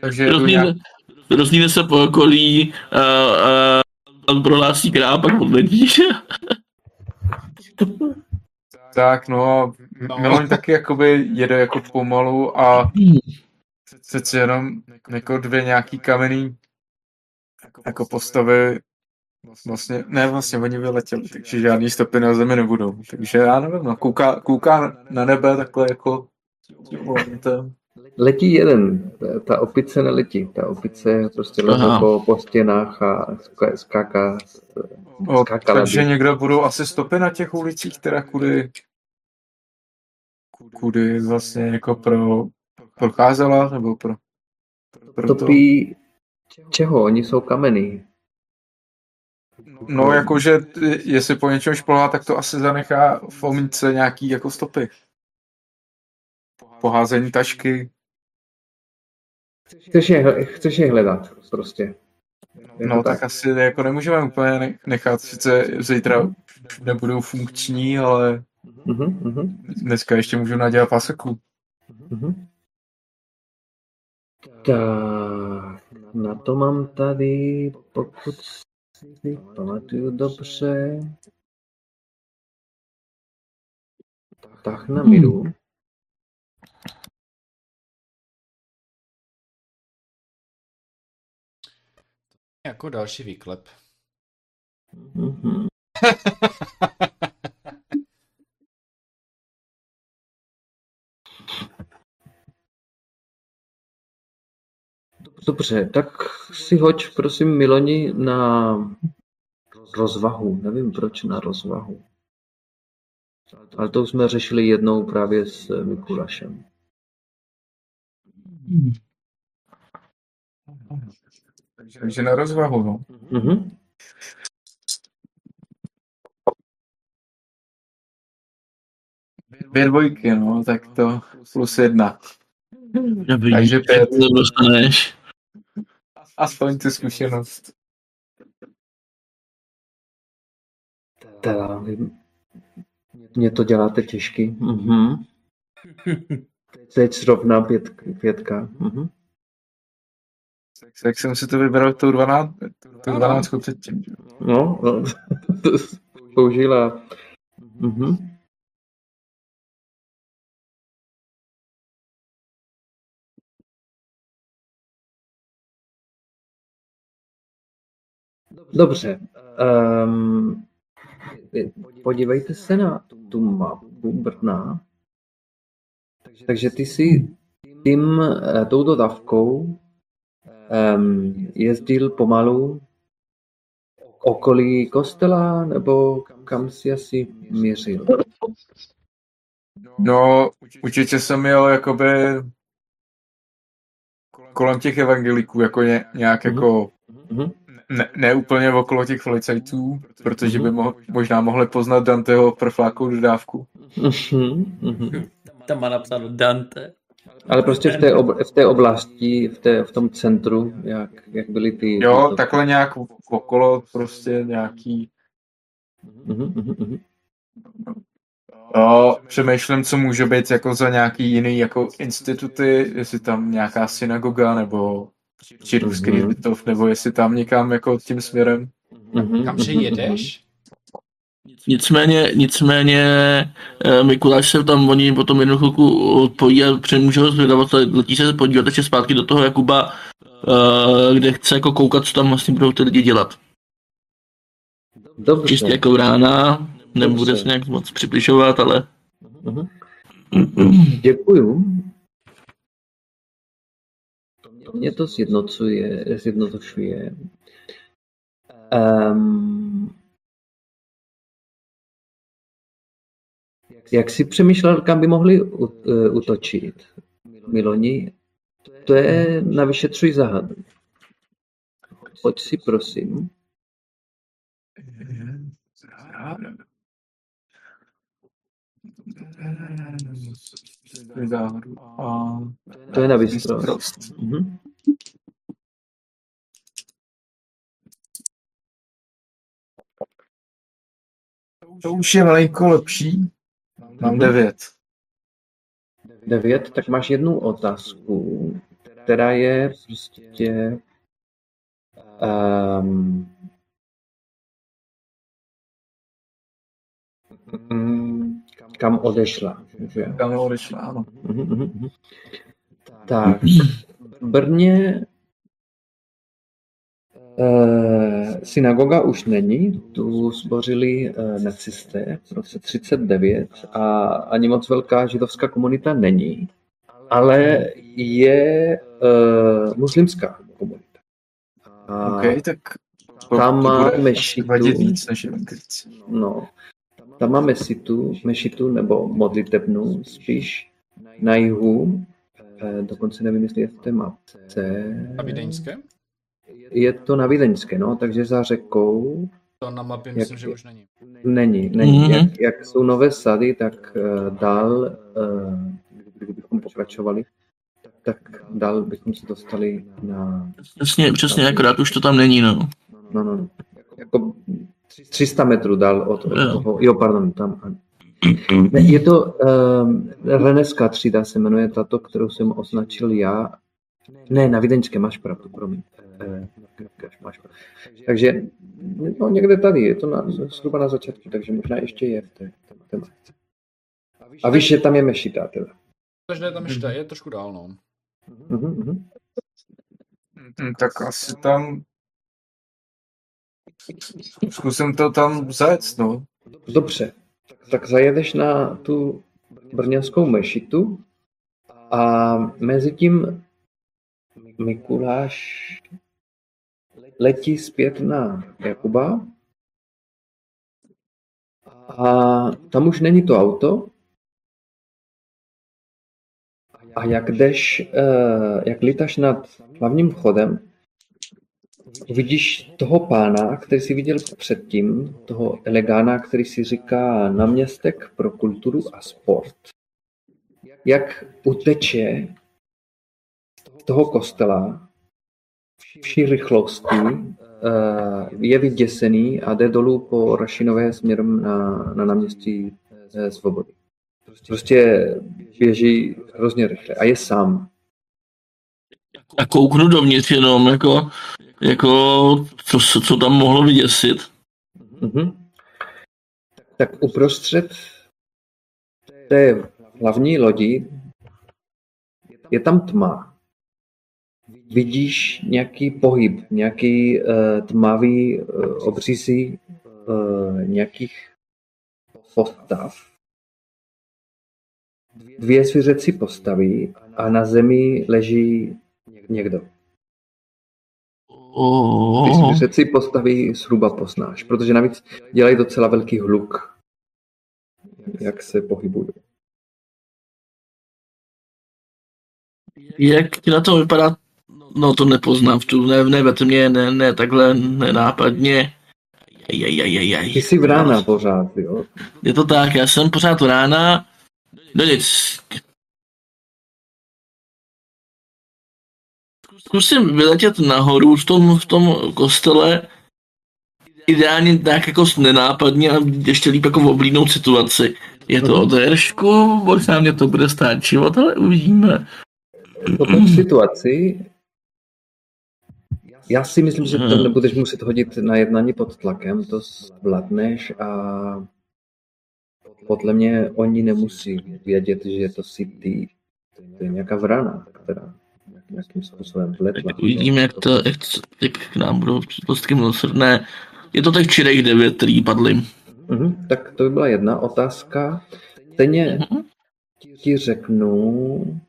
Takže jdu nějak... Se po okolí a, a, a prohlásí krá, pak odletí. Tak no, No. Miloň taky jakoby jede jako pomalu a přece jenom jako dvě nějaký kamenný jako postavy vlastně, ne vlastně oni vyletěli, takže žádný stopy na zemi nebudou. Takže já nevím, no, kouká, kouká na nebe takhle jako to, Letí jeden, ta opice neletí, ta opice prostě Aha. po, po stěnách a sk- skáká, no, skákala takže někde budou asi stopy na těch ulicích, teda kudy kudy vlastně jako pro procházela, nebo pro, pro to. Topí čeho? Oni jsou kamenný. No, jakože ty- jestli po něčem šplhá, tak to asi zanechá v omítce nějaký jako stopy. Poházení tašky. Chceš je, chceš je hledat prostě. No to tak asi jako nemůžeme úplně ne- nechat, sice zítra už nebudou funkční, ale Mhm, mhm, dneska ještě můžu nadělat paseku. mhm. Tak, na to mám tady, pokud si pamatuju dobře, tak na míru. Jako další výklep. Mhm. Dobře, tak si hoď prosím Miloni na rozvahu. Nevím proč na rozvahu. Ale to už jsme řešili jednou právě s Mikulašem. Takže na rozvahu, no. Mhm. Dvě dvojky, no, tak to plus jedna. Dobrý, Takže pět. to dostaneš. Aspoň tu zkušenost. Teda, mě to děláte těžký. Mhm. Teď zrovna pět, pětka. Mhm. Tak jsem si to vybral tou 12, tou 12 předtím. No, no. použila. Mhm. Dobře. Um, podívejte se na tu mapu Brna. Takže ty si tím eh, touto dávkou um, jezdil pomalu okolí kostela, nebo kam si asi měřil? No, určitě jsem jel jakoby kolem těch evangeliků, jako ně, nějak Mhm. jako Mhm. Ne, ne úplně okolo těch policajtů, protože by mo, možná mohli poznat Danteho proflákou dodávku. Mhm, mhm. Tam má napsáno Dante. Ale prostě v té, ob, v té oblasti, v, té, v tom centru, jak, jak byly ty... Jo, ty- takhle nějak okolo prostě nějaký Mhm, mhm, mhm. Jo, přemýšlím, co může být jako za nějaký jiný jako instituty, jestli tam nějaká synagoga nebo židovský Mhm. hřbitov, nebo jestli tam někam jako tím směrem. Mhm, Kamže mhm, jedeš? Nicméně, nicméně eh, Mikuláš se tam oni potom jednu chvilku odpojí a přemůže ho zvědavat, letí se podívat ještě zpátky do toho Jakuba, eh, kde chce jako koukat, co tam vlastně budou ty lidi dělat. Dobře. Čistě jako rána, nebude se nějak moc přibližovat, ale Mhm. Děkuju. To mě to zjednocuje, zjednodušuje. Um, jak si přemýšlel, kam by mohli u- eh, útočit? Miloni, to je na vyšetřuj záhadu. Pojď si, prosím. A... To je na bystrost. Mhm. To už je malinko lepší. Mám devět. Devět, tak máš jednu otázku, která je prostě um, kam odešla. Že? Kam odešla, ano. Mhm, mhm, mhm. Tak, v Brně eh, synagoga už není, tu zbořili eh, nacisté v roce 39 a ani moc velká židovská komunita není, ale je eh, muslimská komunita. A OK, tak Tam máme asi šitu. vadit víc než evangelici. No, tam máme situ, mešitu nebo modlitebnu spíš na jihu, eh, dokonce nevím, jestli je v té mapce. Na Vídeňské? Je to na Vídeňské, no, takže za řekou To na mapě Jak- myslím, že už není. není. není. Mhm. Jak, jak jsou nové sady, tak uh, dál, uh, kdybychom pokračovali, tak dál bychom se dostali na, přesně, přesně, akorát už to tam není, no. no, no, no, jako 300 metrů dál od, od Jo. toho, jo, pardon, tam. Ne, je to um, Reneská třída se jmenuje tato, kterou jsem označil já. Ne, na Vídeňské máš pravdu, promiň. Eh, máš pravdu. Takže no, někde tady, je to na, zhruba na začátku, takže možná ještě je v té. A víš, že tam je mešita teda. Takže je tam ještě, je trošku dál, no. Mhm, mhm. Hm, Tak asi tam... Zkusím to tam zajet, no. Dobře, tak zajedeš na tu brněnskou mešitu a mezi tím Mikuláš letí zpět na Jakuba. A tam už není to auto. A jak jdeš, eh, jak lítáš nad hlavním vchodem, vidíš toho pána, který si viděl předtím, toho elegána, který si říká náměstek pro kulturu a sport, jak uteče z toho kostela vší rychlosti, eh, je vyděsený a jde dolů po Rašinové směrem na, na náměstí eh, Svobody. Prostě běží hrozně rychle a je sám. A kouknu dovnitř jenom, jako, jako co, co tam mohlo vyděsit. Mhm. Tak uprostřed té hlavní lodi je tam tma. Vidíš nějaký pohyb, nějaký uh, tmavý uh, obřízy uh, nějakých postav. Dvě zvířecí postavy a na zemi leží někdo. Ty Oh, zvířecí postavy zhruba poznáš, protože navíc dělají docela velký hluk, jak se pohybují. jak ti na to vypadá? No to nepoznám, v tu, ne, ne ve tmě, ne, ne takhle, nenápadně. Jajajajajaj. Ty jsi v rána pořád, jo? Je to tak, já jsem pořád u rána. No nic. Zkusím vyletět nahoru v tom, v tom kostele. Ideálně tak jako nenápadně a ještě líp jako v oblídnou situaci. Je to o držku, možná mě to bude stát život, ale uvidíme. Po té situaci já si myslím, že to nebudeš muset hodit na jednání pod tlakem, to zvládneš a podle mě oni nemusí vědět, že to si ty, to je nějaká vrana, která nějakým způsobem. Uvidíme, jak to, jak, to, jak k nám budou postky milosrdné. Je to těch čirých devět, který padly. Mm-hmm, tak to by byla jedna otázka. Stejně mm-hmm. ti řeknu...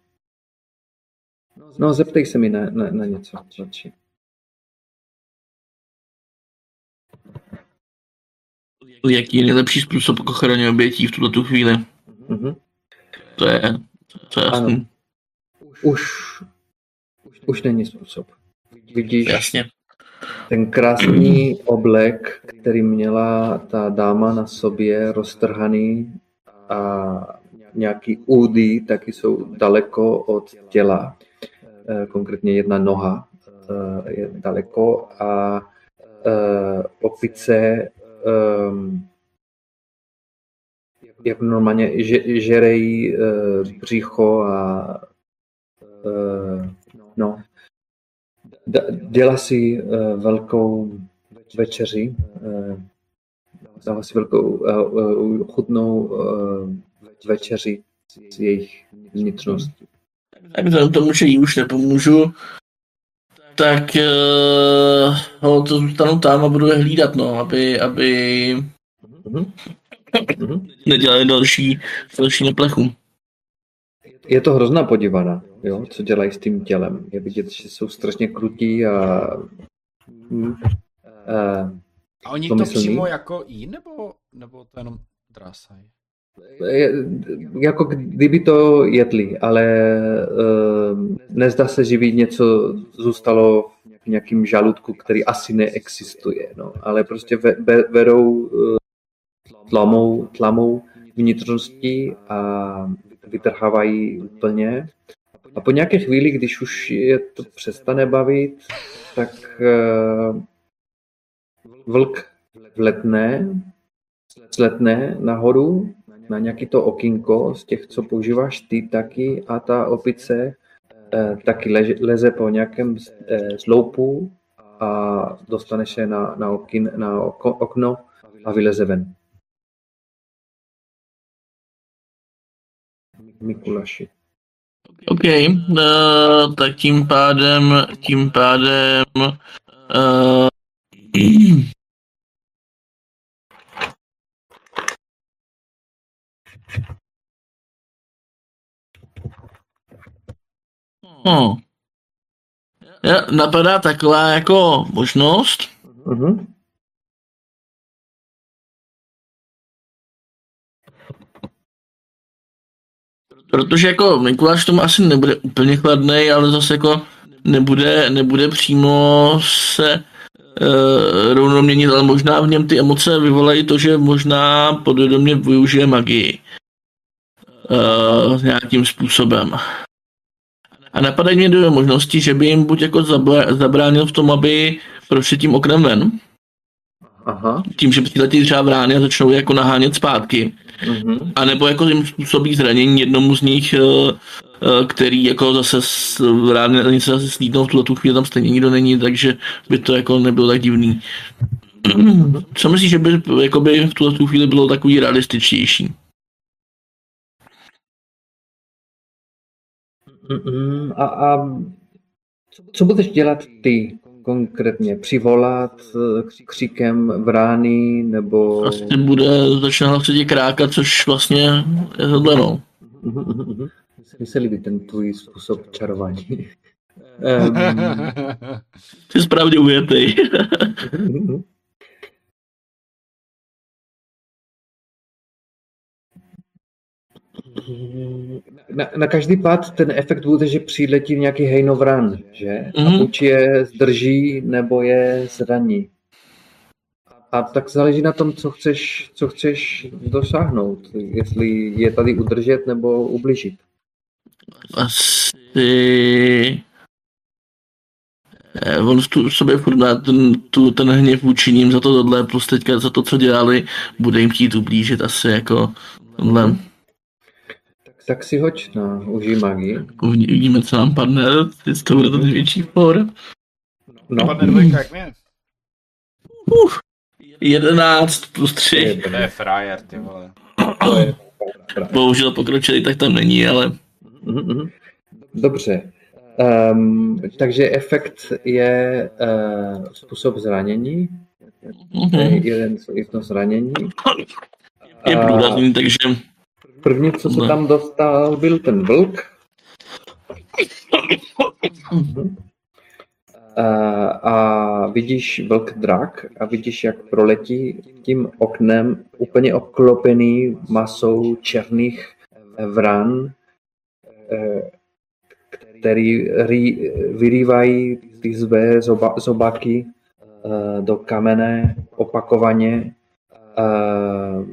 No, zeptej se mi na, na, na něco. Radši. Jaký je nejlepší způsob k ochraně obětí v tuto chvíli? Mm-hmm. To je, to je jasný. Už, už není způsob. Vidíš Jasně. ten krásný oblek, který měla ta dáma na sobě roztrhaný a nějaký údy taky jsou daleko od těla. Eh, konkrétně jedna noha eh, je daleko a eh, opice jak normálně že, žerej uh, břicho a no, dělá si uh, velkou večeři, uh, dává si velkou uh, chutnou večeři z jejich vnitřností. Tak vzhledem tomu, že jí už nepomůžu, tak uh, no, to zůstanu tam a budu je hlídat, no, aby, aby mm-hmm. nedělali další, další neplechu. Je to hrozná podívaná, jo, co dělají s tím tělem. Je vidět, že jsou strašně krutí a... Uh, a oni to přímo jako jí, nebo, nebo to jenom drásají? jako kdyby to jedli, ale uh, nezdá se, že by něco zůstalo v nějakým žaludku, který asi neexistuje, no. ale prostě ve, ve, verou uh, tlamou, tlamou vnitřnosti a vytrhávají úplně. A po nějaké chvíli, když už je to přestane bavit, tak uh, vlk vletne, sletne nahoru na nějaký to okinko z těch, co používáš ty taky a ta opice eh, taky leze po nějakém eh, sloupu a dostane se na, na, okin, na okno a vyleze ven. Mikulaši. OK, uh, tak tím pádem, tím pádem uh. Ja, napadá taková jako možnost. Uh-huh. Protože jako Mikuláš tomu asi nebude úplně chladný, ale zase jako nebude, nebude přímo se uh, rovnou měnit, ale možná v něm ty emoce vyvolají to, že možná podvědomě využije magii. Uh, nějakým způsobem. A napadají mě dvě možnosti, že by jim buď jako zabránil v tom, aby prošli tím oknem ven, Aha. tím, že přiletí třeba rány a začnou jako nahánět zpátky. Uh-huh. A nebo jako jim způsobí zranění jednomu z nich, eh, eh, který jako zase rány se zase slídnou, v tuhle tu chvíli tam stejně nikdo není, takže by to jako nebylo tak divný. Co myslíš, že by jakoby v tuhle tu chvíli bylo takový realističtější? A, a co budeš dělat ty konkrétně? Přivolat eh, kříkem vrány nebo... Vlastně bude, začne hlasitě krákat, což vlastně je tohle no. Mně se líbí ten tvůj způsob čarování. um... Jsi správně ujetej. na, na každý pád ten efekt bude, že přiletí nějaký hejnovran, že? Mm-hmm. A mhm. buď je zdrží, nebo je zraní. A tak záleží na tom, co chceš, co chceš dosáhnout. Jestli je tady udržet nebo ubližit. Asi... Eh, on v sobě furt má ten, tu, ten hněv vůči ním za to tohle, plus teďka za to, co dělali, bude jim chtít ublížit asi jako Tohle. Tak si hoď na užij magii. Uvidí- Uvidíme, co nám padne. Teď to bude ten největší for. No, Padne dvojka, jak mě? 11 plus 3. To je frajer, ty vole. to je Bohužel pokročili, tak tam není, ale. Dobře. Um, takže efekt je uh, způsob zranění. To je jeden jedno zranění. je A průrazný, takže První, co se Ne. tam dostal, byl ten vlk. A, a vidíš vlk drak a vidíš, jak proletí tím oknem úplně obklopený masou černých vran, eh, který rý, vyrývají ty své zoba, zobáky eh, do kamene opakovaně eh,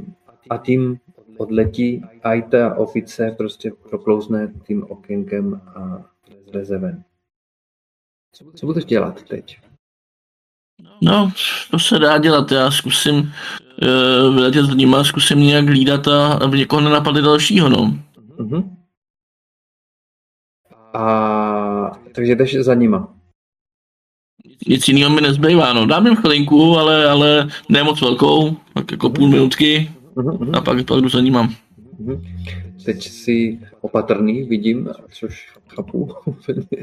a tím odletí a i ta opice prostě proklouzne tím okénkem a vleze ven. Co budeš dělat teď? no, to se dá dělat. Já zkusím uh, vyletět s nima, zkusím nějak hlídat a aby někoho nenapadli dalšího, no. Mhm. A takže jdeš za nima. Nic jiného mi nezbývá, no. Dám jim chvilinku, ale, ale ne moc velkou, tak jako půl minutky a pak, jdu za nima. mhm. Teď si opatrný, vidím, což chápu.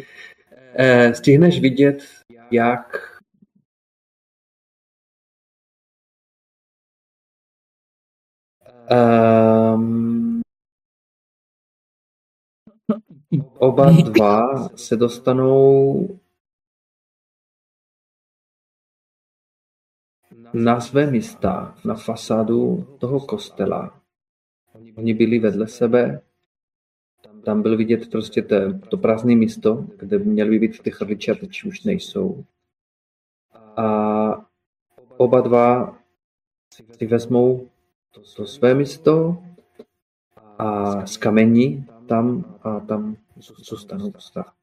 Eh, Stihneš vidět, jak um, oba dva se dostanou na své místa, na fasádu toho kostela. Oni byli vedle sebe, tam byl vidět prostě te, to prázdné místo, kde měly by být ty chrliče, a teď už nejsou. A oba dva si vezmou to, to své místo a z kamení tam a tam zůstanou stát.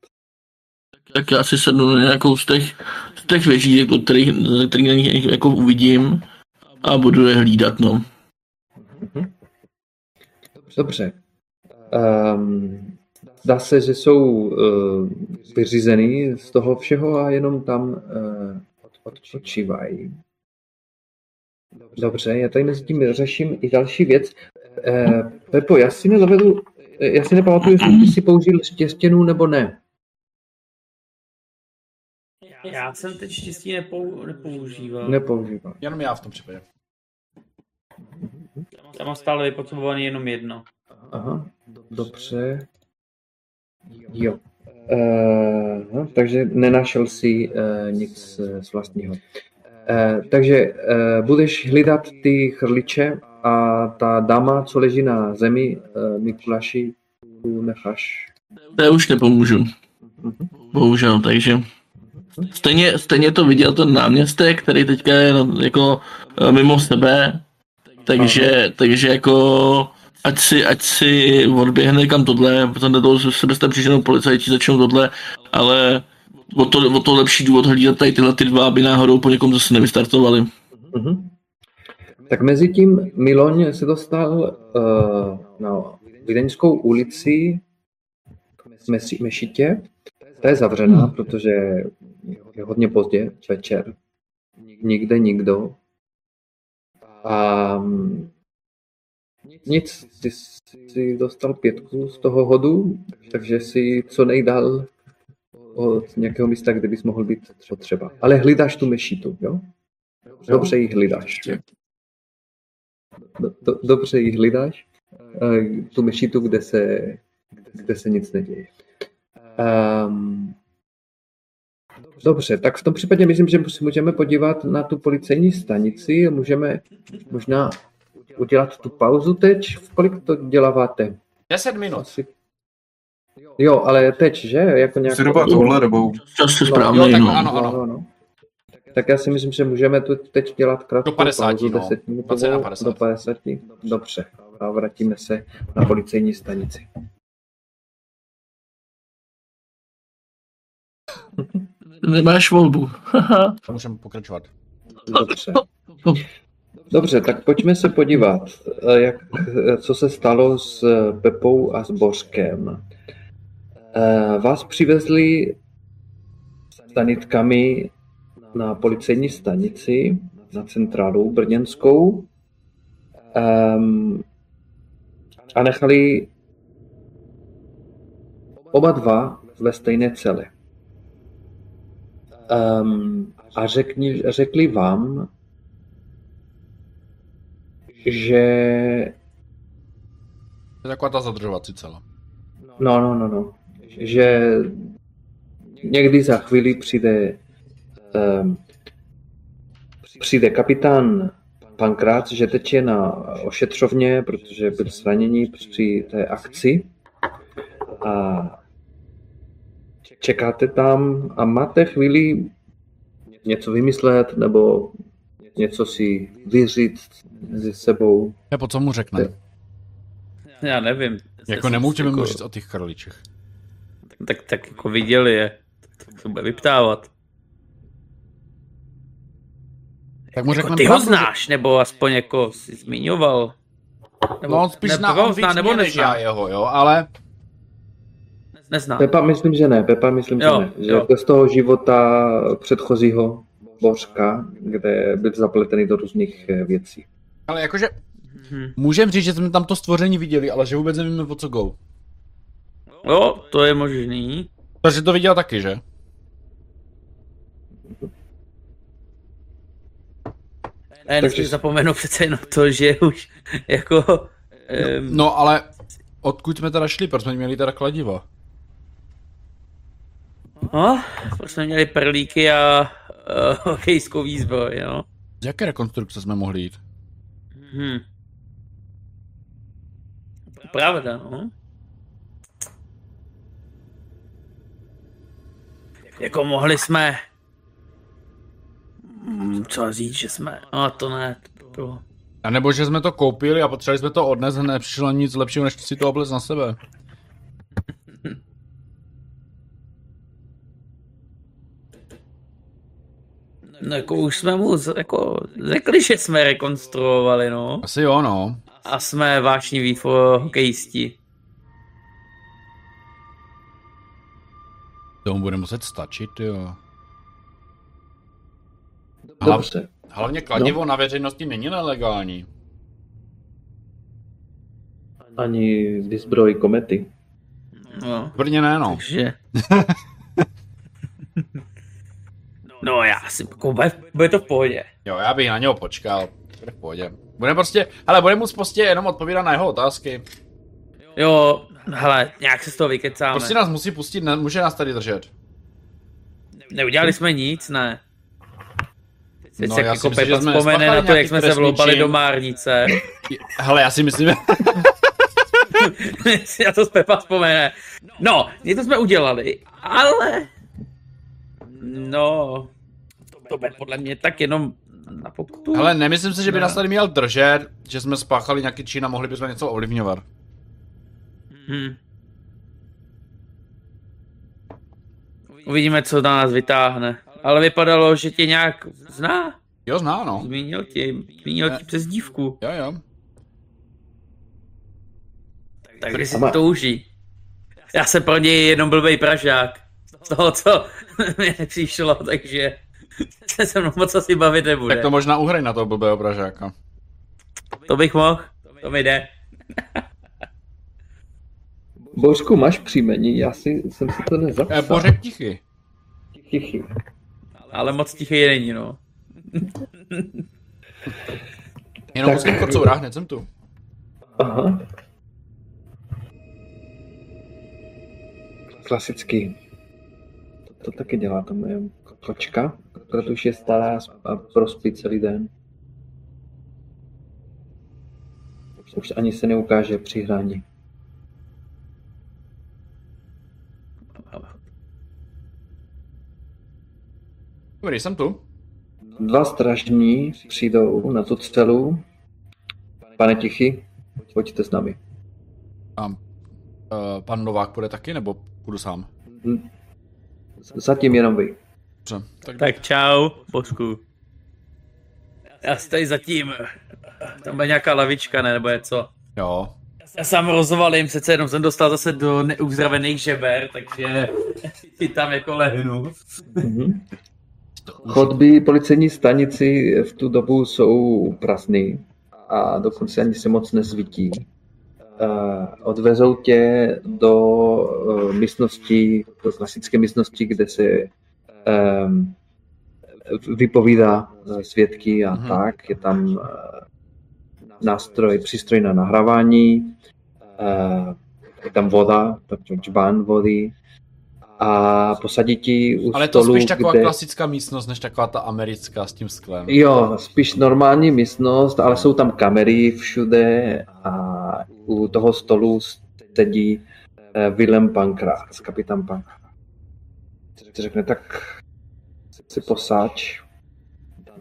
Tak já si sednu na nějakou z těch, z těch věží, jako, který, který na nich jako uvidím a budu je hlídat, no. Dobře. Um, zdá se, že jsou uh, vyřízený z toho všeho a jenom tam uh, odpočívají. Dobře, já tady mezi tím řeším i další věc. Uh, Pepo, já si nedovedu, já si nepamatuju, jestli ty si použil štěstěnu nebo ne. Já jsem teď štěstí nepou, nepoužíval. Nepoužíval. Jenom já v tom případě. Já mám stále vypotřebovaný jenom jedno. Aha, dobře. Jo. Uh, no, takže nenašel si uh, nic uh, z vlastního. Uh, takže uh, budeš hlídat ty chrliče a ta dáma, co leží na zemi, uh, Mikuláši, tu necháš. To už nepomůžu, Mhm. bohužel, takže stejně, stejně to viděl ten náměstek, který teďka je jako eh, mimo sebe, takže, takže jako ať si, ať si odběhne kam tohle, protože toho se sebe jste přišel policajti, začnou tohle, ale o to, o to lepší důvod hlídat tady tyhle ty dva, aby náhodou po někom zase nevystartovali. Mhm. Tak mezi tím Miloň se dostal uh, na Vídeňskou ulici k Mešitě. Ta je zavřená, protože je hodně pozdě, večer. Nikde nikdo. A mm, nic, ty jsi dostal pětku z toho hodu, takže si co nejdál od nějakého místa, kde bys mohl být potřeba. Ale hlídáš tu mešitu, jo? Dobře ji hlídáš. Do, do, dobře ji hlídáš, eh, tu mešitu, kde se, kde se nic neděje. Um, dobře, tak v tom případě myslím, že si můžeme podívat na tu policejní stanici a můžeme možná udělat tu pauzu teď. V kolik to děláváte? 10 minut. Asi... Jo, ale teď, že? Jako nějak... Zhruba touhle dobou. Čas je jo, správný, tak no. ano. No, no, no. Tak já si myslím, že můžeme tu teď dělat krátkou Do 50, pauzu, no. 10 minut 20 na 50. do 50. Dobře, a vrátíme se na policejní stanici. Nemáš volbu. Haha. Můžeme pokračovat. Dobře. Dobře, tak pojďme se podívat, eh, jak, eh, co se stalo s Pepou a s Božkem. Eh, Vás přivezli stanitkami na policejní stanici, na centrálu brněnskou um, a nechali oba dva ve stejné celé. Um, a řekni, řekli vám, že To je taková ta zadržovací cela. No, no, no, no. Že někdy za chvíli přijde um, přijde kapitán Pankrát, že teď je na ošetřovně, protože byl zraněný při té akci. A čekáte tam a máte chvíli něco vymyslet nebo něco si vyříct se sebou. Nebo co mu řekne? Já nevím. Jako nemůžeme mu říct o těch kraličích. Tak, tak, tak jako viděli je. Tak se bude vyptávat. Tak mu Jako řekneme ty ho znáš, nebo aspoň jako si zmiňoval. Nebo, No on spíš zná, nebo on víc nebo než nezná. já jeho, jo, ale Nezná. Pepa myslím, že ne. Pepa myslím, Jo, že ne. Že jo. jako z toho života předchozího Bořka, kde byl zapletený do různých eh, věcí. ale jakože Mhm. můžeme říct, že jsme tam to stvoření viděli, ale že vůbec nevíme, o co go. Jo, to je možný. Takže to viděl taky, že? Ne, nesmím zapomenout přece jenom to, že už jako... Um, No ale odkud jsme teda šli, proč jsme měli teda kladivo? No, proč jsme měli perlíky a uh, hokejskou výzbroj, no. Z jaké rekonstrukce jsme mohli jít? Hm. Pravda, no. Jako mohli jsme... Hmm, co říct, že jsme... No to ne, to bylo... A nebo že jsme to koupili a potřebovali jsme to odnes a nepřišlo nic lepšího, než si to oblec na sebe. No jako už jsme mu z- jako řekli, že jsme rekonstruovali, no. Asi jo, no. A jsme vášniví hokejisti. Tomu bude muset stačit, jo. Hlav, Dobře. hlavně kladivo no. na veřejnosti není nelegální. Ani výzbroj komety. No, Brně ne, no. takže... No já si, jako bude, bude to v pohodě. Jo, já bych na něho počkal. Bude v pohodě. Bude prostě, ale bude mu prostě jenom odpovídat na jeho otázky. Jo, hele, nějak se z toho vykecáme. Prostě nás musí pustit, ne, může nás tady držet. Neudělali jsme nic, ne. Teď No, se já si jako myslím, že Pepa jsme vzpomene na to, jak jsme se vloupali do Márnice. Hele, já si myslím, si na to Pepa vzpomene. No, něco jsme udělali, ale... No, to bude podle mě tak jenom na pokutu. hele, nemyslím si, že by Ne. nás tady měl držet, že jsme spáchali nějaký čin a mohli bychom něco ovlivňovat. Hm. Uvidíme, co na nás vytáhne. Ale vypadalo, že tě nějak zná. Jo, zná, no. Zmínil ti, zmínil ti přes dívku. Jo, jo. Takže si to užij. Já jsem pro něj jenom blbej pražák. Z toho, co mi nepřišlo, takže se se mnou moc asi bavit nebude. Tak to možná uhraj na toho blbého pražáka. To bych mohl, to mi jde. Božku, máš příjmení? Já si, jsem si to nezapsal. Bořek tichý. Tichý. Ale moc tichý není, no. Jenom Tak- musím kocoura, hned jsem tu. Aha. Klasický. To, taky dělá to moje kočka, protože už je stará a prospí celý den. Už ani se neukáže při hraní. Dobrý, jsem tu. Dva stražní přijdou na tu celu. Pane Tichy, pojďte s námi. A uh, pan Novák půjde taky, nebo půjdu sám? Zatím jenom vy. Dobře, tak, tak. Čau, Božku. já si tady zatím, tam bude nějaká lavička, ne, nebo je co. Jo. Já sám rozvalím, přece jenom jsem dostal zase do neuzdravených žeber, takže si tam jako lehnu. Mhm. Chodby policejní stanici v tu dobu jsou prázdný a dokonce ani se moc nezvítí. Odvezou tě do eh, místnosti, do klasické místnosti, kde se ehm, vypovídá svědky a Mhm. tak. Je tam eh, nástroj, přístroj na nahrávání, eh, je tam voda, tam čbán vody a posadí ti u Ale je to stolu, spíš taková kde... klasická místnost, než taková ta americká s tím sklem. Jo, spíš normální místnost, ale jsou tam kamery všude a u toho stolu sedí eh, Willem Pankrác, kapitán Pankrác. Ty řekne, tak si posáč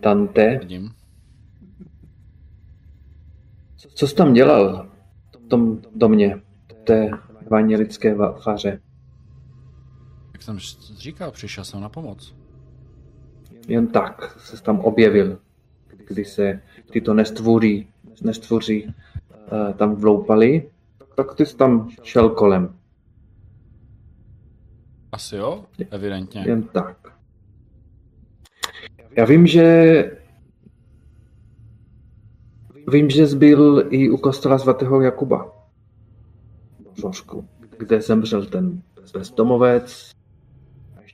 Dante. Co jsi tam dělal v tom domě, v té evangelické va- faře? Jak jsem říkal, přišel jsem na pomoc. Jen tak se tam objevil, kdy se tyto nestvoří eh, tam vloupali, tak ty jsi tam šel kolem. Asi jo, evidentně. Jen tak. Já vím, že vím, že jsi byl i u kostela svatého Jakuba v Ložku, kde zemřel ten bezdomovec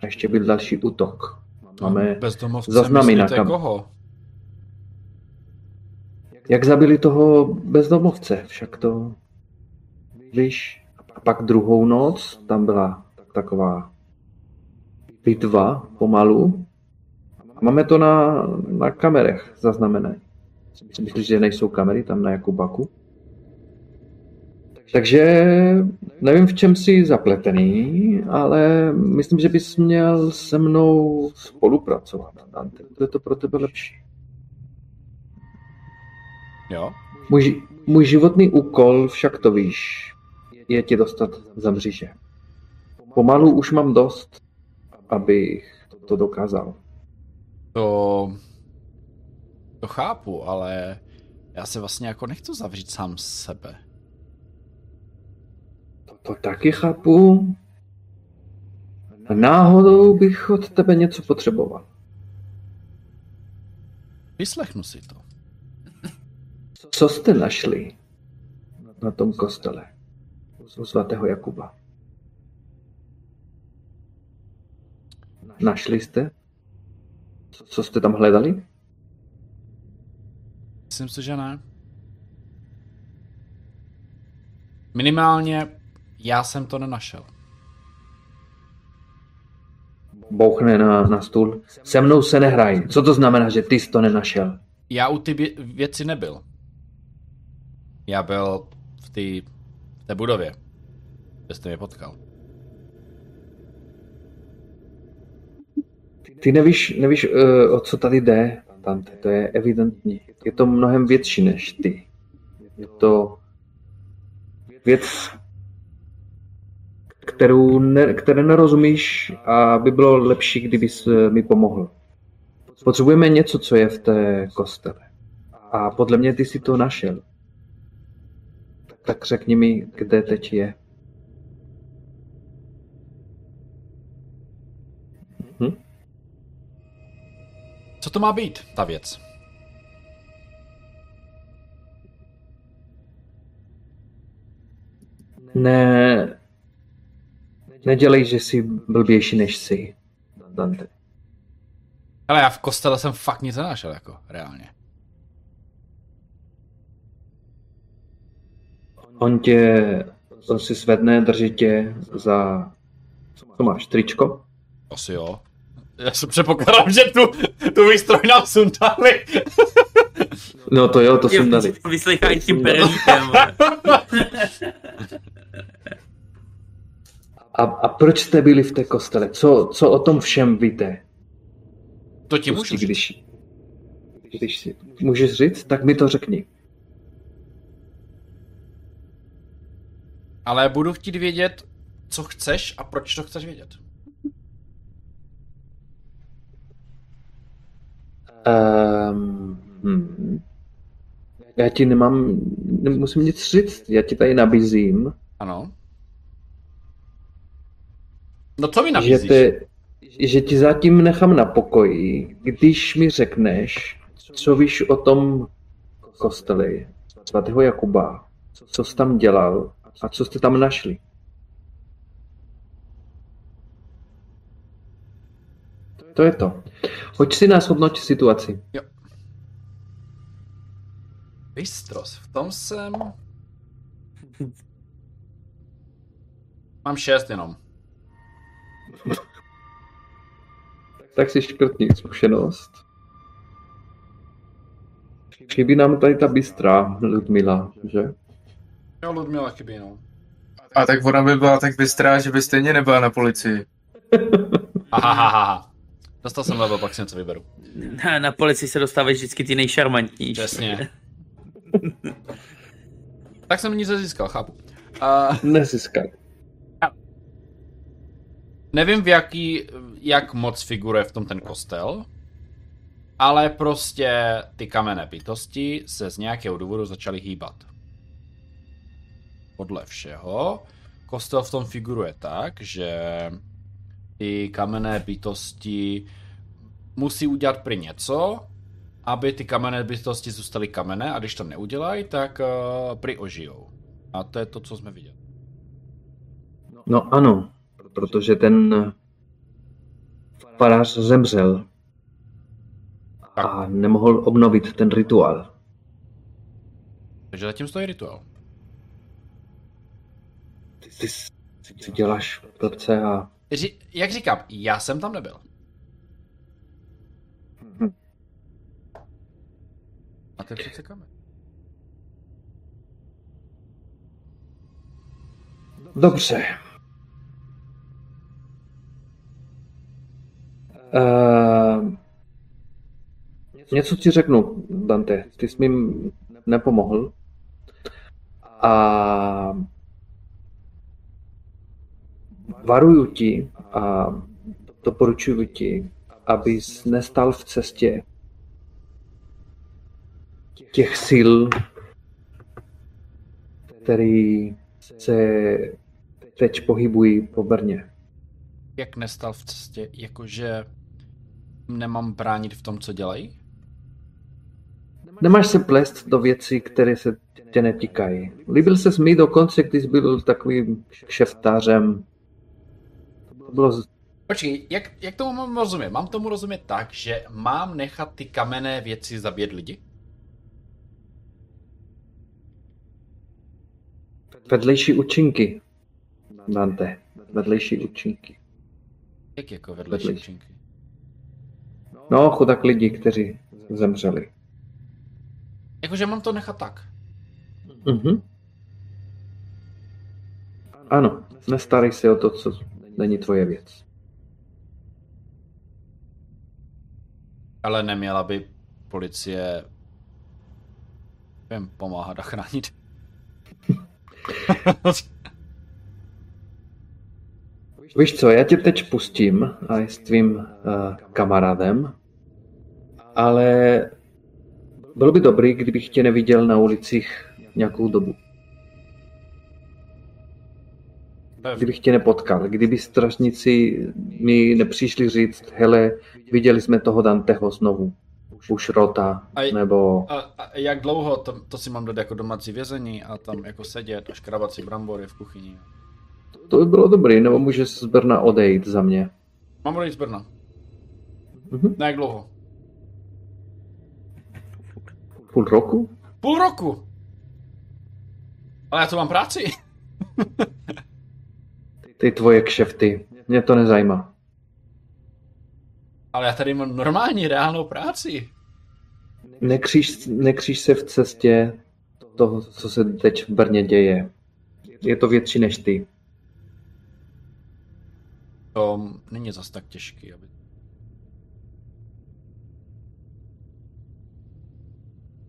a ještě byl další útok. Máme, Bezdomovce, zaznamená myslíte tam. koho? Jak zabili toho bezdomovce, však to víš. A pak druhou noc, tam byla taková bitva pomalu. A máme to na, na kamerech zaznamené. Myslíš, že nejsou kamery tam na Jakubaku? Takže nevím, v čem jsi zapletený, ale myslím, že bys měl se mnou spolupracovat. Dante. Bude to pro tebe lepší. Jo? Můj, můj životný úkol, však to víš, je tě dostat za mříže. Pomalu už mám dost, abych to dokázal. To... To chápu, ale já se vlastně jako nechci zavřít sám sebe. To taky chápu. A náhodou bych od tebe něco potřeboval. Vyslechnu si to. Co jste našli na tom kostele u svatého Jakuba? Našli jste? Co- Co jste tam hledali? Myslím si, že ne. Minimálně já jsem to nenašel. Bouchne na, na stůl. Se mnou se nehrají. Co to znamená, že ty jsi to nenašel? Já u ty vě- věci nebyl. Já byl v té v té budově, kde jste mě potkal. Ty nevíš, nevíš uh, o co tady jde, Tante. To je evidentní. Je to mnohem větší než ty. Je to věc, kterou ne, které nerozumíš a by bylo lepší, kdybys eh, mi pomohl. Potřebujeme něco, co je v té kostele. A podle mě ty si to našel. Tak řekni mi, kde teď je. Hm? Co to má být, ta věc? Ne, nedělej, že jsi blbější než jsi, Dante. Ale já v kostele jsem fakt nic nenašel, jako reálně. On tě, on si svedne, drží tě za, co máš, tričko? Asi jo. Já se předpokládám, že tu, tu výstroj nám sundali. No to jo, to jsem dali. Vyslychají tím perlíkem. A, a proč jste byli v té kostele? Co, co o tom všem víte? To ti můžu Pustí, říct. když, když si můžeš říct, tak mi to řekni. Ale budu chtít vědět, co chceš a proč to chceš vědět. Um, Hmm. Já ti nemám, nemusím nic říct, já ti tady nabízím, Ano. No co mi že, nabízíš? te, že ti zatím nechám na pokoji, když mi řekneš, co víš o tom kosteli svatého Jakuba, co jsi tam dělal a co jste tam našli. To je to. Hoď si nás hodnoť situaci. Bystros, v tom jsem... Mám šest jenom. Tak si škrtni zkušenost. Chybí nám tady ta bystrá Ludmila, že? Jo, Ludmila chybí, no. A tak ona by byla tak bystrá, že by stejně nebyla na policii. Aha, aha, aha. Dostal jsem level, pak si něco vyberu. Na, na policii se dostávají vždycky ty nejšarmantnější. Přesně. tak jsem nic nezískal, chápu. Uh, Nezískal. nevím, v jaký, jak moc figuruje v tom ten kostel, ale prostě ty kamenné bytosti se z nějakého důvodu začaly hýbat. Podle všeho, kostel v tom figuruje tak, že ty kamenné bytosti musí udělat prý něco, aby ty kamenné bytosti zůstaly kamenné a když to neudělají, tak uh, prý ožijou. A to je to, co jsme viděli. No ano, protože ten farář zemřel a nemohl obnovit ten rituál. Takže zatím stojí rituál. Ty, ty si děláš blbce a Ři- jak říkám, já jsem tam nebyl. A to je přece kamen. Dobře. Uh, něco ti řeknu, Dante. Ty jsi mi nepomohl. A varuju ti a doporučuji ti, abys nestal v cestě těch sil, který se teď pohybují po Brně. Jak nestal v cestě, jakože nemám bránit v tom, co dělají? Nemáš se plést do věcí, které se tě netýkají. Líbil se mi dokonce, když byl takovým šeftářem. Bylo Počkej, jak, jak tomu mám rozumět? Mám tomu rozumět tak, že mám nechat ty kamenné věci zabít lidi? vedlejší účinky. Dante, vedlejší účinky. Jak jako vedlejší Vedlejší. účinky? No, chudák lidi, kteří zemřeli. Jakože mám to nechat tak. Mhm. Ano, nestarej se o to, co není tvoje věc. Ale neměla by policie nevím, pomáhat a chránit. Víš co, já tě teď pustím a s tvým uh, kamarádem, ale bylo by dobrý, kdybych tě neviděl na ulicích nějakou dobu. Kdybych tě nepotkal, kdyby strašníci mi nepřišli říct, hele, viděli jsme toho Danteho znovu, už rota, A- nebo... A, a jak dlouho to, to si mám dát jako domácí vězení a tam jako sedět a škrabat si brambory v kuchyni? To by bylo dobrý, nebo můžeš z Brna odejít za mě. Mám odejít z Brna. Mhm. Na jak dlouho? Půl roku? Půl roku! Ale já tu mám práci. Ty tvoje kšefty, mě to nezajímá. Ale já tady mám normální, reálnou práci. Nekříž, nekříž se v cestě toho, co se teď v Brně děje. Je to větší než ty. To není zas tak těžký, aby...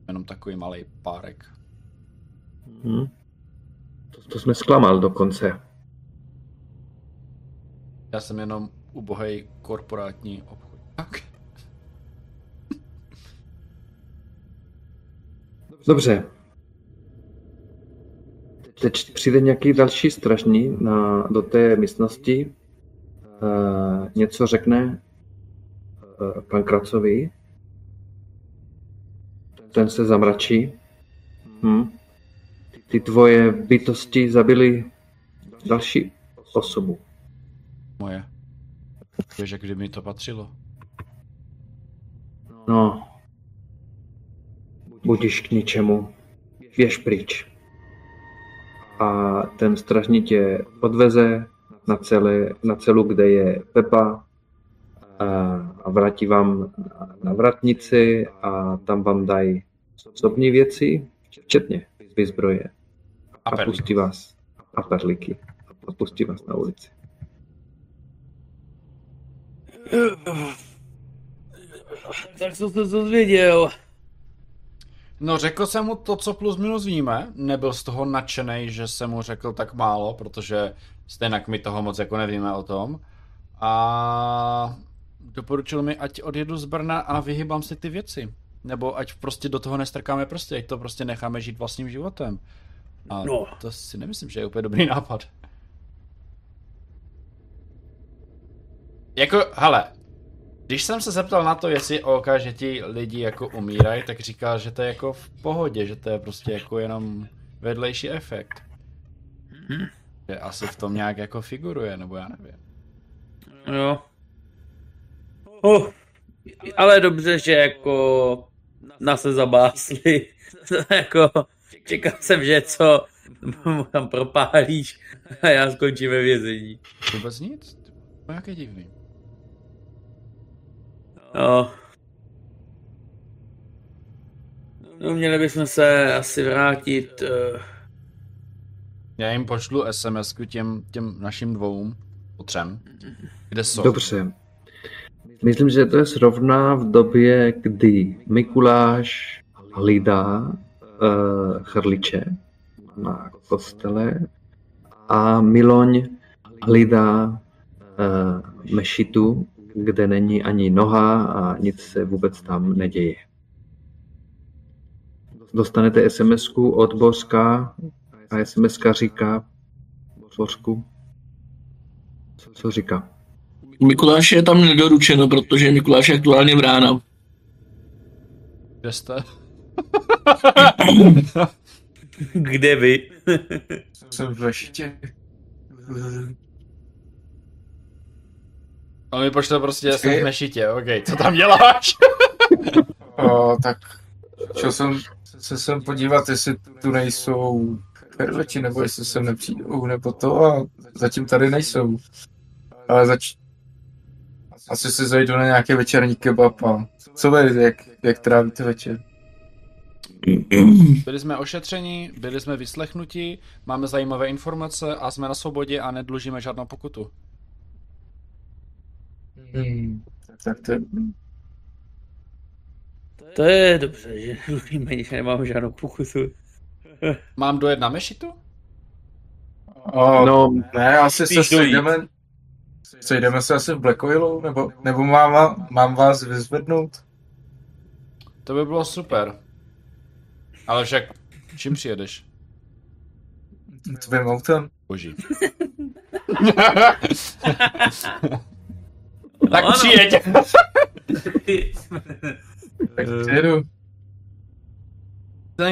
Jenom takový malý párek. Hm? To, to jsme zklamal dokonce. Já jsem jenom ubohej korporátní obchod. Tak. Dobře. Teď přijde nějaký další strašný na, do té místnosti. Uh, něco řekne uh, pan Kracovi. Ten se zamračí. Hm. Ty tvoje bytosti zabili další osobu. Moje. Víš, jak kdyby mi to patřilo. No. Budíš k ničemu. Běž pryč. A ten strašný tě odveze na, celé, na celu, kde je Pepa a, vrátí vám na, vratnici a tam vám dají osobní věci, včetně výzbroje. A A pustí vás. A perlíky. A pustí vás na ulici. Tak jsem se dozvěděl. No řekl jsem mu to, co plus minus víme. Nebyl z toho nadšený, že jsem mu řekl tak málo, protože stejně my toho moc jako nevíme o tom. A doporučil mi, ať odjedu z Brna a vyhybám si ty věci. Nebo ať prostě do toho nestrkáme prostě, ať to prostě necháme žít vlastním životem. A No. to si nemyslím, že je úplně dobrý nápad. Jako, hele, když jsem se zeptal na to, jestli OK, že ti lidi jako umírají, tak říkal, že to je jako v pohodě, že to je prostě jako jenom vedlejší efekt. Že asi v tom nějak jako figuruje, nebo já nevím. Jo. Oh, ale dobře, že jako nás se zabásli. jako čekal jsem, že co tam propálíš a já skončím ve vězení. Vůbec nic? To je nějaké divný. No. No, měli bychom se asi vrátit. Uh, Já jim pošlu sms těm, těm našim dvou, o třem, kde jsou. Dobře. Myslím, že to je zrovna v době, kdy Mikuláš hlídá uh, chrliče na kostele a Miloň hlídá uh, mešitu, kde není ani noha a nic se vůbec tam neděje. Dostanete sms od Bořka a sms říká Bořku, co, co říká? Mikuláš je tam nedoručeno, protože Mikuláš je aktuálně v rána. Kde jste? kde vy? Jsem v lešitě. On mi pošle prostě, jsem Počkej. v mešitě, OK, co tam děláš? O, tak šel jsem se sem podívat, jestli tu nejsou perveti, nebo jestli sem nepřijdou, nebo to a zatím tady nejsou. Ale zač... Asi se zajdu na nějaké večerní kebab a co vy, jak, jak trávíte večer? Byli jsme ošetřeni, byli jsme vyslechnuti, máme zajímavé informace a jsme na svobodě a nedlužíme žádnou pokutu. Hmm. Tak to je... To je dobře, že mluvíme, že nemám žádnou pokusu. Mám dojet na mešitu? O, No, ne, asi se sejdeme, sejdeme se asi v Black Oilu, nebo, nebo mám, mám vás vyzvednout? To by bylo super. Ale však, čím přijedeš? Tvým autem? Boží. tak ano. přijeď. Tak přijedu.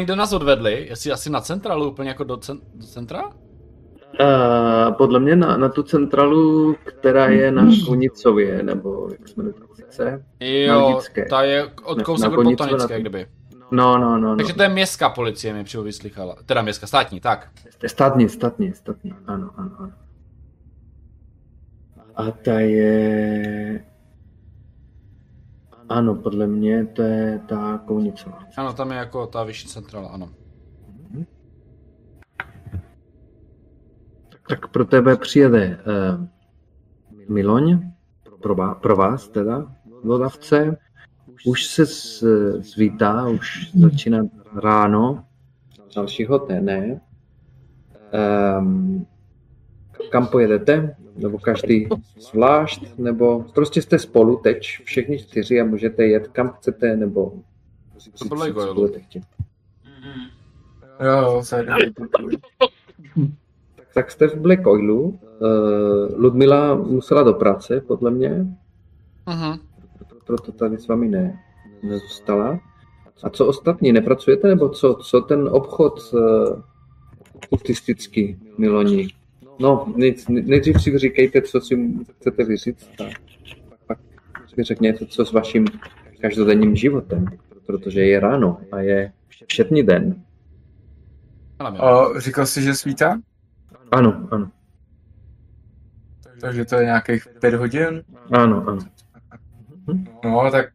Kde nás odvedli, jestli asi na centrálu, úplně jako do, cen- do centra? Uh, podle mě na, na tu centralu, která je na Konicově, nebo jak se jmenuje ta ulice? Jo, ta je od kousek na od botanické, na- kdyby. No, no, no, no. Takže to je městská policie, mi přijde vyslychala. Teda městská, státní, tak. Státní, státní, státní, ano, ano, ano. A ta je... Ano, podle mě to je ta Kounicová. Ano, tam je jako ta vyšší centrála, ano. Tak pro tebe přijede uh, Miloň, pro, vás, pro vás teda, dodavce. Už se z, zvítá, už začíná ráno dalšího dne. Um, kam pojedete? Nebo každý zvlášť? Nebo prostě jste spolu teď, všichni čtyři a můžete jet kam chcete, nebo podle co chtít. Jo, jo. Tak jste v Black Oilu. Uh, Ludmila musela do práce, podle mě, Mhm. proto tady s vámi ne, nezůstala. A co ostatní, nepracujete, nebo co, co ten obchod uh, kultistický, Miloni? No, nic, nejdřív si říkejte, co si chcete vyříct, a pak si řekněte, co s vaším každodenním životem, protože je ráno a je všetní den. A říkal jsi, že svítá? Ano, ano, Takže to je nějakých pět hodin? ano, ano. No, tak...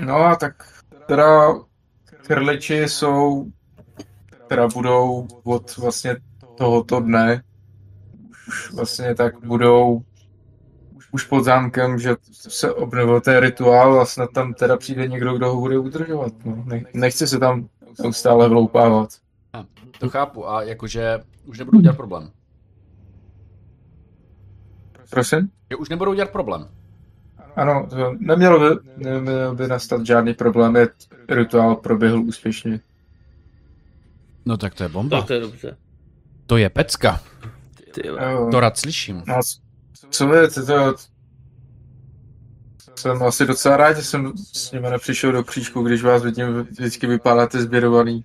No tak teda krliči jsou, teda budou od vlastně tohoto dne, už vlastně tak budou už pod zámkem, že se obnovil ten rituál a snad tam teda přijde někdo, kdo ho bude udržovat. No. Ne- Nechci se tam neustále vloupávat. To chápu a jakože už nebudou dělat problém. Prosím? Že už nebudou dělat problém. Ano, to nemělo by, nemělo by nastat žádný problém, je rituál proběhl úspěšně. No tak to je bomba. Tak to je dobře. To je pecka. Jo. To rád slyším. No, co vy, to, to, jsem asi docela rád, že jsem s nimi nepřišel do křížku, když vás vidím, vždycky vypadáte zběrovaný.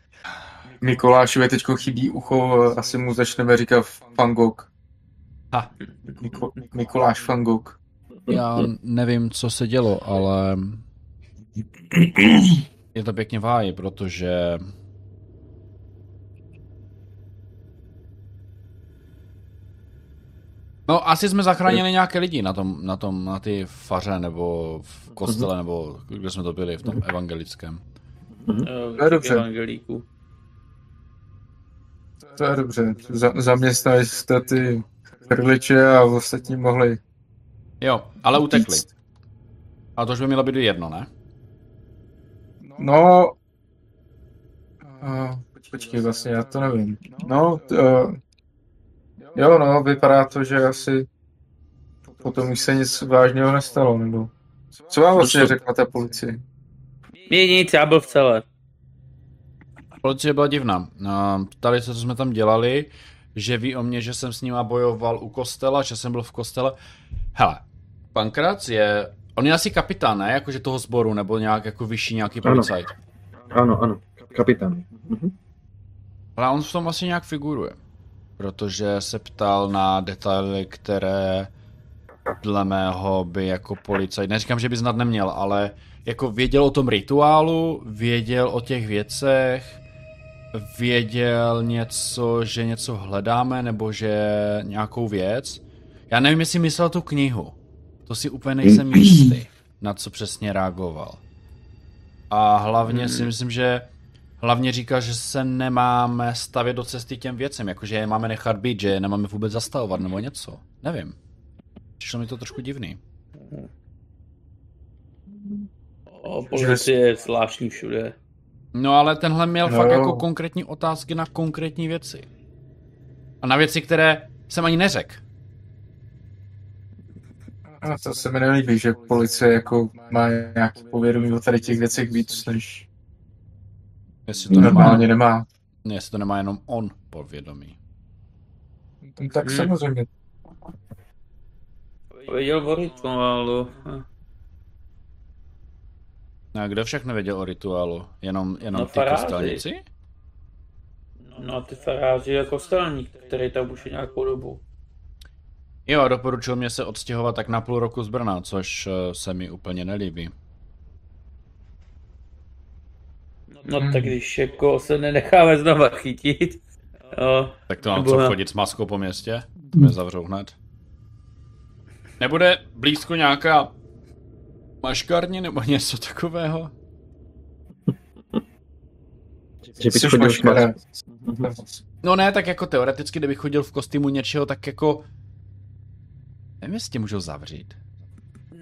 Mikulášovi teď chybí ucho, asi mu začneme říkat Fangok. Ha. Miko, Mikuláš Fangok. Já nevím, co se dělo, ale je to pěkně v háji, protože No, asi jsme zachránili nějaké lidi na tom, na tom, na ty faře, nebo v kostele, nebo kde jsme to byli, v tom evangelickém. To je dobře. Evangelíku. To je dobře. Za, zaměstnali jste ty krliče a ostatní mohli Jo, ale utekli. A to už by mělo být jedno, ne? No, uh, počkej, vlastně, já to nevím. No, uh, jo, no, vypadá to, že asi potom už se nic vážného nestalo, nebo... Co vám vlastně co- řekla ta policie? Mě nic, já byl v celé. Policie byla divná. No, Ptali se, co jsme tam dělali, že ví o mě, že jsem s nima bojoval u kostela, že jsem byl v kostele. Hele, Pankrac je, on je asi kapitán, ne? Jakože toho sboru, nebo nějak jako vyšší nějaký Ano. policajt. Ano, ano, kapitán. Mhm. Ale on v tom asi nějak figuruje. Protože se ptal na detaily, které dle mého by jako policajt, neříkám, že by znat neměl, ale jako věděl o tom rituálu, věděl o těch věcech, věděl něco, že něco hledáme, nebo že nějakou věc. Já nevím, jestli myslel tu knihu. To si úplně nejsem jistý, na co přesně reagoval. A hlavně si myslím, že hlavně říkal, že se nemáme stavět do cesty těm věcem, jakože je máme nechat být, že je nemáme vůbec zastavovat nebo něco. Nevím. Přišlo mi to trošku divný. O, policie je zvláštní všude. No ale tenhle měl No fakt jo. jako konkrétní otázky na konkrétní věci. A na věci, které jsem ani neřekl. No, to se mi nelíbí, že policie jako má nějaký povědomí o tady těch věcech víc, než Jestli to nemá, normálně nemá. ne, jestli to nemá jenom on podvědomí. Tak Hmm. samozřejmě. Věděl o rituálu. No a kdo však nevěděl o rituálu? Jenom, jenom No, ty faráři. kostelníci? No a ty faráři je kostelník, který tam už je nějakou dobu. Jo, doporučil mě se odstěhovat tak na půl roku z Brna, což eh, se mi úplně nelíbí. No Hmm. tak když jako se nenecháme znova chytit. Jo, Tak to mám Nebo co ne. chodit s maskou po městě? To mě zavřou hned. Nebude blízko nějaká maškarně nebo něco takového? Že Jsi chodil maskou. No ne, tak jako teoreticky, kdybych chodil v kostýmu něčeho, tak jako... Nevím, jestli tě můžou zavřít.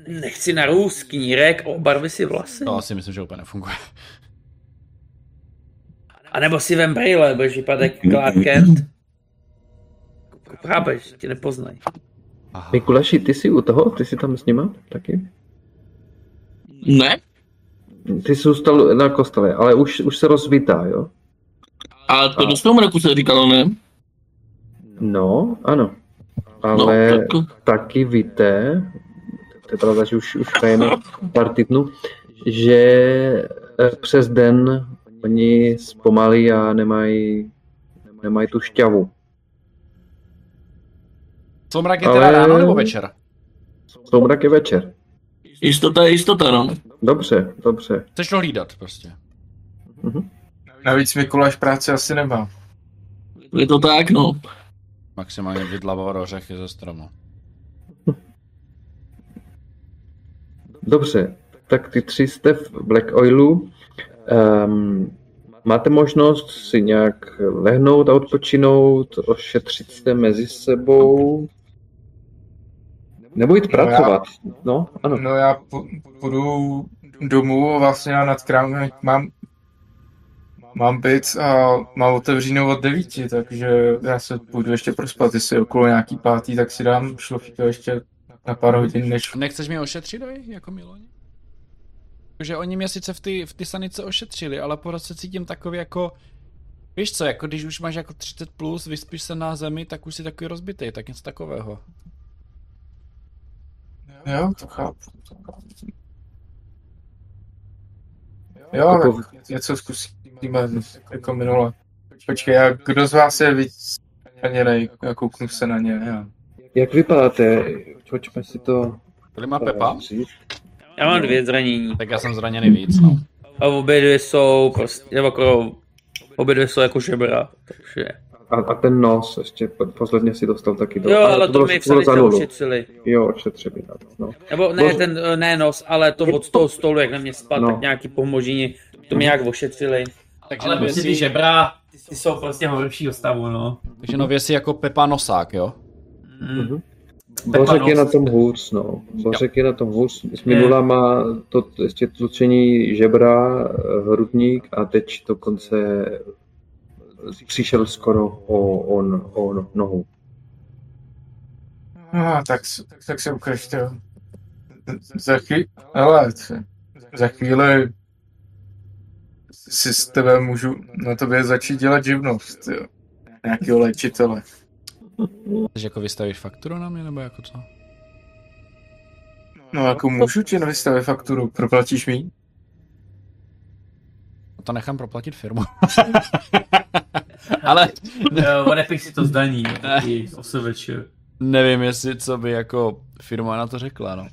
nechci narůst knírek, obarvi si vlasy. To asi myslím, že úplně nefunguje. A nebo si vem brýle, budeš vypadat jak Clark Kent. Chápeš, tě nepoznají. Aha. Mikuláši, ty jsi u toho? Ty jsi tam s nima taky? Ne? Ty jsi zůstal na kostele, ale už, už se rozvítá, jo? A to do svého mraku se říkalo, ne? No, ano. No, Ale tak, taky víte, to je pravda, že už, už hrajeme pár týdnů, že eh, přes den oni zpomalí a nemají, nemají tu šťavu. Soumrak je teda Ale- ráno nebo večer? Soumrak je večer. jistota je jistota, no. Dobře, dobře. Chceš to hlídat prostě. Navíc Mikuláš práci asi nemá. Je to tak, no. Maximálně vydlabovat ořechy ze stromu. Dobře, tak ty tři jste v Black Oilu. Um, máte možnost si nějak lehnout a odpočinout, ošetřit se mezi sebou, nebo jít No já- pracovat. No, ano. No já půjdu domů, vlastně já nad krám mám mám byt a mám otevřenou od devíti, takže já se půjdu ještě prospat, jestli je okolo nějaký pátý, tak si dám šlofíka ještě na pár hodin, než... Nechceš mě ošetřit, jako Miloni? Protože oni mě sice v ty, v ty sanice ošetřili, ale pořád se cítím takový jako... Víš co, jako když už máš jako 30 plus, vyspíš se na zemi, tak už jsi takový rozbitý, tak něco takového. Jo, to chápu. Jo, Jako- něco zkusíme, jako minule. Počkej, a kdo z vás je víc raněnej? Já kouknu se na ně. Já. Jak vypadáte? Pojďme si to Byli má Pepa? říct. Já mám dvě zranění. Tak já jsem zraněný víc, no. A obě dvě jsou prostě, nebo jako, obě dvě jsou jako žebra, takže. A, a ten nos ještě po- posledně si dostal taky do... Jo, ale to bylo- mi v bylo za sanice nulu. ošetřili. Jo, ošetřili na to, no. Nebo ne ten, ne nos, ale to od toho stolu, jak na mě spadl, No. tak nějaký pomožini, to mi nějak ošetřili. Takže Ale nově prostě ty si, žebra, ty jsou prostě horšího stavu, no. takže nově si jako Pepa nosák, jo? Mm. Mhm. Bořek je na tom hůř, no. Bořek je na tom hůř. Z minula má to ještě tlučení žebra, eh, hrudník a teď dokonce přišel skoro o, o, o nohu. Ah, tak, s- tak, tak se ukažte. Za chvíli, ale za chvíli si s tebe můžu na tobě začít dělat živnost, jo. Nějakého léčitele. Takže jako vystavíš fakturu na mě, nebo jako co? No jako můžu ti vystavit fakturu, proplatíš mi? To nechám proplatit firmu. Ale Odepich si to zdaní, taky osobeč. nevím, jestli co by jako firma na to řekla, no.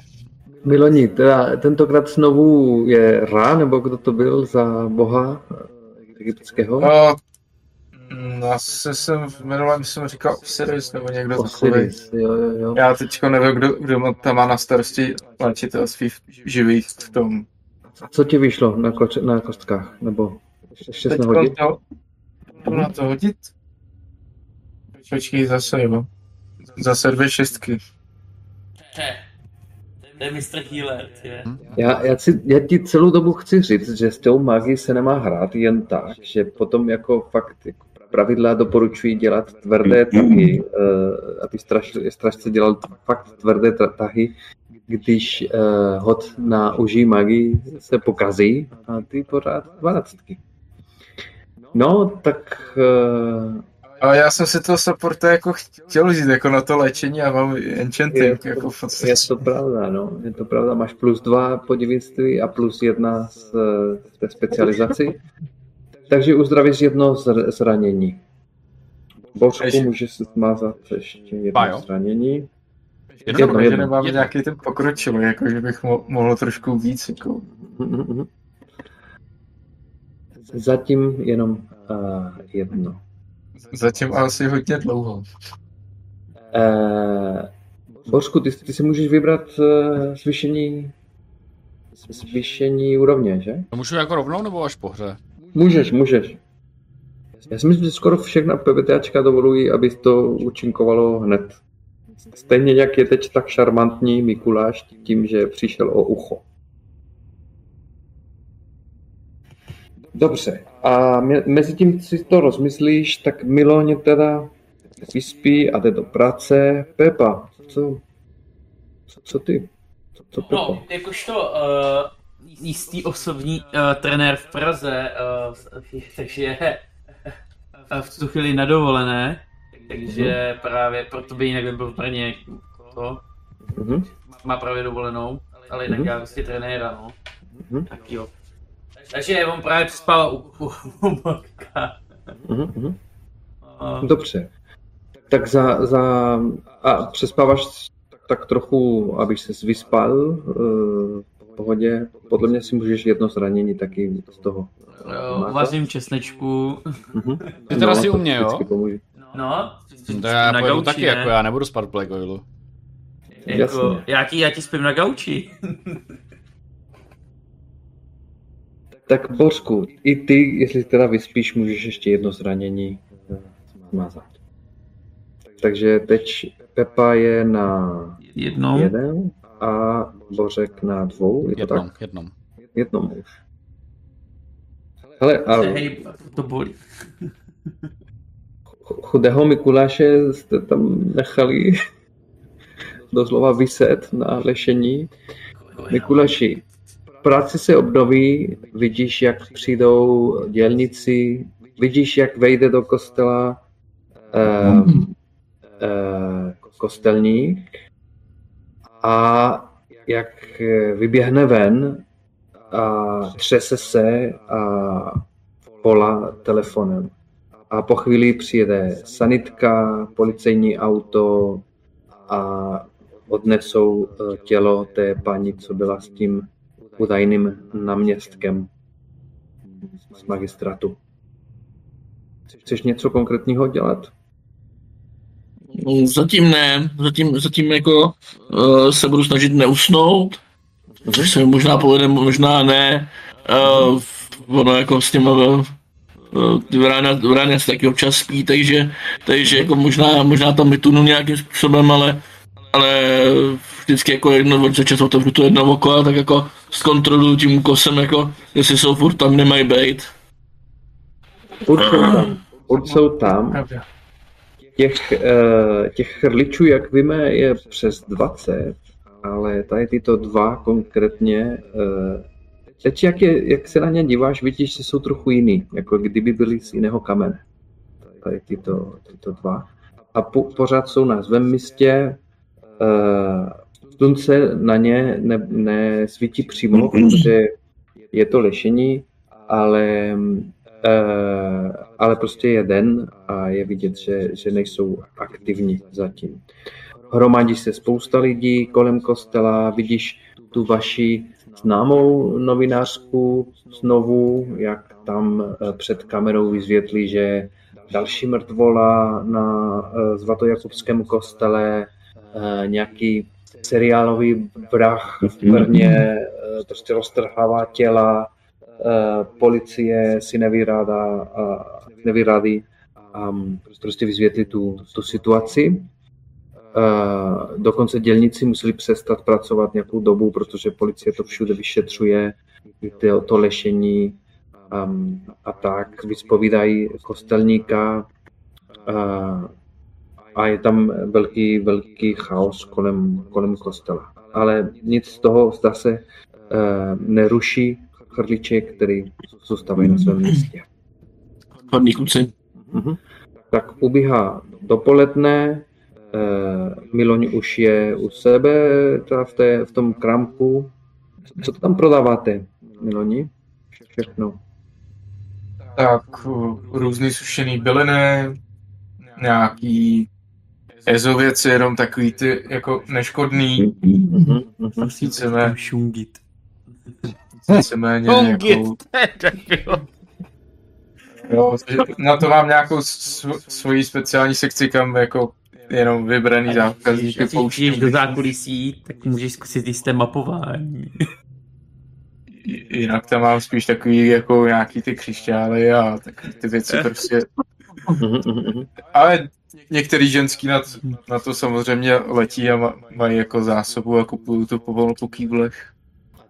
Miloni, teda tentokrát znovu je Ra, nebo kdo to byl za boha egyptského? No, asi jsem v minulém jsem říkal Osiris nebo někdo takový. Osiris, jo, jo, jo. Já teďko nevím, kdo, kdo má- tam má na starosti léčitelství živých v tom. A co ti vyšlo na, koč- na kostkách? Nebo ještě Teď jsme hodit? to, jdu na to hodit? Počkej, zase jo. Zase dvě šestky. To je Mr. Healer. Já, já, si, já ti celou dobu chci říct, že s tou magií se nemá hrát jen tak, že potom jako fakt jako pravidla doporučují dělat tvrdé tahy, uh, aby straš, strašce dělal fakt tvrdé tahy, když uh, hod na uží magii se pokazí a ty pořád dvanáctky. No, tak uh, Ale já jsem si toho supporta jako chtěl vzít jako na to léčení a mám enchanting Je- jako v je podstatě. to pravda, no. Je to pravda, máš plus dva po děvinství a plus jedna z, z té specializaci. Takže uzdravíš jedno zr- zranění. Božku může si smázat ještě jedno Pa, jo. zranění. Jedno, Jedno, jedno. nemám jedno. nějaký ten pokročilý, jako že bych mo- mohl trošku víc. Jako. Mhm. Zatím jenom uh, jedno. Zatím asi hodně dlouho. Uh, Božku, ty, ty si můžeš vybrat uh, zvýšení, zvýšení úrovně, že? To můžu jako rovnou nebo až po hře? Můžeš, můžeš. Já si myslím, že skoro všechna PVTAčka dovolují, aby to účinkovalo hned. Stejně jak je teď tak šarmantní Mikuláš tím, že přišel o ucho. Dobře, a mezi tím si to rozmyslíš, tak Miloně teda vyspí a jde do práce. Pepa, co, co, co ty? Co, co Pepa? No, jakožto uh, jistý osobní uh, trenér v Praze, uh, takže uh, v tuto chvíli na dovolené, takže mm-hmm. právě proto by jinak byl v Brně to. Mm-hmm. Má právě dovolenou, ale jinak mm-hmm. já vlastně trenéra, no. Mm-hmm. Tak jo. Takže on právě přespával u, u, u mm-hmm. Dobře. Tak za, za a přespáváš tak trochu, abych se vyspal v pohodě. Podle mě si můžeš jedno zranění taky z toho. Uvařím česnečku. Mm-hmm. Ty to no, asi u mě, jo? No, to já na gauči, taky, ne? jako já nebudu spát v Black Oilu. Jako, já, ti, já ti spím na gauči. tak Bořku, i ty, jestli teda vyspíš, můžeš ještě jedno zranění zmazat. Takže teď Pepa je na jednom jeden a Bořek na dvou, je to jednom, tak? Jednom. Jednom už. Hele, a... Hej, to bolí. Chudého Mikuláše jste tam nechali doslova vyset na lešení. Mikuláši, práci se obnoví, vidíš, jak přijdou dělníci, vidíš, jak vejde do kostela eh, eh, kostelník a jak vyběhne ven a třese se a volá telefonem. A po chvíli přijede sanitka, policejní auto a odnesou eh, tělo té paní, co byla s tím údajným náměstkem z magistratu. Chceš něco konkrétního dělat? Zatím ne, zatím, zatím jako uh, se budu snažit neusnout, což se mi možná povede, možná ne. Uh, ono jako s těma uh, v ráně, v ráně se taky občas spí, takže, takže jako možná, možná tam vytunu nějakým způsobem, ale, ale vždycky jako jedno, za čas otevřu to jedno oko a tak jako zkontroluju tím kosem, jako jestli jsou furt tam, nemají být. Furt jsou tam. Furt jsou tam. Těch, uh, těch chrličů, jak víme, je přes 20, ale tady tyto dva konkrétně, uh, teď jak, je, jak se na ně díváš, vidíš, že jsou trochu jiný, jako kdyby byli z jiného kamene. Tady tyto, tyto dva. A po, pořád jsou na svém místě, uh, slunce na ně ne, nesvítí přímo, protože je to lešení, ale ale prostě je den a je vidět, že, že nejsou aktivní zatím. Hromadí se spousta lidí kolem kostela, vidíš tu vaši známou novinářku znovu, jak tam uh, před kamerou vyzvětlí, že další mrtvola na uh, Zvatojakubském kostele, nějaký seriálový vrah v Brně, prostě roztrhává těla, Eh, policie si nevyrádá, nevyrádí a prostě vysvětlit tu, tu situaci. Uh, dokonce dělníci museli přestat pracovat nějakou dobu, protože policie to všude vyšetřuje, to, to lešení um, a tak. Vyspovídají kostelníka uh, a je tam velký, velký chaos kolem, kolem kostela. Ale nic z toho zdá se uh, neruší chrliček, který zůstávají na svém místě. Hodný kluci. Uh-huh. Tak ubíhá dopoledne, eh, Miloň už je u sebe teda v, té, v tom kramku. Co to tam prodáváte, Miloni? Všechno. Tak různý sušený byliny, nějaký ezověci, jenom takový ty jako neškodný. Mm-hmm. Mm-hmm. šungit. Víceméně nějakou... Jo, na to mám nějakou svoji speciální sekci, kam jako jenom vybraný zákazníky pouštím. Když do zákulisí, tak můžeš zkusit jisté mapování. Jinak tam mám spíš takový jako nějaký ty křišťály a tak ty věci prostě. Ale některý ženský na, na to samozřejmě letí a mají jako zásobu a kupují to pomalu po kýblech.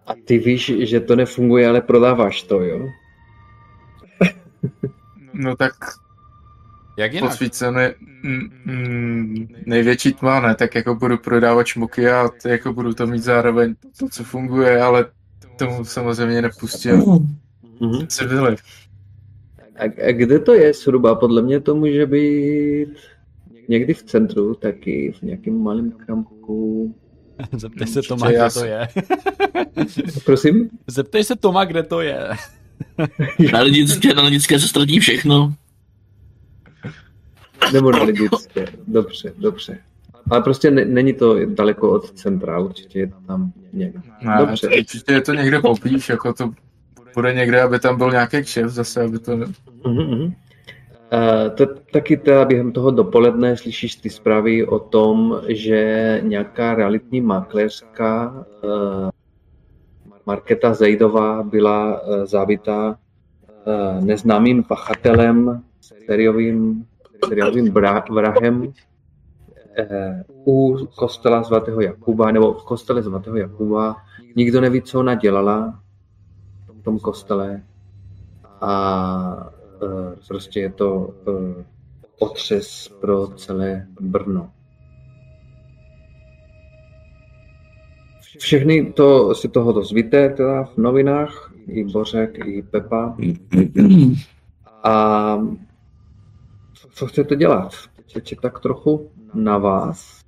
A ty víš, že to nefunguje, ale prodáváš to, jo? No tak jak jinak? Posvícené největší tma, ne? Tak jako budu prodávat šmuky a jako budu to mít zároveň to, co funguje, ale tomu samozřejmě nepustil Mhm. civily. A, a kde to je zhruba? Podle mě to může být někdy v centru, taky v nějakém malém kramku. Zeptej se Toma, kde to je. Prosím? Zeptej se Toma, kde to je. Na lidické, na lidické se ztratí všechno. Nebo na lidické. Dobře, dobře. Ale prostě ne, není to daleko od centra, určitě je to tam někde. Ne, Dobře. to určitě je to někde poblíž, jako to bude někde, aby tam byl nějaký kšef zase, aby to... Mhm. Uh, to, taky teda během toho dopoledne slyšíš ty zprávy o tom, že nějaká realitní makléřka uh, Marketa Zejdová byla uh, zabita uh, neznámým pachatelem, seriovým, seriovým vrahem uh, u kostela svatého Jakuba, nebo v kostele svatého Jakuba. Nikdo neví, co ona dělala v tom kostele a prostě je to otřes pro celé Brno. Všechny to si toho dozvíte teda v novinách, i Bořek, i Pepa. A co chcete dělat? Teď tak trochu na vás.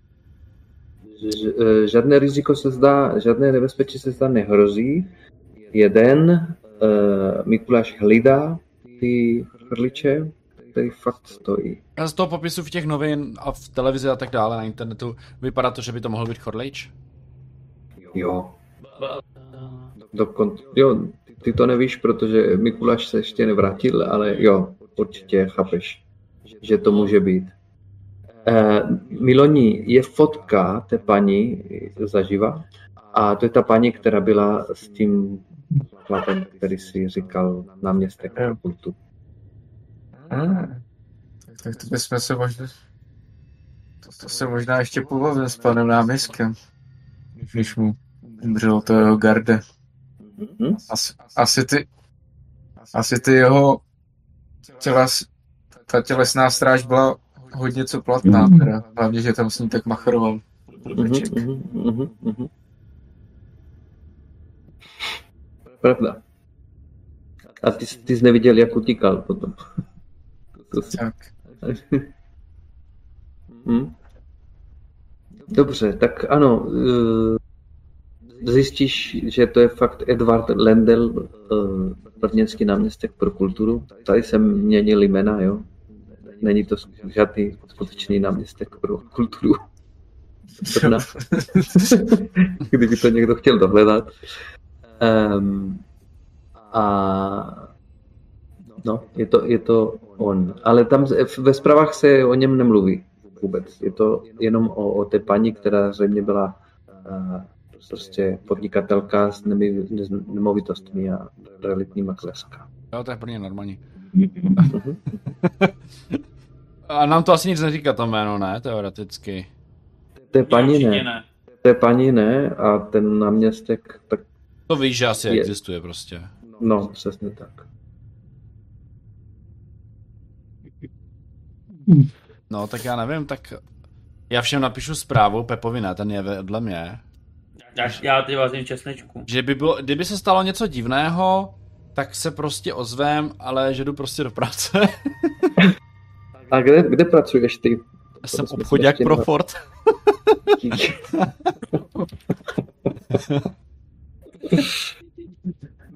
Eh, Žádné riziko se zdá, žádné nebezpečí se zdá nehrozí. Jeden uh, Mikuláš hlídá ty chrliče, který fakt stojí. Z toho popisu v těch novin a v televizi a tak dále na internetu vypadá to, že by to mohl být Chorlejč. Jo. Dokon, jo, ty to nevíš, protože Mikuláš se ještě nevrátil, ale jo, určitě chápeš, že to může být. Eh, Miloni, je fotka té paní zaživa a to je ta paní, která byla s tím chlapem, který si říkal náměstek Jo. kultu. Hmm. Tak, tak to bychom se možná... To, to se možná ještě pobavil s panem náměstkem, když mu umřelo to jeho garde. Hm? Asi, asi ty... Asi ty jeho těles, ta tělesná stráž byla hodně co platná, teda. Hlavně, že tam s ní tak machroval. Blbeček. Mhm, mhm, mhm. Pravda. A ty, ty jsi neviděl, jak utíkal potom. To si- Tak. Hm? Dobře, tak ano. eh, Zjistíš, že to je fakt Edward Lendl, eh, brněnský náměstek pro kulturu. Tady se měnili jména, jo. Není to žádný skutečný náměstek pro kulturu. Brna. Kdyby to někdo chtěl dohledat. Um, a no, je to, je to on. Ale tam ve zprávách se o něm nemluví vůbec. Je to jenom o, o té paní, která zřejmě byla uh, prostě podnikatelka s nemi, nemovitostmi a realitní makléřka. Jo, to je pro ně normální. Mhm. A nám to asi nic neříká to jméno, ne? Teoreticky. Té paní ne. ne. Té paní ne a ten náměstek, tak To víš, že asi Je. existuje prostě. no, přesně tak. No, tak já nevím, tak já všem napíšu zprávu, Pepovi ne, ten je vedle mě, Já, já ty vazím česnečku. že by bylo, kdyby se stalo něco divného, tak se prostě ozvem, ale že jdu prostě do práce. A kde, kde pracuješ ty? Já jsem obchodák pro ne- Ford.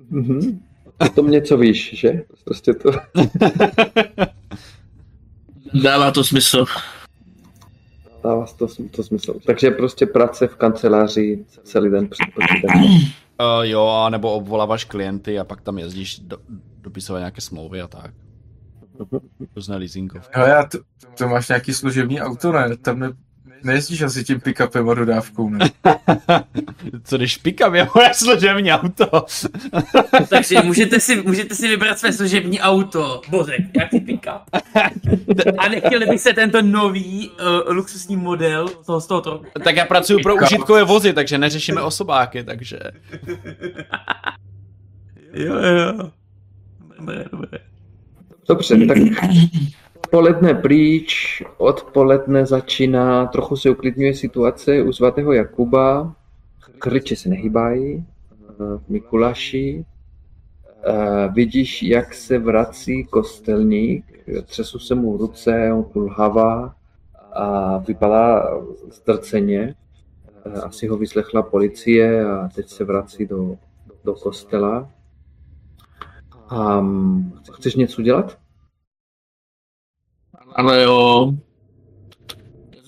Mhm. O tom něco víš, že? Prostě to... Dává to smysl. Dává to, to smysl. Takže prostě práce v kanceláři celý den před počítačem. Uh, jo, a nebo obvoláváš klienty a pak tam jezdíš do, dopisovat nějaké smlouvy a tak. Různé leasingovky. Ale já to, to máš nějaký služební auto, ne? Tam ne, nejezdíš asi tím pick-upem a dodávkou, ne? Co když pikam je moje služební auto? Takže můžete si, můžete si vybrat své služební auto. Bořek, jak si pick-up. A nechtěli bych se tento nový uh, luxusní model toho, z toho trochu. tak já pracuji pro užitkové vozy, takže neřešíme osobáky, takže... Jo, jo. Dobré, dobré. Dobře, tak poledne pryč, odpoledne začíná, trochu se uklidňuje situace u svatého Jakuba, krliče se nehýbají, v Mikuláši. Eh, vidíš, jak se vrací kostelník, třesu se mu ruce, on kulhává a vypadá ztrceně. Eh, Asi ho vyslechla policie a teď se vrací do, do kostela. A chceš něco dělat? Ale jo.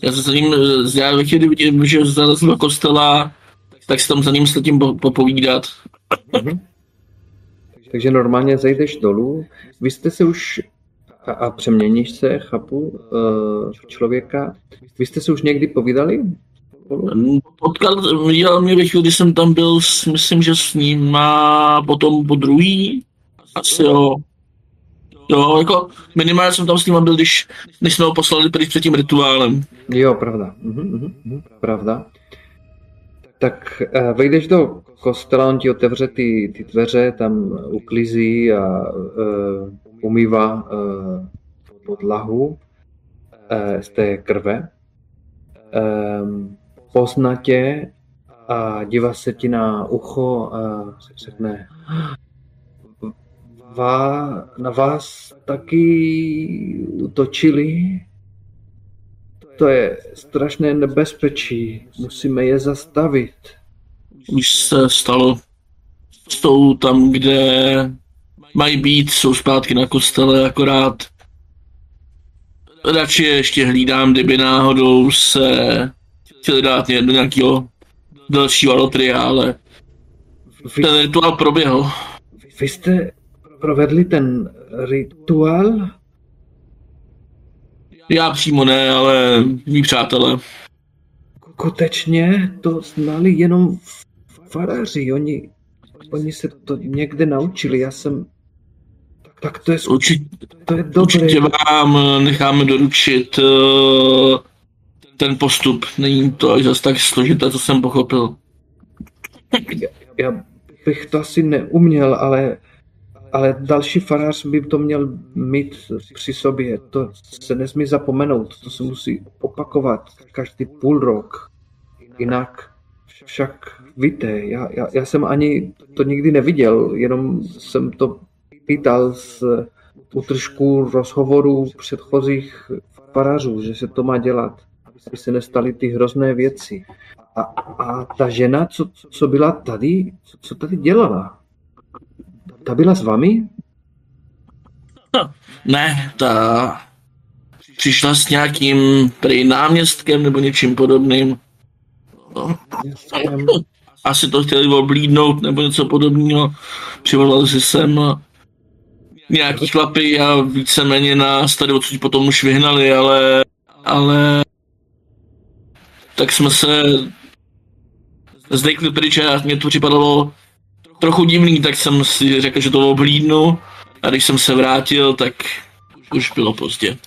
Já se za ním, já ve chvíli vidím, že zalez do kostela, tak se tam za ním s tím po- popovídat. Mhm. Takže normálně zejdeš dolů. Vy jste se už a, a přeměníš se, chápu, eh, člověka. Vy jste se už někdy povídali? Potkal, viděl mě ve chvíli, kdy jsem tam byl, s, myslím, že s ním a potom po druhý. Asi jo. Jo, jako minimálně jsem tam s ním byl, když, když jsme ho poslali pryč před tím rituálem. Jo, pravda. Mhm, mhm, mhm, pravda. Tak eh, vejdeš do kostela, on ti otevře ty, ty dveře, tam uklízí a uh, umývá uh, podlahu uh, z té krve. Um, pozná tě a dívá se ti na ucho a řekne Vá, na vás taky útočili? To je strašné nebezpečí. Musíme je zastavit. Už se stalo. Jsou tam, kde mají být, jsou zpátky na kostele, akorát radši je ještě hlídám, kdyby náhodou se chtěli dát do nějakého dalšího alotria, ale Vy, ten rituál proběhl. vy jste provedli ten rituál? Já přímo ne, ale mý přátelé. Skutečně to znali jenom faráři. Oni, oni se to někde naučili. Já jsem... Tak to je, skut- Určitě, to je dobré. určitě vám necháme doručit eh, ten postup. Není to až zase tak složité, co jsem pochopil. Já bych to asi neuměl, ale, ale další farář by to měl mít při sobě. To se nesmí zapomenout, to se musí opakovat každý půl rok. Jinak však víte, já, já, já jsem ani to nikdy neviděl, jenom jsem to pýtal z útržků rozhovorů předchozích farářů, že se to má dělat, aby se nestaly ty hrozné věci. A, a ta žena, co, co byla tady, co, co tady dělala? Ta byla s vámi? Ne, ta přišla s nějakým prý náměstkem nebo něčím podobným. No, Jsem, asi to chtěli oblídnout nebo něco podobného. Přivolali si sem nějaký chlapy a víceméně nás tady odsud potom už vyhnali, ale, ale tak jsme se zdejkli pryč a mě to připadalo trochu divný, tak jsem si řekl, že to oblídnu a když jsem se vrátil, tak už bylo pozdě.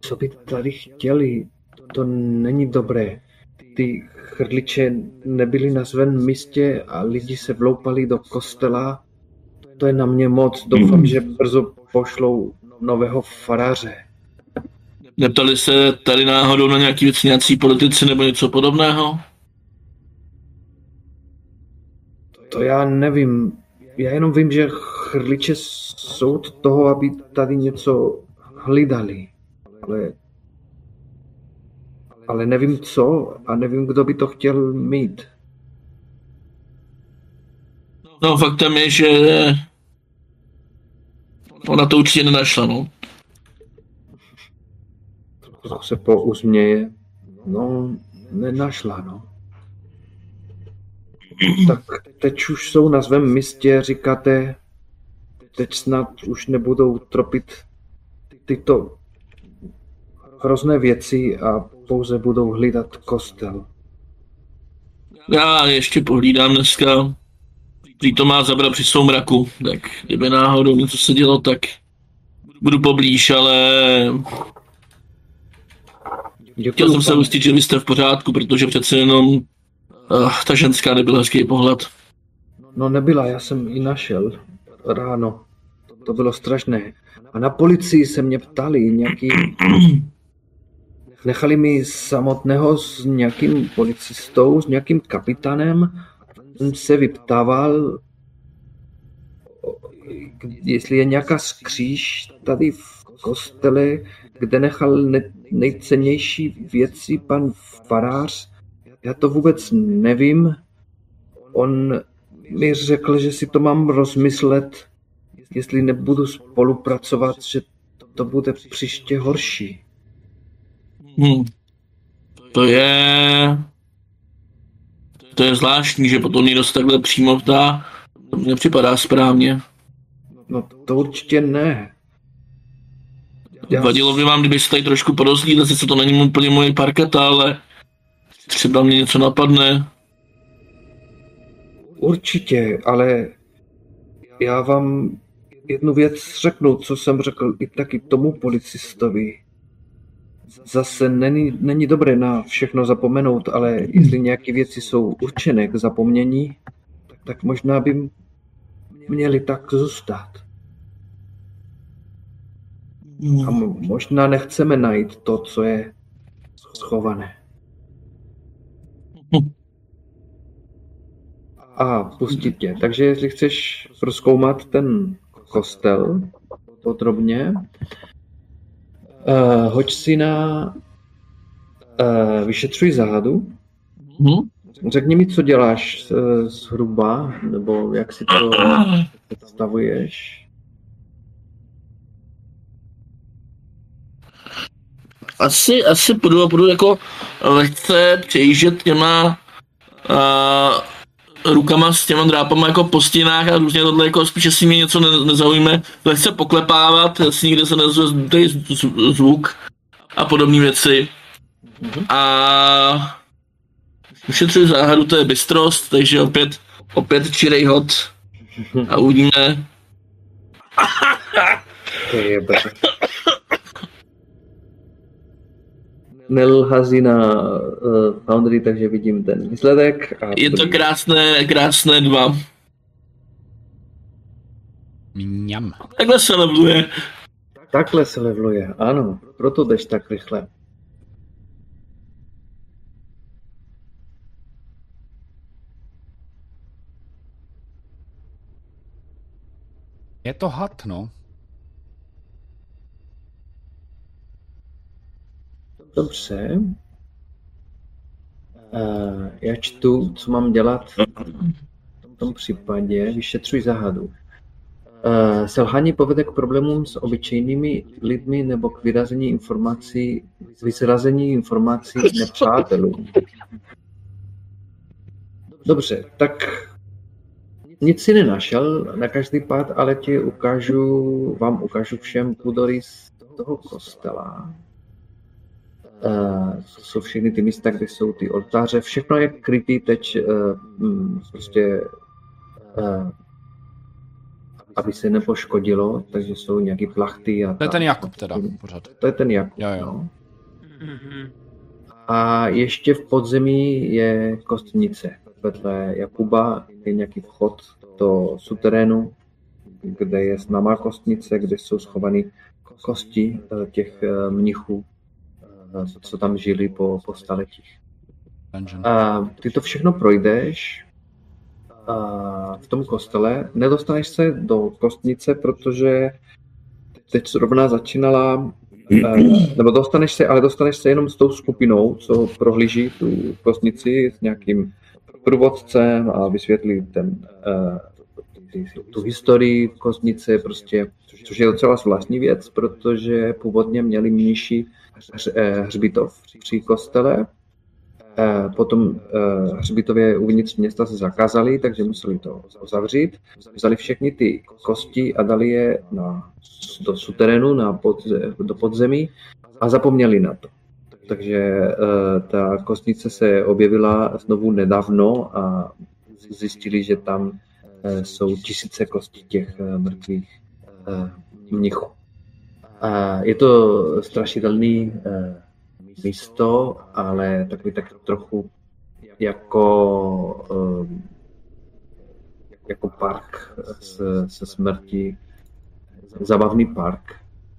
co by tady chtěli? To není dobré. Ty chrliče nebyly na svém místě a lidi se vloupali do kostela. To je na mě moc. Doufám, že brzo pošlou nového faráře. Neptali se tady náhodou na nějaký věc nějací politici nebo něco podobného? To já nevím. Já jenom vím, že chrliče jsou od toho, aby tady něco hlídali. Ale, ale nevím co a nevím, kdo by to chtěl mít. No faktem je, že ona to určitě nenašla, no. Trochu se pousměje. No, nenašla, no. Tak teď už jsou na svém místě, říkáte, teď snad už nebudou tropit tyto hrozné věci a pouze budou hlídat kostel. Já ještě pohlídám dneska. Prý to má zabrat při soumraku, tak kdyby náhodou něco se dělo, tak budu poblíž, ale Děkuji, chtěl jsem se ujistit, že vy jste v pořádku, protože přece jenom uh, ta ženská nebyla hezký pohled. No nebyla, já jsem ji našel ráno. To bylo strašné. A na policii se mě ptali, nějaký... Nechali mi samotného s nějakým policistou, s nějakým kapitánem jsem se vyptával, jestli je nějaká skříž tady v kostele, kde nechal ne- nejcennější věci pan farář. Já to vůbec nevím. On mi řekl, že si to mám rozmyslet, jestli nebudu spolupracovat, že to bude příště horší. Hm. To je... To je zvláštní, že potom někdo se takhle přímo ptá. To mně připadá správně. No to určitě ne. Já- Vadilo by vám, kdybyste tady trošku porozlídli, sice to není úplně moje parketa, ale třeba mě něco napadne. Určitě, ale já vám jednu věc řeknu, co jsem řekl i taky tomu policistovi. Zase není, není dobré na všechno zapomenout, ale jestli nějaké věci jsou určené k zapomnění, tak možná by měly tak zůstat. A mo- možná nechceme najít to, co je schované. A pustit tě. Takže jestli chceš rozkoumat ten kostel podrobně, uh, hoď si na uh, vyšetřuj záhadu. Hm? Řekni mi, co děláš uh, zhruba, nebo jak si to představuješ. Asi, asi budu, budu jako lehce přejíždět těma uh, rukama s těma drápama jako po stěnách a různě tohle jako spíš, jestli mě něco ne, nezaujme, lehce poklepávat, jestli někde se nezve zvuk a podobné věci. A ušetřuji záhadu, to je bystrost, takže opět, opět čirej hod a uvidíme. To je bez. Nelhazí na uh, Foundry, takže vidím ten výsledek. A Je to dobrý. krásné, krásné dva. Mňam. Takhle se leveluje. Takhle se leveluje, ano. Proto jdeš tak rychle. Je to had, no. Dobře. Já čtu, co mám dělat v tom případě. Vyšetřuj záhadu. Uh, selhání povede k problémům s obyčejnými lidmi nebo k vyrazení informací, vyzrazení informací nepřátelům. Dobře, tak nic si nenašel na každý pád, ale ti ukážu, vám ukážu všem půdory z toho kostela. Uh, jsou všechny ty místa, kde jsou ty oltáře. Všechno je krytý teď uh, mm, prostě uh, aby se nepoškodilo, takže jsou nějaký plachty a To je tak. ten Jakub teda, pořád. To je ten Jakub. Jo, jo. No. A ještě v podzemí je kostnice. Vedle Jakuba je nějaký vchod do suterénu, kde je známá kostnice, kde jsou schované kosti eh, těch eh, mnichů, eh, co tam žili po, po staletích. A ty to všechno projdeš a v tom kostele. Nedostaneš se do kostnice, protože teď zrovna začínala, eh, nebo dostaneš se, ale dostaneš se jenom s tou skupinou, co prohlíží tu kostnici s nějakým průvodcem a vysvětlí ten, eh, tu historii kostnice, prostě, což je docela zvláštní věc, protože původně měli mniši hřbitov při kostele, Eh, Potom eh, hřbitově uvnitř města se zakázali, takže museli to uzavřít. Vzali všechny ty kosti a dali je na, do suterénu, na pod, do podzemí a zapomněli na to. Takže eh, ta kostnice se objevila znovu nedávno a zjistili, že tam eh, jsou tisíce kostí těch eh, mrtvých eh, mnichů. A je to strašidelný eh, místo, ale takový tak trochu jako, um, jako park se, se smrti, zabavný park.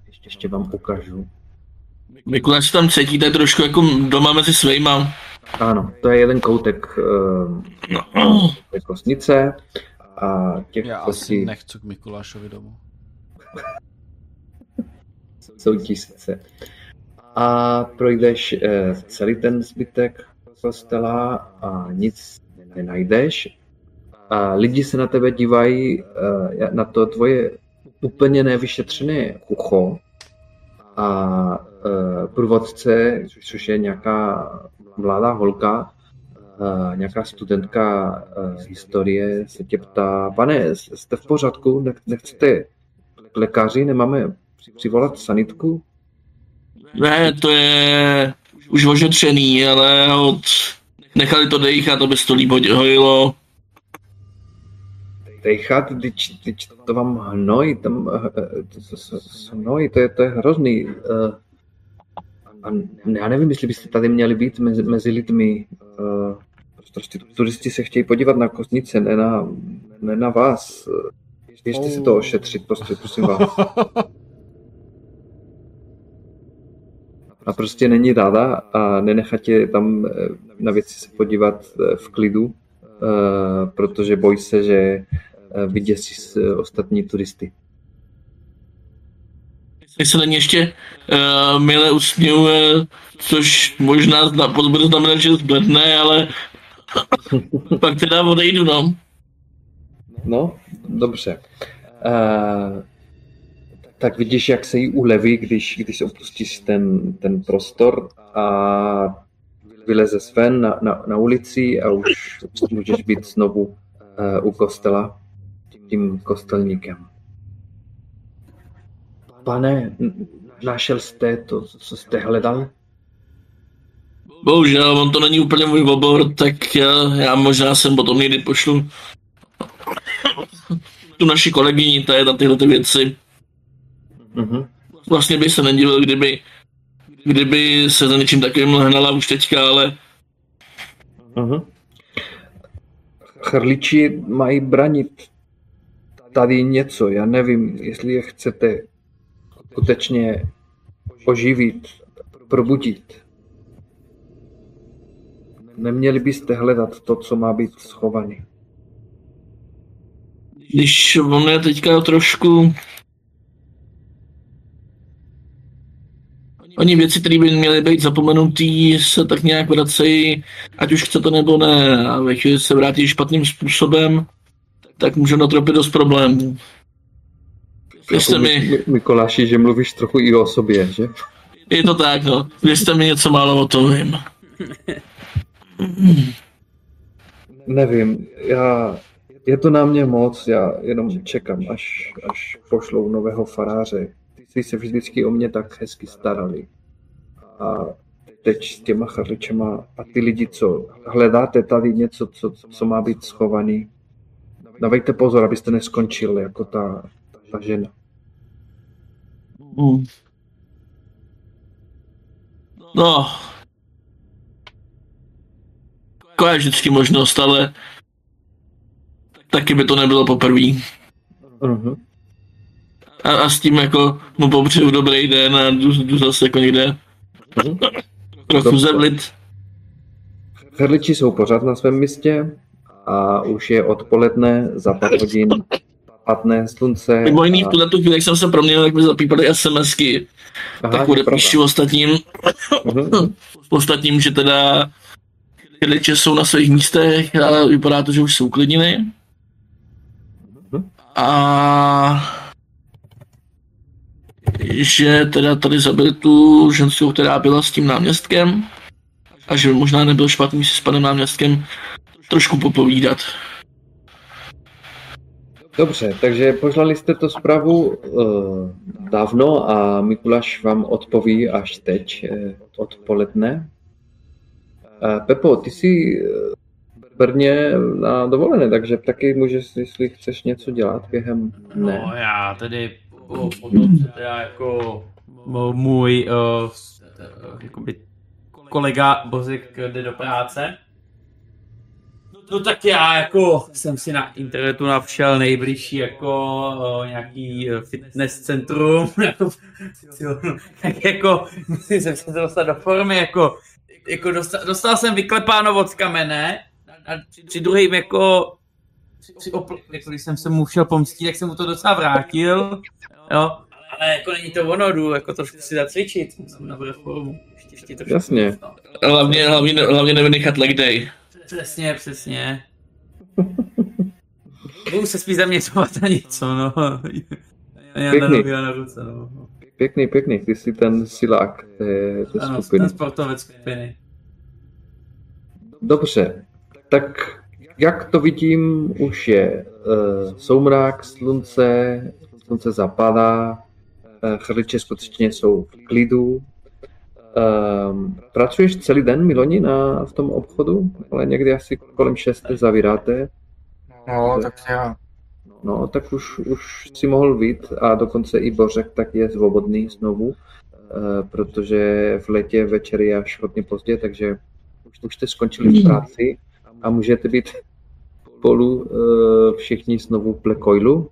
Ještě, ještě vám ukážu. Mikuláš se tam cítíte trošku jako doma mezi svýma. Ano, to je jeden koutek uh, té kostnice a těch Já asi nechci k Mikulášovi domů. Jsou tisíce. A projdeš uh, celý ten zbytek kostela a nic nenajdeš. A lidi se na tebe dívají uh, na to tvoje úplně nevyšetřené ucho a uh, průvodce, což je nějaká mladá holka, nějaká studentka z historie, se tě ptá, pane, jste v pořádku, Nech, nechcete k lékaři, nemáme přivolat sanitku? Ne, to je už ošetřený, ale od... nechali to dejchat, aby se to líp hojilo. Dejchat, teď, teď to vám hnoj, tam to, hnoj, to je, to je hrozný. Uh, a já nevím, jestli byste tady měli být mezi, mezi lidmi. Uh, prostě turisti se chtějí podívat na kostnice, ne na, ne na vás. Běžte si to ošetřit, prostě, prosím vás. A prostě není ráda a nenechat tě tam eh, na věci se podívat eh, v klidu, uh, protože bojí se, že vyděsí ostatní turisty. Jak se na ně ještě uh, milé usměvuje, což možná zna, bude znamenat, že zbledne, ale pak teda odejdu, no. No, dobře. Uh, tak vidíš, jak se jí uleví, když, když opustíš ten, ten prostor a vyleze ven na, na, na ulici a už můžeš být znovu uh, u kostela tím kostelníkem. Pane, našel jste to, co jste hledal? Bohužel, on to není úplně můj obor, tak já, já možná sem potom někdy pošlu tu naši kolegyni, ta je na tyhle ty věci. Mm-hmm. Vlastně by se nedivil, kdyby, kdyby se za něčím takovým hnala už teďka, ale... Mm-hmm. Chrliči mají branit tady něco, já nevím, jestli je chcete skutečně oživit, probudit. Neměli byste hledat to, co má být schovaný. Když on je teďka trošku... Oni věci, které by měly být zapomenutý, se tak nějak vracejí, ať už chce to nebo ne. A ve chvíli se vrátí špatným způsobem, tak může natropit dost problémů. Věřte mi... Mikoláši, že mluvíš trochu i o sobě, že? Je to tak, no. Věřte mi něco málo o tom vím. Nevím, já... Je to na mě moc, já jenom čekám, až, až pošlou nového faráře. Ty se vždycky o mě tak hezky starali. A teď s těma charličema a ty lidi, co hledáte tady něco, co, co má být schovaný, dávejte pozor, abyste neskončili jako ta, ta žena. Mm. No. Jako je vždycky možnost, ale taky by to nebylo poprvé. Uh-huh. A, a, s tím jako mu popřeju dobrý den a jdu, jdu zase jako někde uh-huh. trochu zevlit. Herliči jsou pořád na svém místě a už je odpoledne, za pár hodin padne slunce. Mimo jiný, a... v tuhle tu chvíli, jak jsem se proměnil, tak mi zapípaly SMSky. Aha, tak odepíšu ostatním, uh-huh. ostatním, že teda chliče jsou na svých místech a vypadá to, že už jsou uklidnili. Uh-huh. A že teda tady zabili tu ženskou, která byla s tím náměstkem a že možná nebyl špatný si s panem náměstkem trošku popovídat. Dobře, takže poslali jste to zprávu uh, dávno a Mikuláš vám odpoví až teď, uh, odpoledne. Uh, Pepo, ty jsi v Brně na dovolené, takže taky můžeš, jestli chceš něco dělat během dne. No já tedy potom teda jako můj uh, jakoby kolega Bozik jde do práce, No tak já jako jsem si na internetu navšel nejbližší jako uh, nějaký fitness centrum, jako, jako musím se dostat do formy, jako jako dostal, dostal jsem vyklepáno od kamene a při druhým jako, při opl- jako když jsem se mu šel pomstit, tak jsem mu to docela vrátil, jo, ale jako není to ono, jdu jako trošku si zacvičit, jsem na formu, ještě, ještě trošku. Jasně. No. Hlavně, hlavně, hlavně nevynechat leg day. Přesně, přesně. Budu se spíš zaměřovat na něco, no. Já na Pěkný. nohy a na ruce, no. Pěkný, pěkný, ty jsi ten silák té, té Ano, skupiny. ten sportovec skupiny. Dobře, tak jak to vidím, už je uh, soumrak, slunce, slunce zapadá, uh, chrliče skutečně jsou v klidu. Um, pracuješ celý den, Miloni, na, v tom obchodu, ale někdy asi kolem 6 zavíráte. No, tak já. No, tak už, už si mohl být a dokonce i Bořek tak je svobodný znovu, eh, protože v letě večer je až hodně pozdě, takže už, už jste skončili v práci a můžete být spolu eh, všichni znovu v Plekoilu,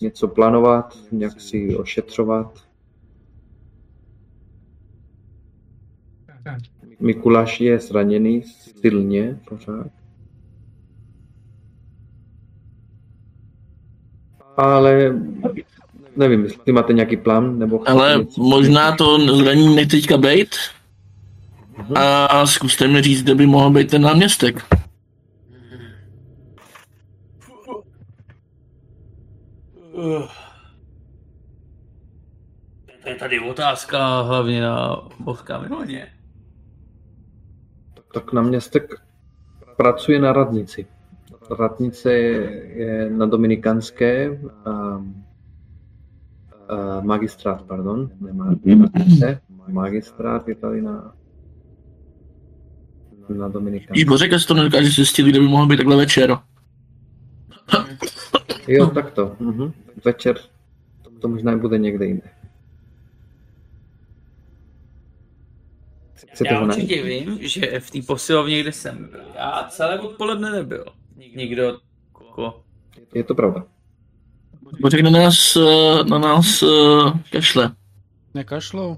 něco plánovat, nějak si ošetřovat. Mikuláš je zraněný silně pořád. Ale nevím, jestli máte nějaký plán, nebo Ale možná to zranění nech teďka bejt a zkuste mi říct, kde by mohl být ten náměstek. To je tady otázka hlavně na Božka Miloně. Tak na městek pracuje na radnici. Radnice je na Dominikanské, a, a magistrát, pardon, nemá radnice, magistrát je tady na, na Víš, Dominikanské. Bořek, jestli to nedokáže zjistit, kde by mohl být takhle večer. Jo, tak to. Mhm. Večer to možná bude někde jinde. Chcete Já určitě vím, že v té posilovně, kde jsem byl, já celé odpoledne nebyl. Nikdo, jako, Je to pravda. Bořek na nás, eh, na nás eh, kašle. Nekašlou.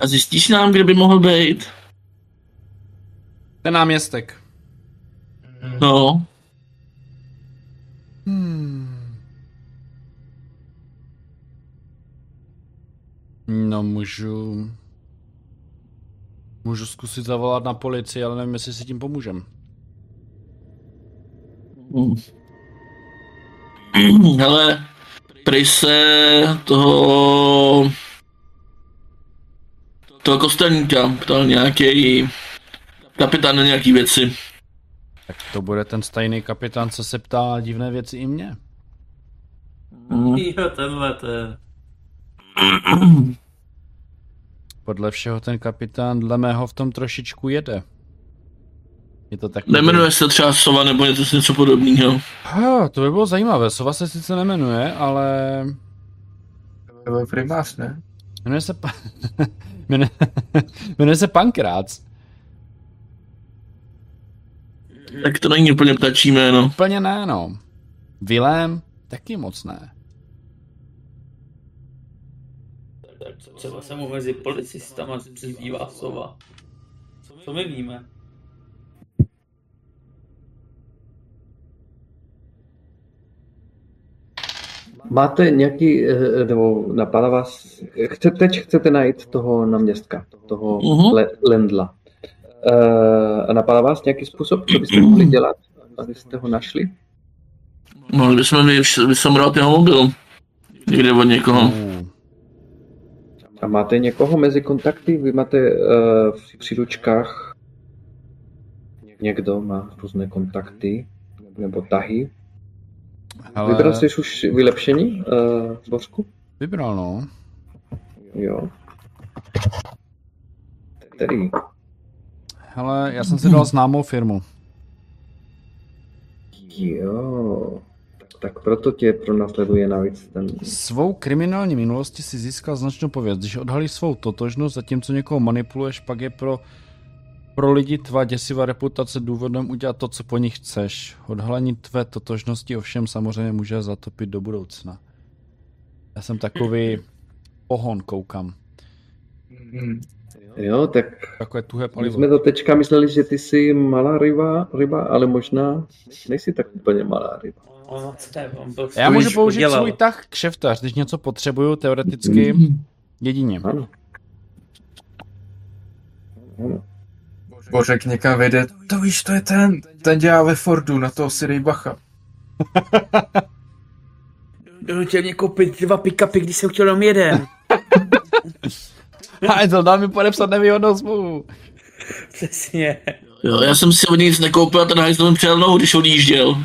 A zjistíš nám, kde by mohl být? Ten náměstek. No, Hmm. No, můžu... Můžu zkusit zavolat na policii, ale nevím, jestli si tím pomůžem. Hmm. Prej se toho toho kostelníka ptal nějaký kapitán na nějaký věci. Tak to bude ten stejný kapitán, co se ptá divné věci i mě. Hmm. jo, tenhle, ten. Podle všeho ten kapitán dle mého v tom trošičku jede. Je to tak. Nemenuje se třeba Sova nebo něco, něco podobného. Ha, to by bylo zajímavé. Sova se sice nemenuje, ale To byl primář, ne? jmenuje se, pa... jmenuje... jmenuje se Pankrác. Tak to není úplně ptačí jméno. Úplně ne, no. Vilém taky moc ne. Tak třeba se mu mezi policistama přezdívá sova. Co my víme? Máte nějaký, eh, nebo napadá vás, chce, teď chcete najít toho náměstka, toho Mhm. le, Lendla. A napadá vás nějaký způsob, co byste mohli dělat, abyste ho našli? Mohli bychom vys- vysomrovat jeho mobil. Někde od někoho. A máte někoho mezi kontakty? Vy máte uh, v příručkách někdo má různé kontakty nebo tahy. ale Vybral jsi už vylepšení, uh, Bořku? vybral, no. Jo. Který? Hele, já jsem si dal známou firmu. Jo. Tak proto tě pronásleduje navíc ten... Svou kriminální minulosti si získal značnou pověst. Když odhalíš svou totožnost, zatímco někoho manipuluješ, pak je pro, pro lidi tvá děsivá reputace důvodem udělat to, co po nich chceš. Odhalení tvé totožnosti ovšem samozřejmě může zatopit do budoucna. Já jsem takový pohon, koukám. Jo, tak Takové tuhé my palivo. jsme do teďka mysleli, že ty jsi malá ryba, ryba, ale možná nejsi tak úplně malá ryba. Byl Já můžu už použít udělal. svůj tah kšeftař, když něco potřebuju, teoreticky jedině. Ano. ano. Bořek někam vejde, to víš, to je ten, ten dělá ve Fordu, na toho si bacha. Donutil mě koupit dva pick-upy, když jsem chtěl jenom jeden. A to dá mi podepsat nevýhodnou smlouvu. Přesně. Jo, já jsem si od nic nekoupil a ten hajzl mi přijel nohu, když odjížděl.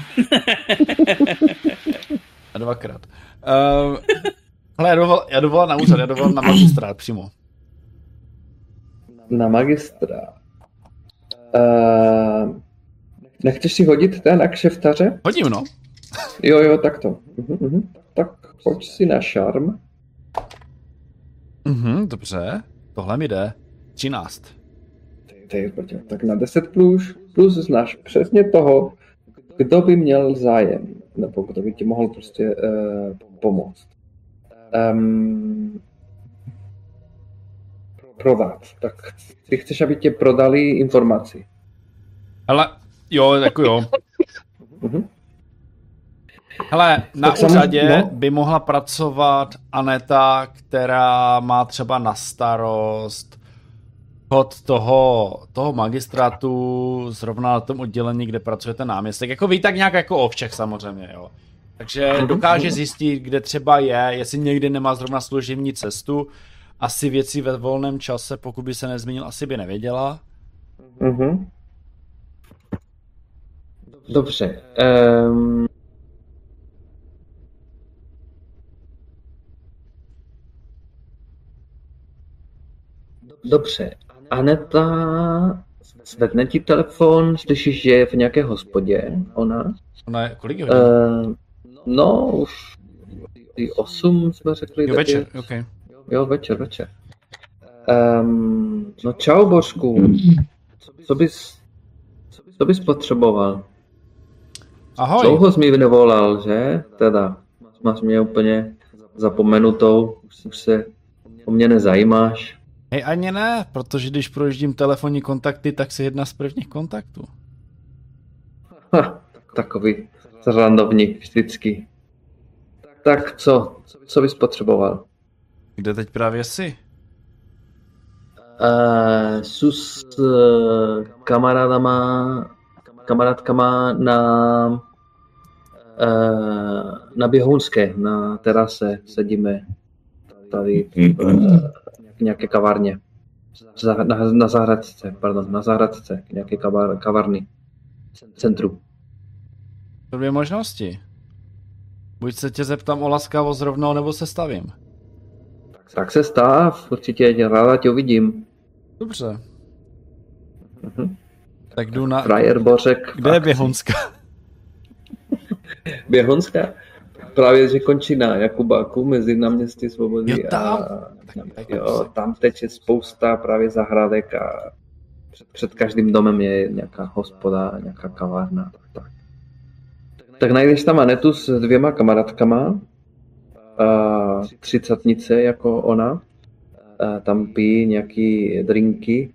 A dvakrát. Uh, hele, já dovolal, já dovolal na úřad, já dovolal na magistrát přímo. Na magistra. Uh, nechceš si hodit ten na kšeftaře? Hodím, no. Jo, jo, tak to. Uh-huh, uh-huh. Tak pojď si na šarm. Mhm, dobře. Tohle mi jde. 13. Ty, je brďo, tak na 10 plus, plus znáš přesně toho, kdo by měl zájem, nebo kdo by ti mohl prostě uh, pomoct. Um, prodat. Tak ty chceš, aby tě prodali informaci. Hele, jo, jako jo. Mhm. Hele, na Tak úřadě no. by mohla pracovat Aneta, která má třeba na starost chod toho, toho magistrátu zrovna na tom oddělení, kde pracuje ten náměstek. Jako ví tak nějak jako o všech samozřejmě, jo. Takže dokáže zjistit, kde třeba je, jestli někdy nemá zrovna služební cestu. Asi věci ve volném čase, pokud by se nezmínil, asi by nevěděla. Mhm. Dobře. Um, dobře. Aneta zvedne ti telefon, slyšíš, že je v nějaké hospodě, ona. Ona je, kolik je hodin? Uh, no, už i 8 jsme řekli. jo, večer, ok. Jo, večer, večer. Um, no čau, Božku. Co bys, co bys potřeboval? Ahoj. Dlouho jsi mi nevolal, že? Teda, máš mě úplně zapomenutou, už se o mě nezajímáš. Hej, ani ne, protože když projíždím telefonní kontakty, tak si jedna z prvních kontaktů. Ha, takový zrandovník vždycky. Tak co? Co bys potřeboval? Kde teď právě jsi? Uh, jsou s uh, kamarádama, kamarádkama na uh, na Běhounské, na terase sedíme tady uh, v nějaké kavárně. Za, na, na zahradce, pardon, na zahradce, nějaké kavar, kavárny, centru. To dvě možnosti. Buď se tě zeptám o laskavost rovnou, nebo se stavím. Tak se stav, určitě tě ráda tě uvidím. Dobře. Mhm. Tak jdu na... Frajer Bořek. Kde je Běhonská? Běhonská? Právě, že končí na Jakubáku mezi náměstí Svobody Jo, tam. a Tak jo, tam teče spousta právě zahrádek a před, před každým domem je nějaká hospoda, nějaká kavárna. Tak. tak najdeš tam Anetu s dvěma kamarádkama, a třicatnice jako ona, a tam pijí nějaký drinky,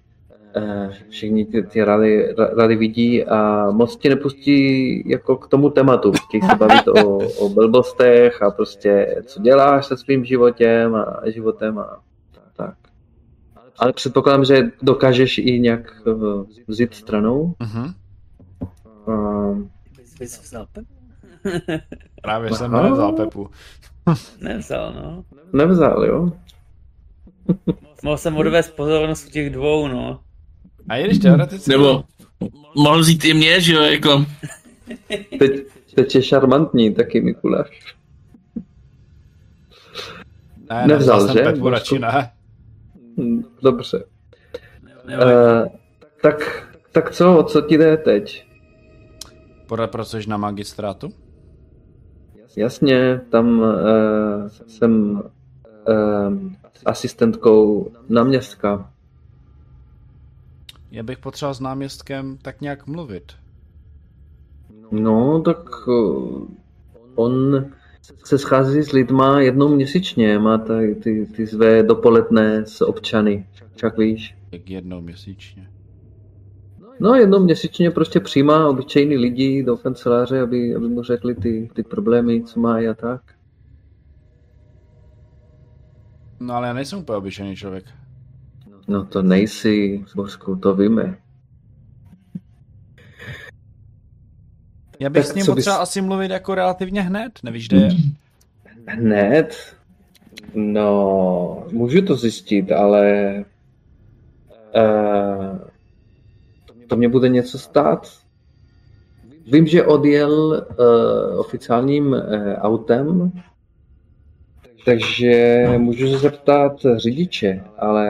všichni ty, ty rady, ra- rady vidí a moc tě nepustí jako k tomu tématu. Chtějí se bavit o, o blbostech a prostě co děláš se svým životem a životem a tak. Ale předpokládám, že dokážeš i nějak eh, vzít stranou. Um, Bys, bys vzal pep? Právě jsem Aha. nevzal Pepu. Nevzal, no. nevzal, jo? Mohl jsem odvést pozornost u těch dvou, no. A i když teoreticky... Nebo mohl vzít i mě, že jo, jako. Teď, teď je šarmantní taky Mikuláš. Ne, nevzal, jsem že? Pepu radši ne. Hm, Dobře. Nebo, Uh, tak, tak co, o co ti jde teď? Pořád pracuješ na magistrátu? Jasně, tam uh, jsem uh, asistentkou náměstka. Já bych potřeboval s náměstkem tak nějak mluvit. No, tak uh, on se schází s lidma jednou měsíčně, má tady ty, ty své dopoledne s občany, však víš. Jak jednou měsíčně. No jednou měsíčně prostě přijímá obyčejný lidi do kanceláře, aby, aby mu řekli ty, ty problémy, co má a tak. No ale já nejsem úplně obyčejný člověk. No to nejsi, Božku, to víme. Já bych Tak s ním co bys- asi mluvit jako relativně hned, nevíš, kde je? Hned? No, můžu to zjistit, ale uh, to mě bude něco stát. Vím, že odjel uh, oficiálním uh, autem, takže můžu se zeptat řidiče, ale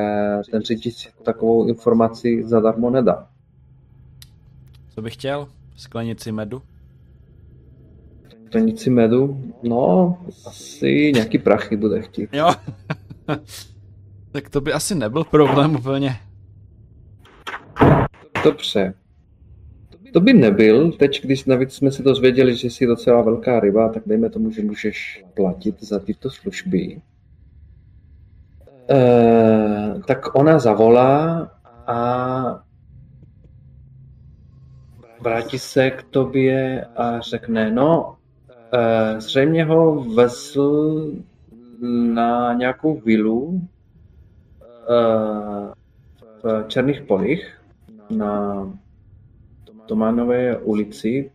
ten řidič takovou informaci zadarmo nedá. Co bych chtěl? Sklenici medu? Stanici medu? No, asi nějaký prachy bude chtít. Jo. tak to by asi nebyl problém úplně. Dobře. To by nebyl, teď když navíc jsme se dozvěděli, že jsi docela velká ryba, tak dejme tomu, že můžeš platit za tyto služby. E, tak ona zavolá a vrátí se k tobě a řekne, no, e, zřejmě ho vezl na nějakou vilu e, v Černých polích, na Tománové ulici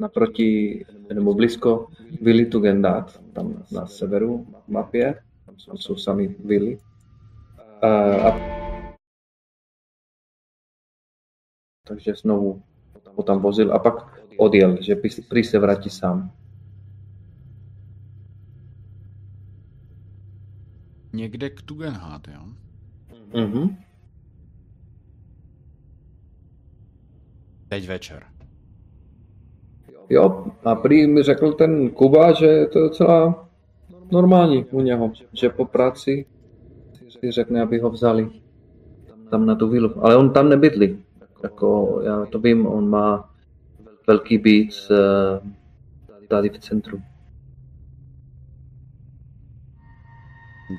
naproti, nebo blízko Vili Tugendát, tam na severu v mapě, tam jsou sami vily. A, a takže znovu ho tam vozil a pak odjel, že prý- prý se vrátí sám. Někde k Tugendhat, jo? Mhm. Teď večer. Jo, a prý mi řekl ten Kuba, že to je docela normální u něho, že po práci si řekne, aby ho vzali tam na tu vilu. Ale on tam nebydlí. Jako, já to vím, on má velký byt eh, tady v centru.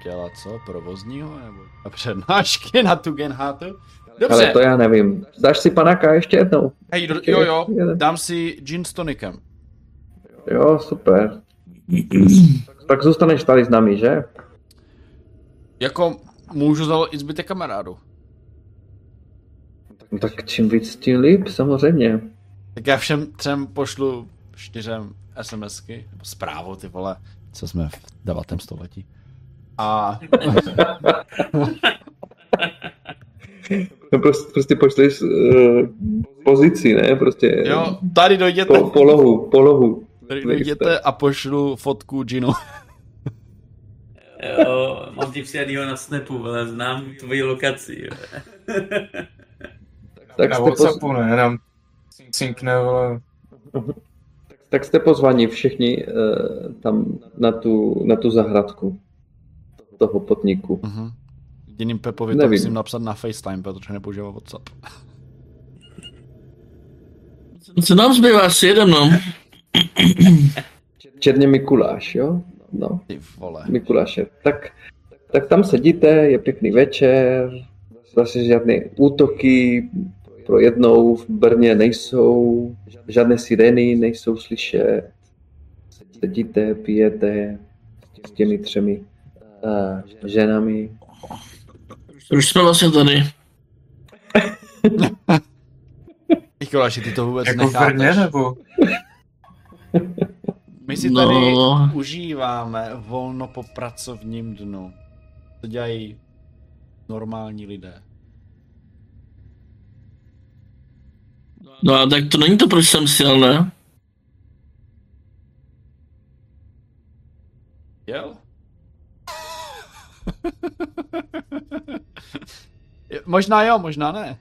Dělat co? Provozního? Nebo a přednášky na Tugendhatu? Ale Dobře, to já nevím. Dáš si panáka ještě jednou? hej, do, jo jo, dám si gin s tonikem. Jo, super. Tak zůstaneš tady s námi, že? Jako, můžu zavolat i zbytek kamarádu. No Tak čím víc, tím líp, samozřejmě. Tak já všem třem pošlu čtyřem SMSky, nebo zprávu, ty vole, co jsme v 9. století. A No prostě, prostě pošleš uh, pozici, ne? Prostě jo, tady dojděte, po, polohu, polohu. tady dojděte a pošlu fotku Ginu. Jo, mám ti přijanýho na snapu, ale znám tvoji lokaci. Jo. Tak Na jste, poz, Whatsappu ne, nám cinkne, ale tak jste pozvaní všichni uh, tam na tu, na tu zahradku toho potníku. Mhm. Jediným Pepovi to Nevím. musím napsat na FaceTime, protože nepoužívá WhatsApp. Co nám zbývá asi jeden, no. Černě Mikuláš, jo? No, Ty vole. Mikuláše. Tak, tak tam sedíte, je pěkný večer, zase žádné útoky, pro jednou v Brně nejsou, žádné sirény nejsou slyšet. Sedíte, pijete s těmi třemi uh, ženami. Už jsme vlastně tady. Mikuláši, ty to vůbec jako v Brně nechápeš. nebo? My si tady No. užíváme volno po pracovním dnu. To dělají normální lidé. No a tak to není to, proč jsem sjel, ne? Jel? Možná jo, možná ne.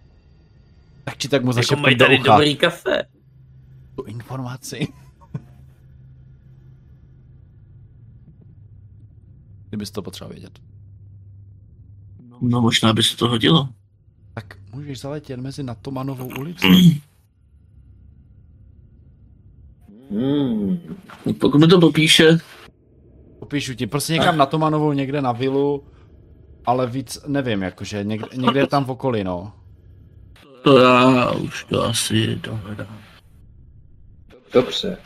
Tak či tak mu Jako zašepnu mají do tady ucha dobrý kafe. tu informaci. Kdybys to potřeboval vědět. No možná by se to hodilo. Tak můžeš zaletět mezi na Tomanovou ulici. Hmm. Pokud mi to popíše, Popíšu ti, prostě někam na Tomanovou, někde na vilu. Ale víc nevím, jakože někde, někde je tam v okolí, no. To já už to asi dohledám. Dobře.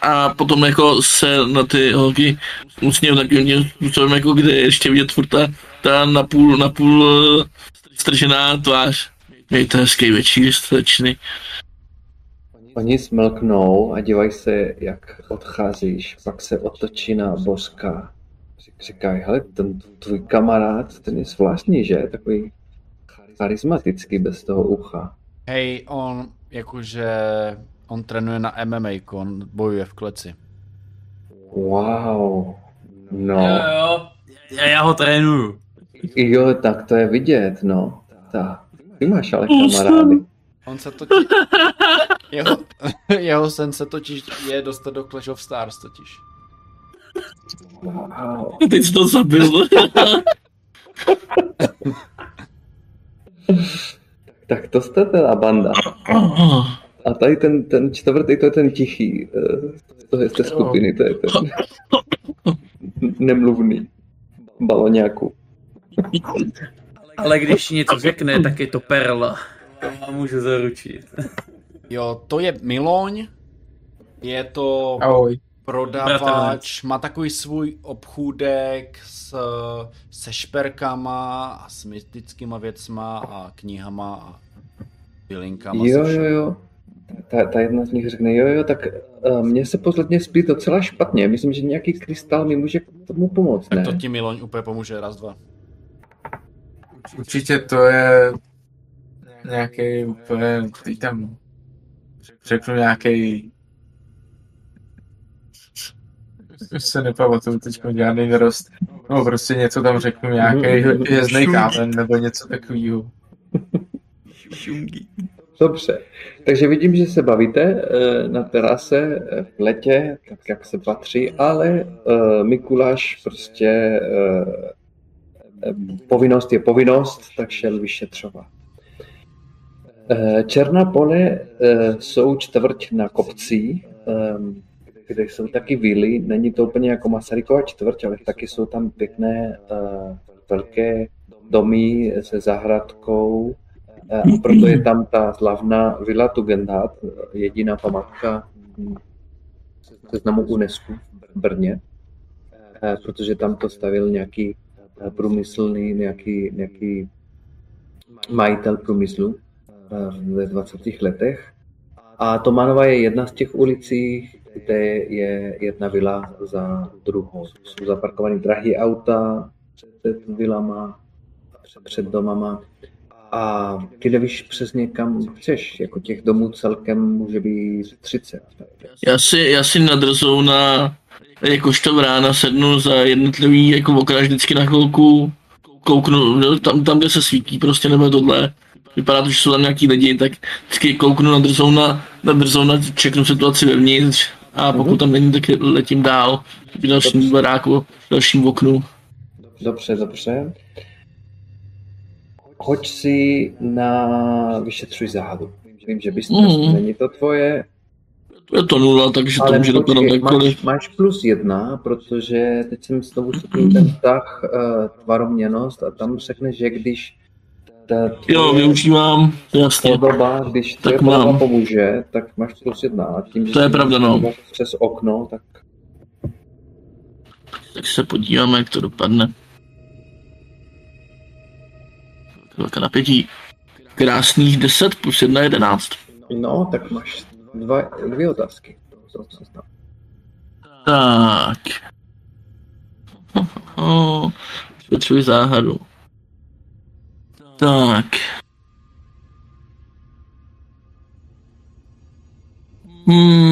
A potom jako se na ty holky usměl takovým způsobem, jako kde je ještě vidět furt ta, ta napůl, napůl eh, stržená tvář. Mějte hezký večír, slečny. Oni smlknou a dívají se, jak odcházíš, pak se otočí na Boska. Říkají, hele, ten tvůj kamarád, ten je zvláštní, že? Takový charismatický bez toho ucha. Hej, on jakože, on trénuje na MMA, on bojuje v kleci. Wow. No. Jo, jo. Já, já ho trénuju. Jo, tak to je vidět, no. Tak. Ty máš ale kamarády. On se totiž... Jeho, jeho sen se totiž je dostat do Clash of Stars totiž. Wow. Teď jsi to zabil. Tak to jste teda banda. A tady ten, ten čtvrtý, to je ten tichý. eh, To je z té skupiny, to je ten nemluvný baloňáku. Ale když něco řekne, tak je to perla. To vám můžu zaručit. Jo, to je Miloň, je to Ahoj. Prodavač, má takový svůj obchůdek s, se šperkama a s mystickýma věcma a knihama a bylinkama. Jo, jo, jo. Ta, ta jedna z nich řekne, jo, jo, tak uh, mně se posledně spí docela špatně. Myslím, že nějaký krystal mi může k tomu pomoct, Tak ne? to ti Miloň úplně pomůže, raz, dva. Určitě to je nějaký úplně, teď tam řeknu nějaký se nepamatuju teď žádný nerost. No prostě něco tam řeknu, nějaký hvězdný kámen nebo něco takového. Dobře. Takže vidím, že se bavíte eh, na terase eh, v letě, tak jak se patří, ale eh, Mikuláš prostě povinnost je povinnost, tak šel vyšetřovat. Černá pole jsou čtvrť na kopcí, eh, kde jsou taky vily. Není to úplně jako Masarykova čtvrť, ale taky jsou tam pěkné eh, velké domy se zahradkou, a proto je tam ta slavná Villa Tugendhat, jediná památka hm, seznamu UNESCO v Brně, Eh, protože tam to stavil nějaký eh, průmyslný, nějaký, nějaký majitel průmyslu eh, ve 20. letech. A Tománova je jedna z těch ulicí, kde je jedna vila za druhou. Jsou zaparkované drahé auta před vilama, před domama. A ty nevíš přesně kam chceš, jako těch domů celkem může být 30. Já si, já si nadrzou na jakožto v rána sednu za jednotlivý jako okna vždycky na chvilku kouknu, no, tam, tam, kde se svítí prostě nebo tohle. Vypadá to, že jsou tam nějaký lidi, tak vždycky kouknu na drzou na, na drzou na čeknu situaci vevnitř a pokud tam není, tak letím dál v dalším baráku, v dalším oknu. Dobře, dobře. Hoď si na vyšetřuj záhadu. Vím, že bys Mhm. není to tvoje, Je to nula, takže to ale může dopadnout jakkoliv. máš, máš plus jedna, protože teď jsem znovu stupnul ten vztah uh, tvaroměnost a tam řekne, že když ta Jo, tvoje využívám, jasně. podoba, když tvoje Tak mám. pomůže, tak máš plus jedna. A tím, že To je pravda, no. Přes okno, tak Tak se podíváme, jak to dopadne. Velké napětí. Krásných 10 plus 1 11. no, tak máš dva, dvě otázky. To. Tak. Oh, Vytřuji záhadu. Tak. Hmm.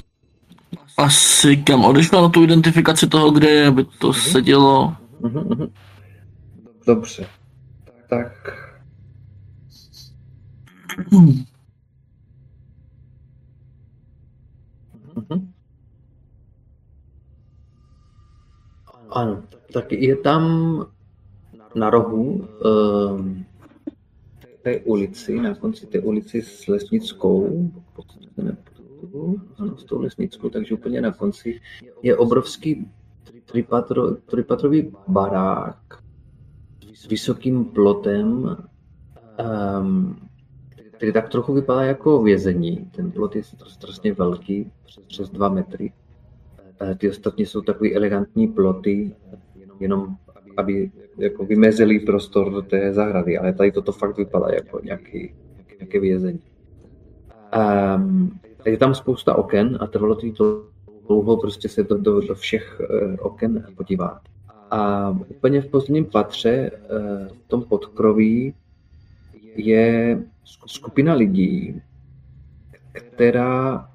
Asi kam odešla na tu identifikaci toho, kde je, aby to sedělo. Mhm, mhm. Dobře. Tak Hmm. Mhm. Ano, tak je tam na rohu um, té ulici, na konci té ulici s lesnickou, ano, s tou lesnickou, takže úplně na konci je obrovský tripatro, tripatrový barák s vysokým plotem, um, který tak trochu vypadá jako vězení. Ten plot je strašně velký, přes dva metry. Eh, ty ostatní jsou takový elegantní ploty, jenom aby jako vymezili prostor do té zahrady, ale tady toto fakt vypadá jako nějaký, nějaké vězení. Um, je tam spousta oken a trvalo to dlouho prostě se do, do, do všech uh, oken podívat. A úplně v posledním patře, uh, v tom podkroví, je skupina lidí, která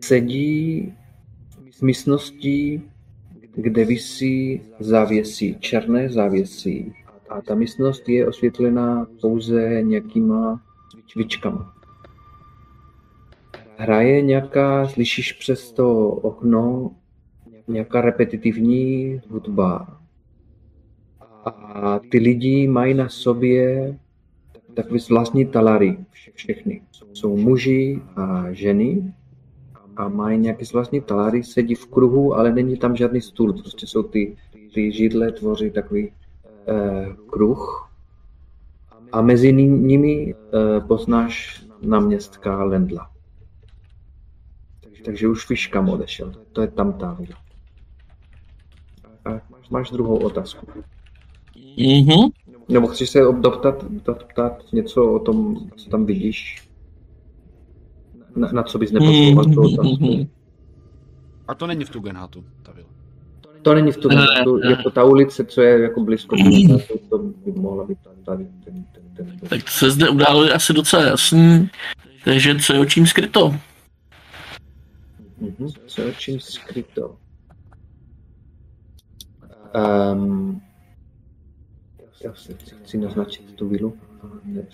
sedí v místnosti, kde visí závěsí, černé závěsí. A ta místnost je osvětlená pouze nějakýma cvičkama. Hraje nějaká, slyšíš přes to okno, nějaká repetitivní hudba. A ty lidi mají na sobě takové zvláštní talary, všechny. Jsou muži a ženy a mají nějaké zvláštní talary, sedí v kruhu, ale není tam žádný stůl, prostě jsou ty, ty židle tvoří takový eh, kruh a mezi nimi eh, poznáš náměstka Lendla. Takže už víš, kam odešel. To je tam ta vila. A máš druhou otázku. Mhm. Nebo chceš se doptat, doptat něco o tom, co tam vidíš? Na, na co bys nepotřeboval tu otázku? A to není v Tugendhatu, ta vila. To není v Tugendhatu, jako ta ulice, co je jako blízko Tugendhatu, to by mohla být tady ten, ten, ten, ten. Tak se zde událo asi docela jasný, takže co je očím skryto? Mhm, co je očím skryto? Um, já si chci naznačit tu vilu. Uh,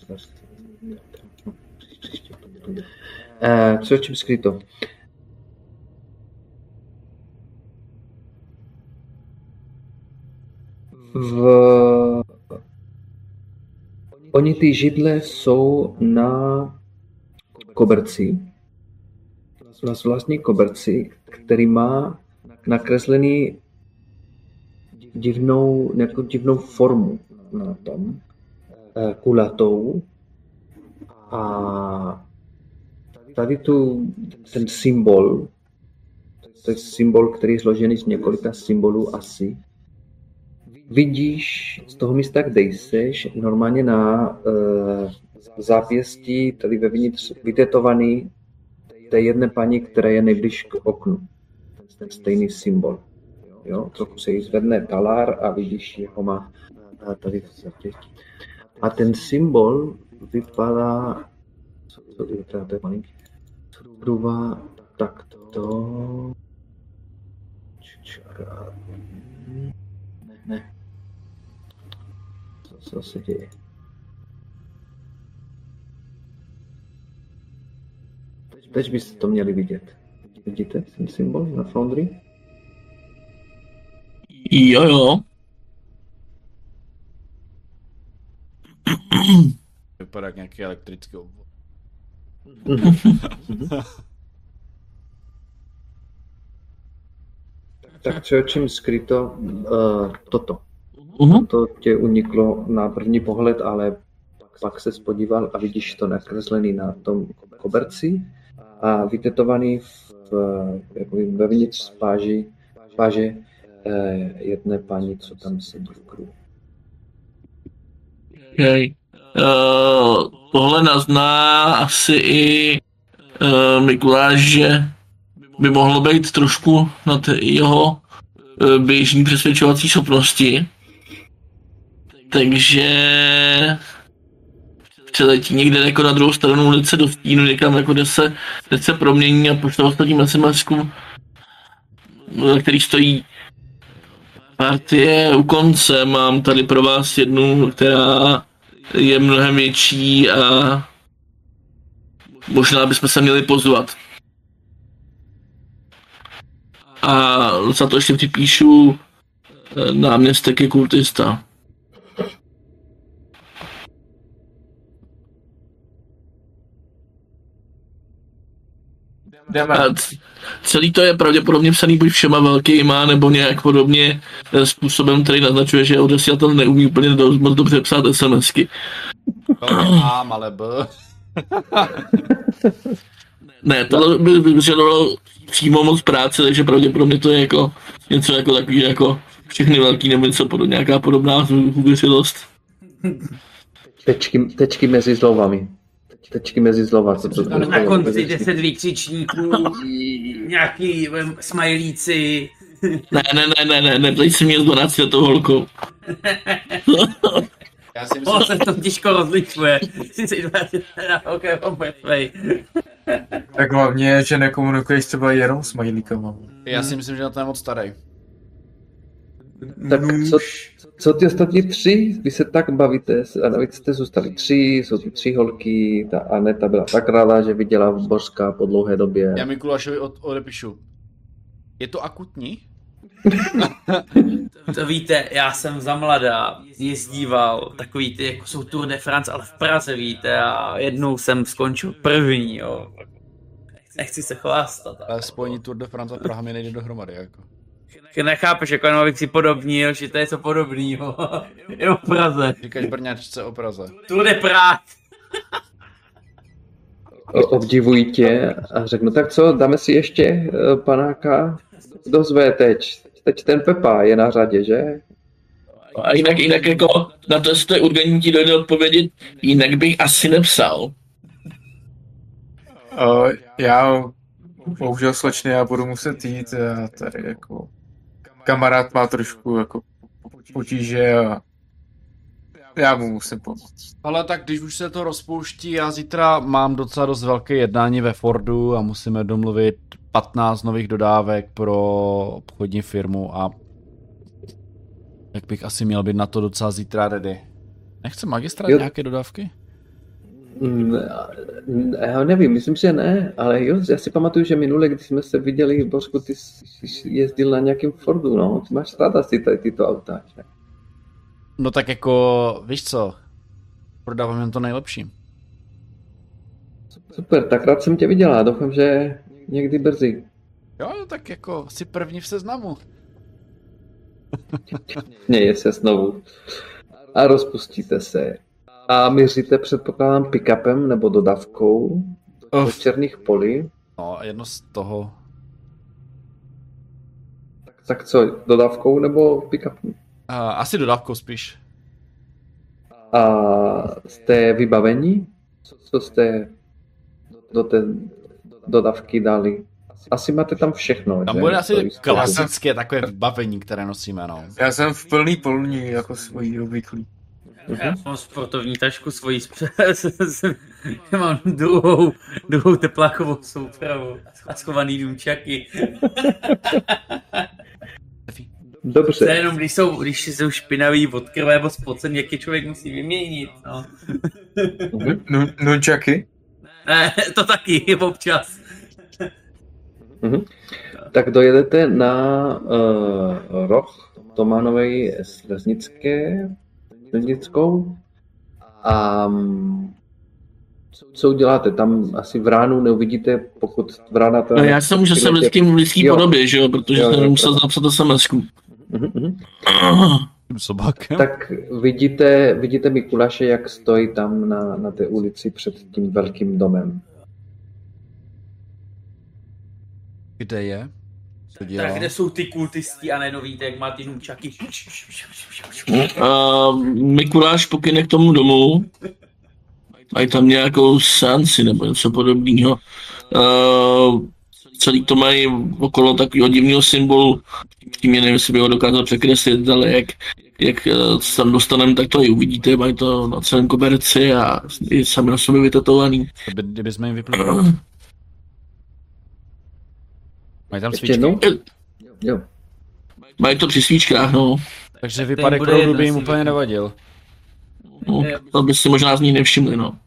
co je skryto? V... Oni ty židle jsou na koberci, na vlastní koberci, který má nakreslený divnou, nějakou divnou formu na tom, eh, kulatou. A tady tu, ten symbol, to je symbol, který je složený z několika symbolů asi, vidíš z toho místa, kde jsi, normálně na uh, zápěstí, tady vevnitř vytetovaný té jedné paní, která je nejbliž k oknu. Ten stejný symbol. Jo? Trochu se jí zvedne talár a vidíš, že ho má tady v zápěstí. A ten symbol vypadá, co to vypadá, to je malinký, zhruba takto. Čeká. Ne, ne. Co, se děje? Teď byste to měli vidět. Vidíte ten symbol na Foundry? Jo, jo. Vypadá jak nějaký elektrický obvod. Tak co je čím skryto uh, toto. Mhm. To tě uniklo na první pohled, ale pak se spodíval a vidíš to nakreslený na tom koberci a vytetovaný v, jako vevnitř spáži, spáže eh, jedné paní, co tam sedí v kruhu. Okay. Uh, tohle nazná asi i uh, Mikuláš, že by mohlo být trošku na té jeho uh, běžný přesvědčovací schopnosti. Takže přeletí někde jako na druhou stranu ulice do stínu, někam jako kde se, kde se promění a pošle ostatním sms který stojí partie u konce. Mám tady pro vás jednu, která je mnohem větší a možná bychom se měli pozvat. A za to ještě připíšu eh, náměstek je kultista. Jdeme. A c- celý to je pravděpodobně psaný buď všema velkýma, nebo nějak podobně eh, způsobem, který naznačuje, že odesilatel neumí úplně do, moc dobře psát SMSky. Velké A, malé B. Ne, to by by vyžadovalo přímo moc práce, takže pravděpodobně to je jako něco jako takový jako všechny velký nebo něco podobně, nějaká podobná hubiřilost. Tečky, tečky mezi slovami. Tečky mezi slova. Co to, Na konci deset výkřičníků, nějaký smajlíci. Ne, ne, ne, ne, ne, ne, teď si mě s 12 letou holkou. Já si myslím, O, se to těžko rozlišuje. Sice 20 ok, mrtvej. Tak hlavně, že nekomunikuješ třeba jenom s majlíkama. já si myslím, že na to je moc starý. Tak co, co ty ostatní tři? Vy se tak bavíte a navíc jste zůstali tři, jsou tu tři holky, ta Aneta byla tak ráda, že viděla v Božska po dlouhé době. Já Mikulášovi od, odepíšu. Je to akutní? To víte, já jsem za mladá jezdíval takový ty, jako jsou Tour de France, ale v Praze, víte, a jednou jsem skončil první, jo. Nechci se chlastat. Ale spojení Tour de France a Praha mi nejde dohromady, jako. Nechápeš, jako jenom abych si podobnil, že to je co podobného. jo, v Praze. Říkáš Brňačce o Praze. Tour de Prague. O- Obdivuji tě a řeknu, tak co, dáme si ještě eh, panáka? Kdo zve teď? Teď ten Pepa je na řadě, že? A jinak, jinak jako na to, jestli to je urgentní, ti dojde odpovědět, jinak bych asi nepsal. Uh, já bohužel slečně, já budu muset jít a tady jako kamarád má trošku jako potíže a já mu musím pomoct. Ale tak když už se to rozpouští, já zítra mám docela dost velké jednání ve Fordu a musíme domluvit 15 nových dodávek pro obchodní firmu a jak bych asi měl být na to docela zítra ready. Nechce magistrát Jo. nějaké dodávky? Mm, Já nevím, myslím, že ne, ale jo, já si pamatuju, že minule, když jsme se viděli v Božsku, ty jsi jezdil na nějakém Fordu, no, ty máš rád asi tady tyto auta, že? No tak jako, víš co, prodávám jen to nejlepší. Super, tak rád jsem tě viděla, doufám, že někdy brzy. Jo, tak jako si první v seznamu. Směje se znovu. A rozpustíte se. A míříte, předpokládám, pick-upem nebo dodávkou do Uf. černých polí. No a jedno z toho, Tak co, dodávkou nebo pick-upem? uh, asi dodávkou spíš. A jste vybavení? Co jste do té dodávky dali? Asi máte tam všechno, Tam bude asi klasické takové vybavení, které nosíme, no. Já jsem v plný polní jako svojí obvyklý. Já mám sportovní tašku svoji s, s, s, já mám druhou, druhou teplákovou soupravu a schovaný důmčaky. To Dobře, je jenom, když jsou, když jsou špinavý od krve nebo spocen, jak je člověk musí vyměnit. No. Nu- Nunčaky? Ne, to taky občas. Mhm. Tak dojedete na uh, roh Tománovej Sleznické, Sleznickou a mm, co uděláte? Tam asi v ránu neuvidíte, pokud vrána to... No já jsem už zase v lidským, v lidský Jo. podobě, že jo, protože Jo, jo, jsem musel napsat SMS-ku. Mhm, mhm. Tak vidíte, vidíte Mikuláše, jak stojí tam na, na té ulici před tím velkým domem. Kde je? Tak kde jsou ty kultisti a najednou víte, jak má ty důmčaky. Uh, Mikuláš pokyne k tomu domu. Mají tam nějakou sanci nebo něco podobného. Uh, celý to mají okolo takového divného symbolu. Tím je nevím, jestli by ho dokázal překreslit, ale jak, jak eh, se tam dostaneme, tak to i uvidíte. Mají to na celém koberci a je sami na sobě vytetovaný. Kdyby, kdyby jsme jim prout. Mají tam Ještě svíčky, jednou? Jo. Mají to při svíčkách, no. takže proudu jedno, by jim úplně nevadil. no to by si možná z ní nevšimli, no.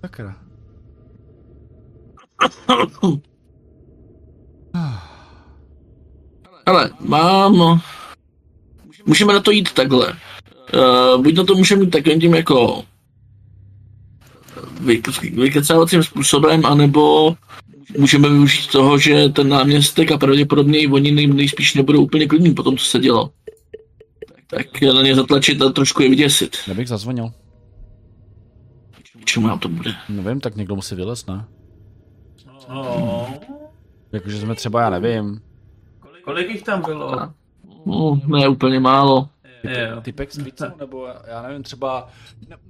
Sakra. Ale mám... Můžeme na to jít takhle. Uh, buď na to můžeme jít takovým tím jako vy- vykecávacím způsobem, anebo můžeme využít toho, že ten náměstek a pravděpodobně i oni nej, nejspíš nebudou úplně klidní po tom, co se dělo. Tak na ně zatlačit a trošku je vyděsit. Nebych zazvonil. Čemu nám to bude? Nevím, tak někdo musí vylézt, ne? No, Jakože jsme třeba, já nevím, kolik jich tam bylo? No, ne úplně málo. Jo. typek s pizzou, nebo já nevím, třeba,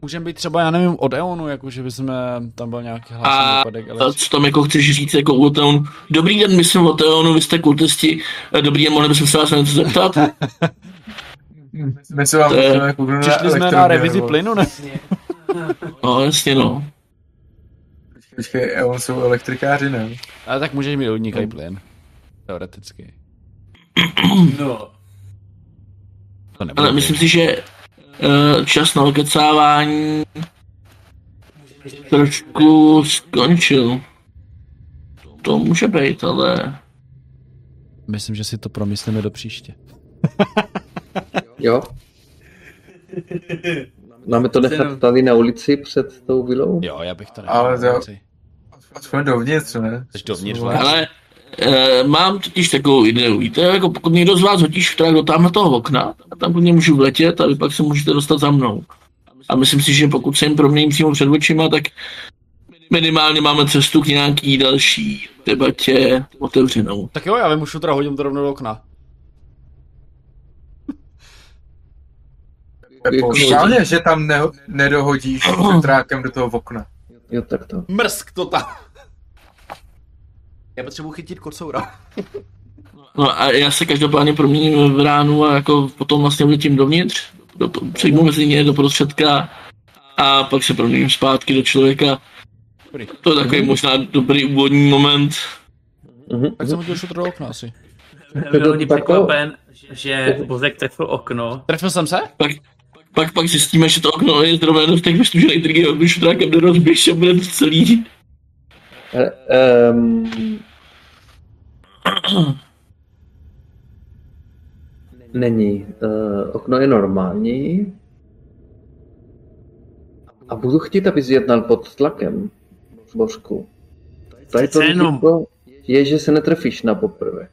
můžeme být třeba, já nevím, od Eonu, jakože bychom, tam byl nějaký hlášený A, výpadek, a ale... co tam jako chceš říct jako o Teonu? Dobrý den, myslím o Teonu, vy jste kultisti. Eh, Dobrý den, mohli bychom se vás na něco zeptat? My se vám je- na Přišli jsme na revizi plynu, ne? No, jasně no. Počkej, a on jsou elektrikáři, ne? Ale tak můžeš mít odnikají plyn. Teoreticky. No, To nebude. Ale myslím si, že eh, čas na okecávání trošku skončil. To může být, ale... myslím, že si to promyslíme do příště. Jo? Máme to nechat tady na ulici před tou vilou? Jo, já bych to Ale nechal. to- Aspoň dovnitř, ne? Jsi dovnitř. Ale e, mám totiž takovou ideu, víte, jako pokud někdo z vás hodí štrák do tamhle toho okna, a tam pod něj můžu vletět a vy pak se můžete dostat za mnou. A myslím si, že pokud se jim proměním přímo před očima, tak minimálně máme cestu k nějaký další debatě otevřenou. Tak jo, já vím, už šutra hodím to rovnou do okna. Jako, že tam ne, nedohodíš trákem do toho okna. Jo, tak to. Mrsk to tam. Já potřebuji chytit kocoura. No a já se každopádně proměním v ránu a jako potom vlastně vletím dovnitř, do, přejmu mezi ně do prostředka a pak se proměním zpátky do člověka. Dobrý. To je takový možná dobrý úvodní moment. Mhm, Tak jsem hodil šutr do okna asi. byl hodně tak to- překvapen, že Bozek trefil okno. Trefil jsem se? Pak, pak, pak zjistíme, že to okno je zrovna dostatek vystužený trgy, když šutrákem nerozběž a bude to celý. Um, není. Uh, okno je normální. A budu chtít, abys jednal pod tlakem, Božku. Tady to jenom. je, že se netrefíš na poprvé.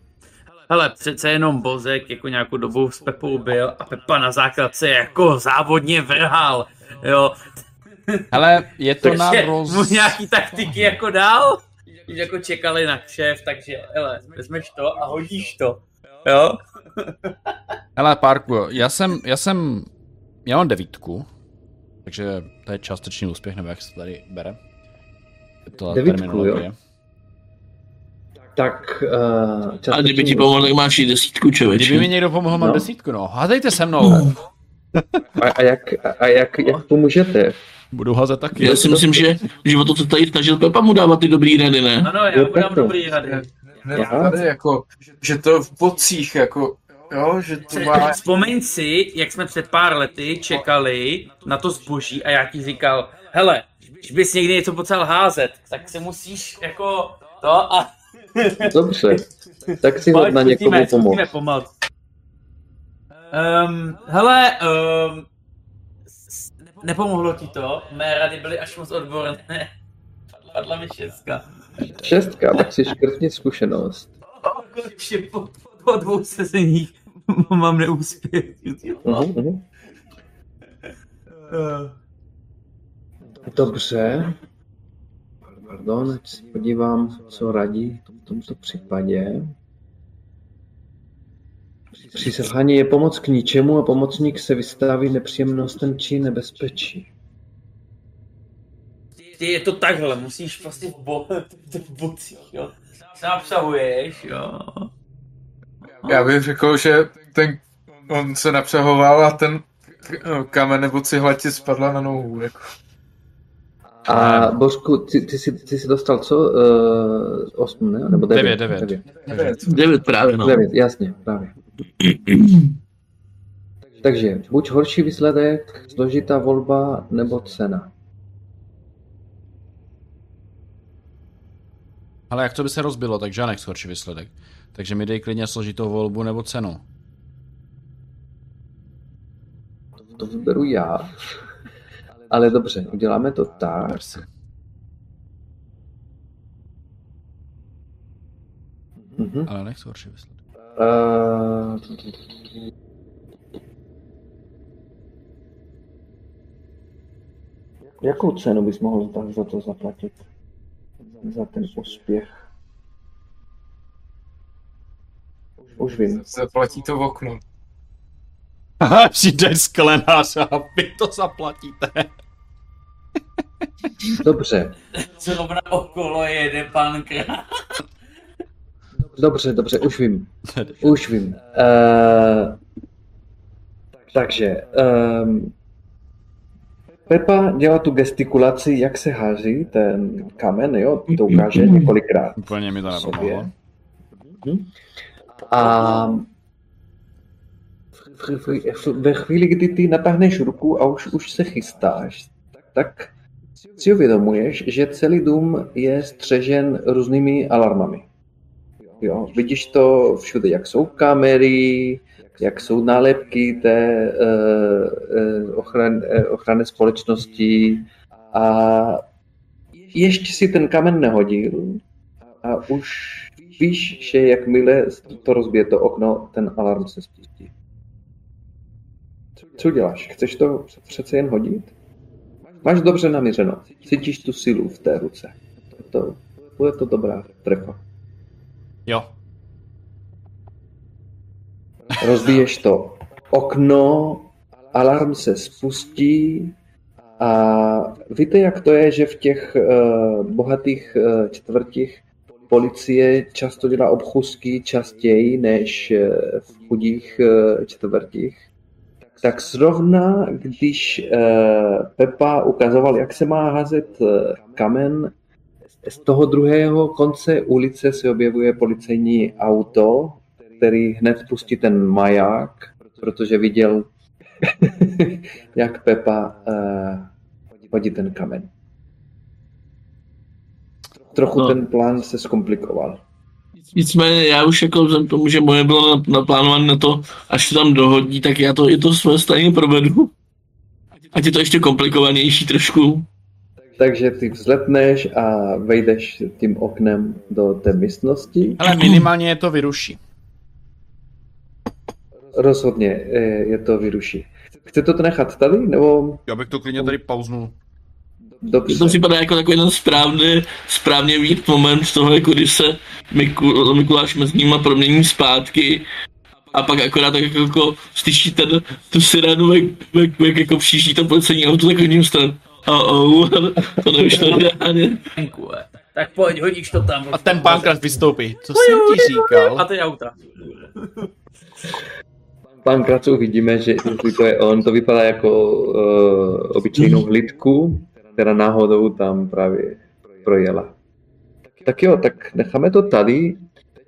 Hele, přece jenom Bozek jako nějakou dobu s Pepou byl a Pepa na základce jako závodně vrhal, jo. Ale je to na roz... nějaký taktiky jako dál, když jako čekali na kšef, takže hele, vezmeš to a hodíš to, jo. Hele, Parku, já jsem, já jsem, já mám devítku, takže to je částečný úspěch, nebo jak se to tady bere. To Devítku, terminologie. jo. Tak uh, A kdyby ti pomohl, tak máš i desítku, Kdyby mi člověče. někdo pomohl, mám No. desítku, no. Házejte se mnou. a, a, jak, a jak, jak pomůžete? Budu házet taky. Já si myslím, že, že o to se tady snažil Pepa mu dávat ty dobrý rady, ne? Ano, já Jo, mu dám dobrý rady. Ne, Já? tady jako, že to v bocích, jako, jo, že to má... Vzpomeň si, jak jsme před pár lety čekali na to zboží a já ti říkal, hele, když bys někdy něco potřeboval házet, tak se musíš jako to a Dobře, tak si hod na někomu pomoct. Um, hele, um, nepomohlo ti to, mé rady byly až moc odborné. Padla mi šestka. Šestka, tak si škrtni zkušenost. Konečně po, po dvou sezeních mám neúspěch. Dobře. Pardon, ať se podívám, co radí v tomto případě. Při selhání je pomoc k ničemu a pomocník se vystaví nepříjemnostem či nebezpečí. Ty je to takhle, musíš vlastně v, bo, v bocích, jo. Napsahuješ, jo. Já bych řekl, že ten, on se napřahoval a ten kamen nebo cihla ti spadla na nohu, jako. A Božku, ty, ty, jsi, ty jsi dostal co? Uh, osm, ne? Nebo devět? Devět, devět. devět. Devět právě, no. Devět, jasně, právě. Takže buď horší výsledek, složitá volba nebo cena. Ale jak to by se rozbilo, tak žádný horší výsledek. Takže mi dej klidně složitou volbu nebo cenu. To vyberu já. Ale dobře, uděláme to tak. Mhm. Ale nechci horší výsledek. Uh, jakou cenu bys mohl za- za to zaplatit? Za ten úspěch? Už vím. Zaplatí to v okno. Přijde sklenář a vy to zaplatíte. Dobře, Zrovna okolo jede pan král. Dobře, dobře, už vím. Už vím. Uh, takže, um, Pepa dělá tu gestikulaci, jak se háží ten kamen, jo, to ukáže několikrát. Úplně mi to nepomohlo. Mhm. A ve chvíli, kdy ty natáhneš ruku a už, už se chystáš, tak si uvědomuješ, že celý dům je střežen různými alarmami. Jo, vidíš to všude, jak jsou kamery, jak jsou nálepky té uh, ochran, uh, ochranné společnosti a ještě si ten kamen nehodil a už víš, že jakmile to rozbije to okno, ten alarm se spustí. Co děláš? Chceš to přece jen hodit? Máš dobře namířeno. Cítíš tu silu v té ruce. To, bude to dobrá trefa. Jo. Rozbiješ to okno, alarm se spustí a víte, jak to je, že v těch uh, bohatých uh, čtvrtích policie často dělá obchůzky častěji než uh, v chudých uh, čtvrtích? Tak zrovna, když uh, Pepa ukazoval, jak se má házet uh, kamen, z toho druhého konce ulice se objevuje policejní auto, který hned pustí ten maják, protože viděl, jak Pepa uh, hodí ten kamen. Trochu No. ten plán se zkomplikoval. Nicméně já už jako vzhledem tomu, že moje bylo naplánované na to, až to tam dohodí, tak já to i to své stejně provedu. Ať je to ještě komplikovanější trošku. Takže ty vzletneš a vejdeš tím oknem do té místnosti. Ale minimálně je to vyruší. Rozhodně eh, je to vyruší. Chcete to nechat tady, nebo Já bych to klidně tady pauznul. Mně to dobře? připadá jako takový ten správný, správně vít moment toho, jako když se Miku, Mikuláš mezi nima promění zpátky a pak akorát tak jako, jako slyší ten, tu sirénu, jak, jak, jak jako přijíždí to policejní auto takovým stran. Oh, oh, to nevyšlo ideálně. Tak pojď, hodíš to tam. A ten pánkrát vystoupí. Co jsem ti říkal? A ty auta. Pán Kracu vidíme, že to je on, to vypadá jako uh, obyčejnou hlídku, která náhodou tam právě projela. Tak jo, tak necháme to tady.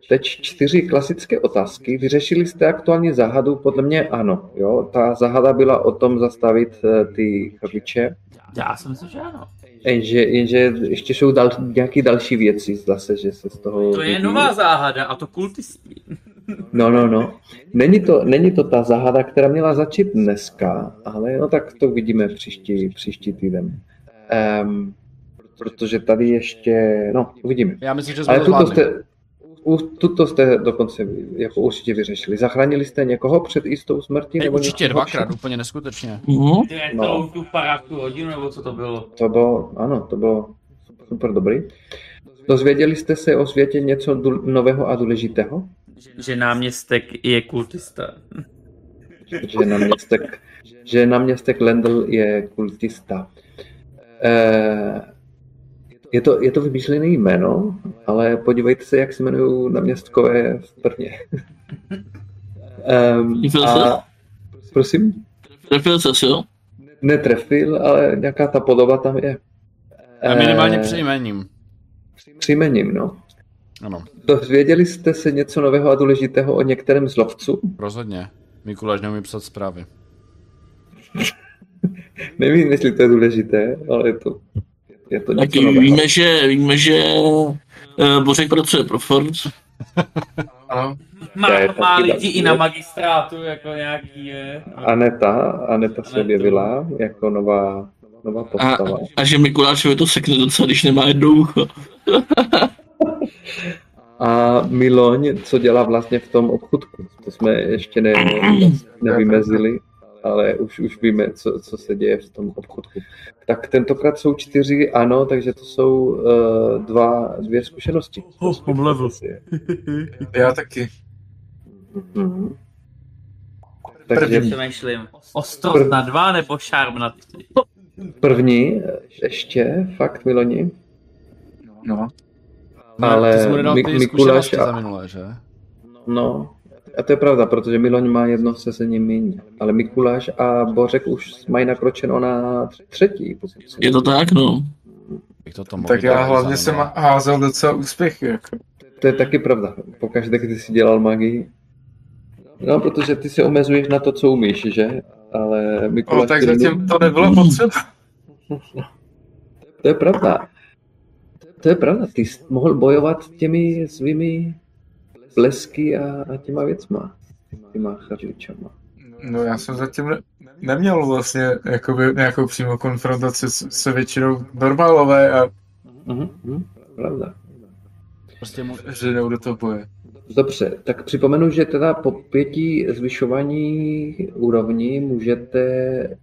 Teď čtyři klasické otázky. Vyřešili jste aktuálně záhadu? Podle mě ano. Jo? Ta záhada byla o tom zastavit eh, ty chrliče. Já si myslím, že ano. Jenže, jenže ještě jsou dal, nějaké další věci, zase, že se z toho... To je vidí. nová záhada a to kultistí. No, no, no. Není to, není to ta záhada, která měla začít dneska, ale no tak to uvidíme příští, příští týden. Um, protože tady ještě, no, uvidíme. Já myslím, že jsme Ale to jste, tuto jste dokonce jako určitě vyřešili. Zachránili jste někoho před jistou smrtí? Nebo určitě dvakrát, horšího? úplně neskutečně. Mhm. Jak No. tu paráku hodinu, nebo co to bylo? To bylo, ano, to bylo super dobrý. Dozvěděli jste se o světě něco důl, nového a důležitého? Že náměstek je kultista. že náměstek, že náměstek Lendl je kultista. Eh, je to, je to vymýšlené jméno, ale podívejte se, jak se jmenují náměstkové v Brně. um, Trefil se? a, prosím? Trefil ses, jo? Netrefil, ale nějaká ta podoba tam je. A minimálně Eh, přejmením. Příjmením, no. Ano, Dozvěděli jste se něco nového a důležitého o některém z lovců? rozhodně. Mikuláš neumí psat zprávy. Nevím, jestli to je důležité, ale je to, je to Tak něco nového. víme, že, víme, že uh, Bořek pracuje pro Ford. Ano, Má, má lidi i na magistrátu, jako nějaký je. Aneta, Aneta se objevila jako nová, nová A, postava. a že Mikulášovi to sekne docela, když nemá jedno ucho. A Miloň, co dělá vlastně v tom obchodku. To jsme ještě ne, nevymezili, ale už, už víme, co, co se děje v tom obchodku. Tak tentokrát jsou čtyři, ano, takže to jsou uh, dva, dvě zkušenosti. Oh, mám level. Já taky. Mhm. První. Takže Přemýšlím. Ostrost na dva nebo šarm na tři? první, ještě, fakt Miloni, No. ale Ty jsi mu nedal Mi- ty Mikuláš zkušenosti a- za minulé, že? no, a to je pravda, protože Miloň má jedno sezení míň, ale Mikuláš a Bořek už mají nakročeno na třetí. Je to tak, no. Jak to tomu Tak já hlavně jsem házel docela úspěch. Jako. To je taky pravda. Pokaždé, když jsi dělal magii. No, protože ty se omezuješ na to, co umíš, že? Ale Mikuláš... No, tak zatím to nebylo potřeba. To je pravda. To je pravda. Ty jsi mohl bojovat těmi svými blesky a, a těma věcma. Těma chařičama. No já jsem zatím ne, neměl vlastně jakoby, nějakou přímou konfrontaci s, se většinou normálové a Mhm, mhm, pravda. Prostě mu... že jdou do toho boje. Dobře, tak připomenu, že teda po pěti zvyšování úrovní můžete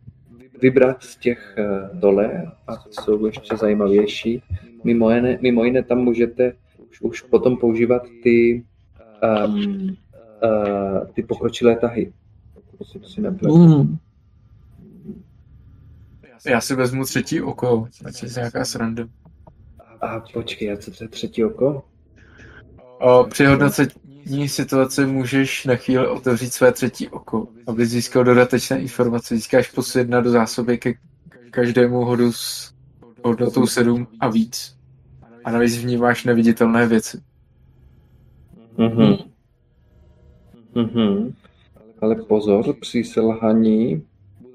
vybrat z těch eh, dole a jsou ještě zajímavější. Mimo jiné, mimo jiné tam můžete už, už potom používat ty, um, uh, ty pokročilé tahy. Pokud si nepletu. Mm. Já si vezmu třetí oko, ať je nějaká sranda. A počkej, a co to je třetí oko? O, při hodnocení situace můžeš na chvíli otevřít své třetí oko, aby získal dodatečné informace. Získáš plus jedna do zásoby ke každému hodu s hodnotou 7 a víc. A navíc vnímáš neviditelné věci. Mhm. Mhm. Ale pozor, při selhaní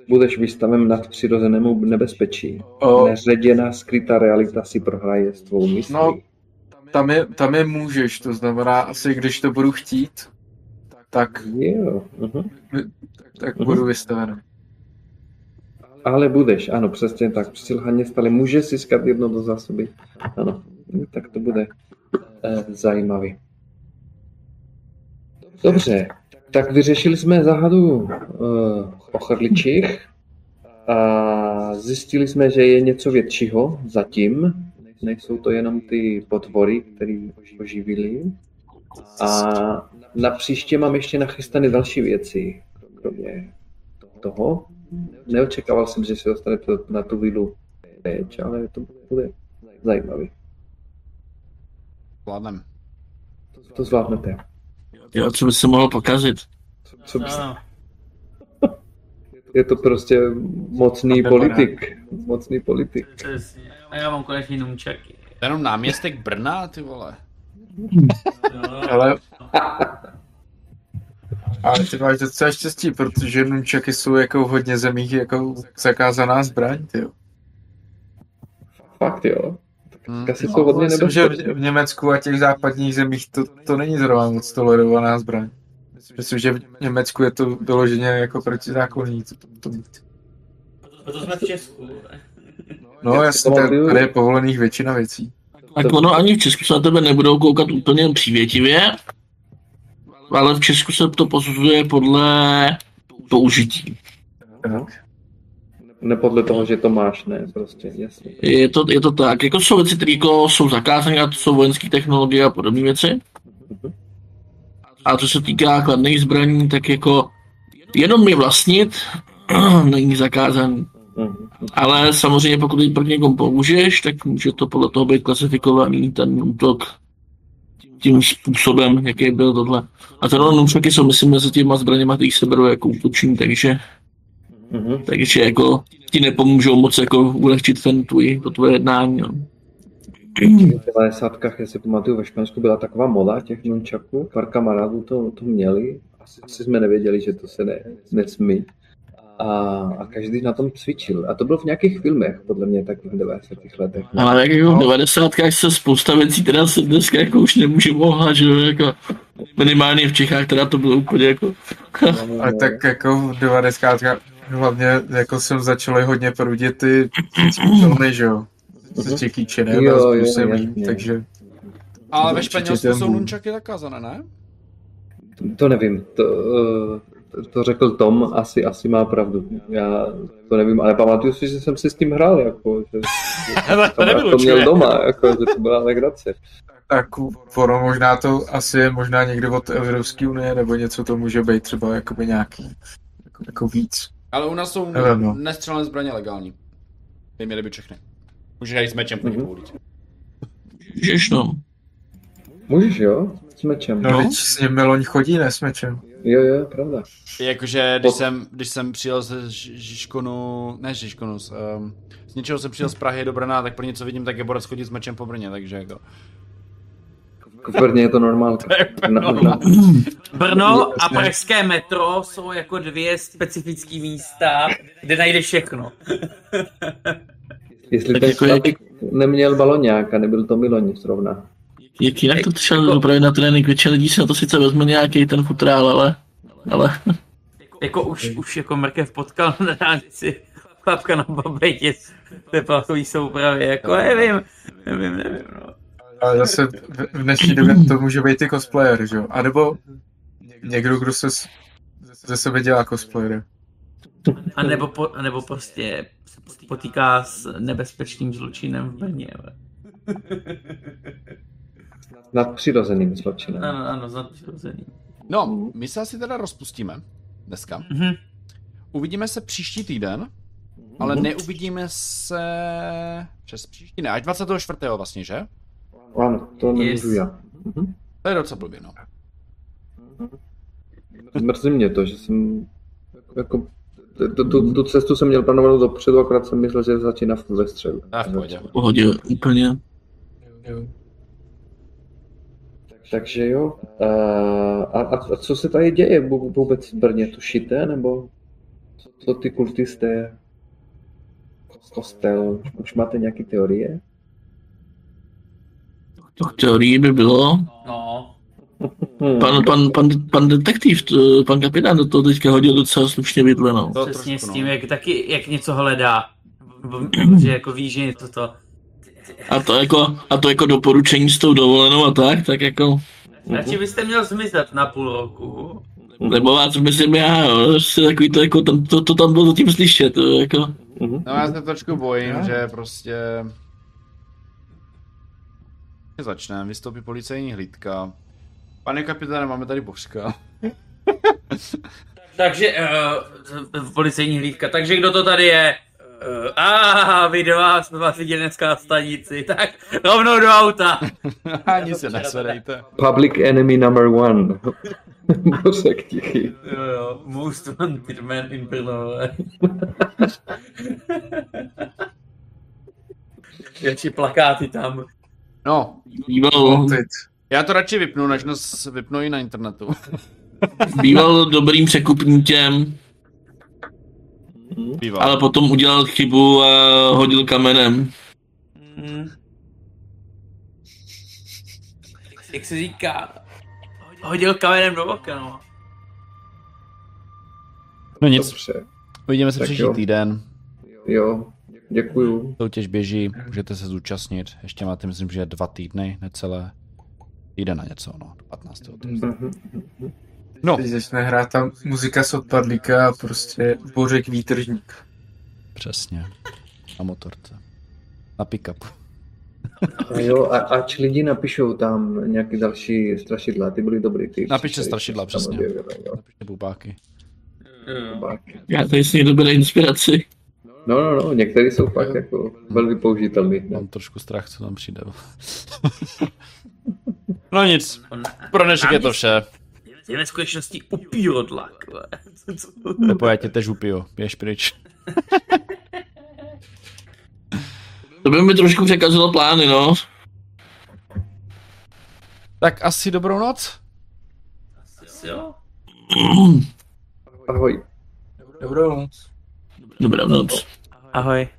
budeš vystaven nadpřirozenému nebezpečí. O, Neředěná skrytá realita si prohraje s tvou myslí. No, tam je, tam je můžeš, to znamená, asi když to budu chtít, tak, Jo. Mhm. tak Mhm. budu vystavený. Ale budeš, ano, přesně tak. Při selhaní stále můžeš získat jedno do zásoby. Ano, tak to bude eh, zajímavý. Dobře, tak vyřešili jsme záhadu eh, o chrličích a zjistili jsme, že je něco většího zatím. Nejsou to jenom ty potvory, které oživili. A na příště mám ještě nachystané další věci, kromě toho. Neočekával jsem, že se dostanete na tu vilu teď, ale to bude zajímavý. Zvládnem. To zvládnete. Jo, co by se mohlo pokazit? Co bys- Ano. Je to prostě mocný politik. Mocný politik. Přesně. A já mám konečně je jenom náměstek Brna, ty vole. No, Ale... Ale ty máš docela štěstí, protože nunčaky jsou jako v hodně zemích jako zakázaná zbraň, ty jo. Fakt jo. Hm. Kasy jsou hodně Myslím, že v, Německu a těch západních zemích to, to není zrovna moc tolerovaná zbraň. Myslím, že v Německu je to doloženě jako protizákonní. To, to, to, Proto jsme v Česku. no jasně, tady je povolených většina věcí. Tak ono ani v Česku se na tebe nebudou koukat úplně přívětivě, ale v Česku se to posuzuje podle použití. Tak. Ne podle toho, že to máš, ne, prostě, jasně. Je to, je to tak, jako jsou věci, které jako jsou zakázané, a to jsou vojenské technologie a podobné věci. A co se týká kladných zbraní, tak jako jenom je vlastnit není zakázaný. Ale samozřejmě pokud ji proti někomu použiješ, tak může to podle toho být klasifikovaný ten útok tím způsobem, jaký byl tohle. A tenhle nunčaky jsou, myslím, mezi těma zbraněma, který se berou jako útoční, takže, Mhm. takže jako ti nepomůžou moc jako ulehčit ten tvůj, to tvoje jednání. No. V 90. já si pamatuju, ve Španělsku byla taková moda těch nunčaků, pár kamarádů to, to měli, asi, asi jsme nevěděli, že to se ne, nesmí. A, a každý na tom cvičil. A to bylo v nějakých filmech, podle mě, tak v 90. letech. Ale jak jako v 90. se spousta věcí teda se dneska jako už nemůže mohlat, že jo, jako minimálně v Čechách teda to bylo úplně jako A tak jako v 90. hlavně jako jsem začal hodně prudit ty filmy, že jo. S Jackie Chanem Jo, a s takže Ale ve Španělsku jsou nunčaky zakázané, ne? To nevím, to, eh, to řekl Tom, asi, asi má pravdu. Já to nevím, ale pamatuju si, že jsem si s tím hrál, jako, že, Hele, to to nevylučuje. měl doma, jako, že to byla legrace. Tak ono možná to asi je možná někdo od Evropské unie, nebo něco to může být třeba jakoby nějaký jako, jako víc. Ale u nás jsou Nevím, no. nestřelené zbraně legální. Ty měly by všechny. Můžeš hrát s mečem po Mhm. mm ulici. Žeš no. Můžeš, jo? S mečem. No, teď s ním Meloň chodí, ne s mečem. Jo, jo, pravda. Jakože, když Pod- jsem, když jsem přijel ze Žižkonu, ne z Žižkonu, z, um, z něčeho jsem přijel z Prahy do Brna, tak pro něco vidím, tak je Borec chodit s mečem po Brně, takže jako. V Brně je to normálka. Na, na, Brno a pražské metro jsou jako dvě specifické místa, kde najdeš všechno. jestli Tak ten jako jak- neměl baloňák a nebyl to Miloň zrovna. Jak jinak to šel Jako- dopravit na trénink, většina lidí si na to sice vezme nějaký ten futrál, ale, ale Jako už, už jako mrkev potkal na dálnici chlapka na babetě z teplachový soupravy, jako nevím, nevím, nevím, no. Ale zase v dnešní době to může být i cosplayer, že jo? A nebo někdo, kdo se s- ze sebe dělá cosplayer. A nebo, po, a nebo prostě se potýká s nebezpečným zločinem v Brně. ale. Nad přirozeným zločinem. Ano, ano, za přirozený. No, my se asi teda rozpustíme dneska. Mhm. Uvidíme se příští týden, ale neuvidíme se přes příští, ne, až 24. vlastně, že? Ano, to nemůžu já. Mhm. To je docela blbě, no. Mrzí mě to, že jsem jako tu, tu, tu cestu jsem měl plánovanou dopředu, akorát jsem myslel, že začíná ve středu. A v pohodě. v pohodě úplně. Takže jo. A, a, a co se tady děje vů- vůbec v Brně? Tušíte? Nebo co, co ty kultisté? Kostel? Už máte nějaké teorie? To v teorii by bylo, No, Hmm. pan, pan, pan, pan detektiv, to, pan kapitán do toho teďka hodil docela slušně vidlenou. To přesně trošku, s tím, no. jak taky, jak něco hledá. Že jako ví, že něco to... A to jako, a to jako doporučení s tou dovolenou a tak, tak jako, Radši byste měl zmizet na půl roku. nebo vás myslím já, jo, si takový to jako, tam, to, to tam bylo zatím slyšet, to jako, Mhm. No já se trošku bojím, Jo. že prostě... Začneme, vystoupí policejní hlídka. Pane kapitáne, máme tady božka. Takže, uh, policejní hlídka, takže kdo to tady je? Uh, a video jsme vás viděli dneska na stanici, tak rovnou do auta. Ani se nesvedejte. Public enemy number one. Božek tichý. Jo, jo, most wanted man in Brno. vole. Jaký plakáty tam. No, býval, já to radši vypnu, než nás vypnu i na internetu. býval dobrým překupníkem, Bývá. ale potom udělal chybu a hodil kamenem. Mm. Jak se říká? Hodil kamenem do oka, no. No nic, Dobře. uvidíme se Tak příští jo. týden. Jo, děkuju. Soutěž běží, můžete se zúčastnit. Ještě máte, myslím, že dva týdny, necelé. Týden na něco, no, do 15. Mhm. No, Teď začne hrát tam muzika z odpadlíka a prostě Bořek výtržník. přesně. Na motorce. Na pick-up. A jo, a, ač lidi napíšou tam nějaké další strašidla, ty byly dobrý. Ty Napište strašidla, přesně. Napište bubáky. Báky. Já tady si někdo bere inspiraci. No, no, no, některé jsou fakt jako velmi použitelné. Mám trošku strach, co tam přijde. no nic, pro dnešek je to vše. Je ve skutečnosti. Co- co- Pepo, já tě tež upiju, běž pryč. To by mi trošku překazilo plány, no. Tak asi dobrou noc. Jo? Ahoj. Dobrou noc. Dobrá noc. Ahoj.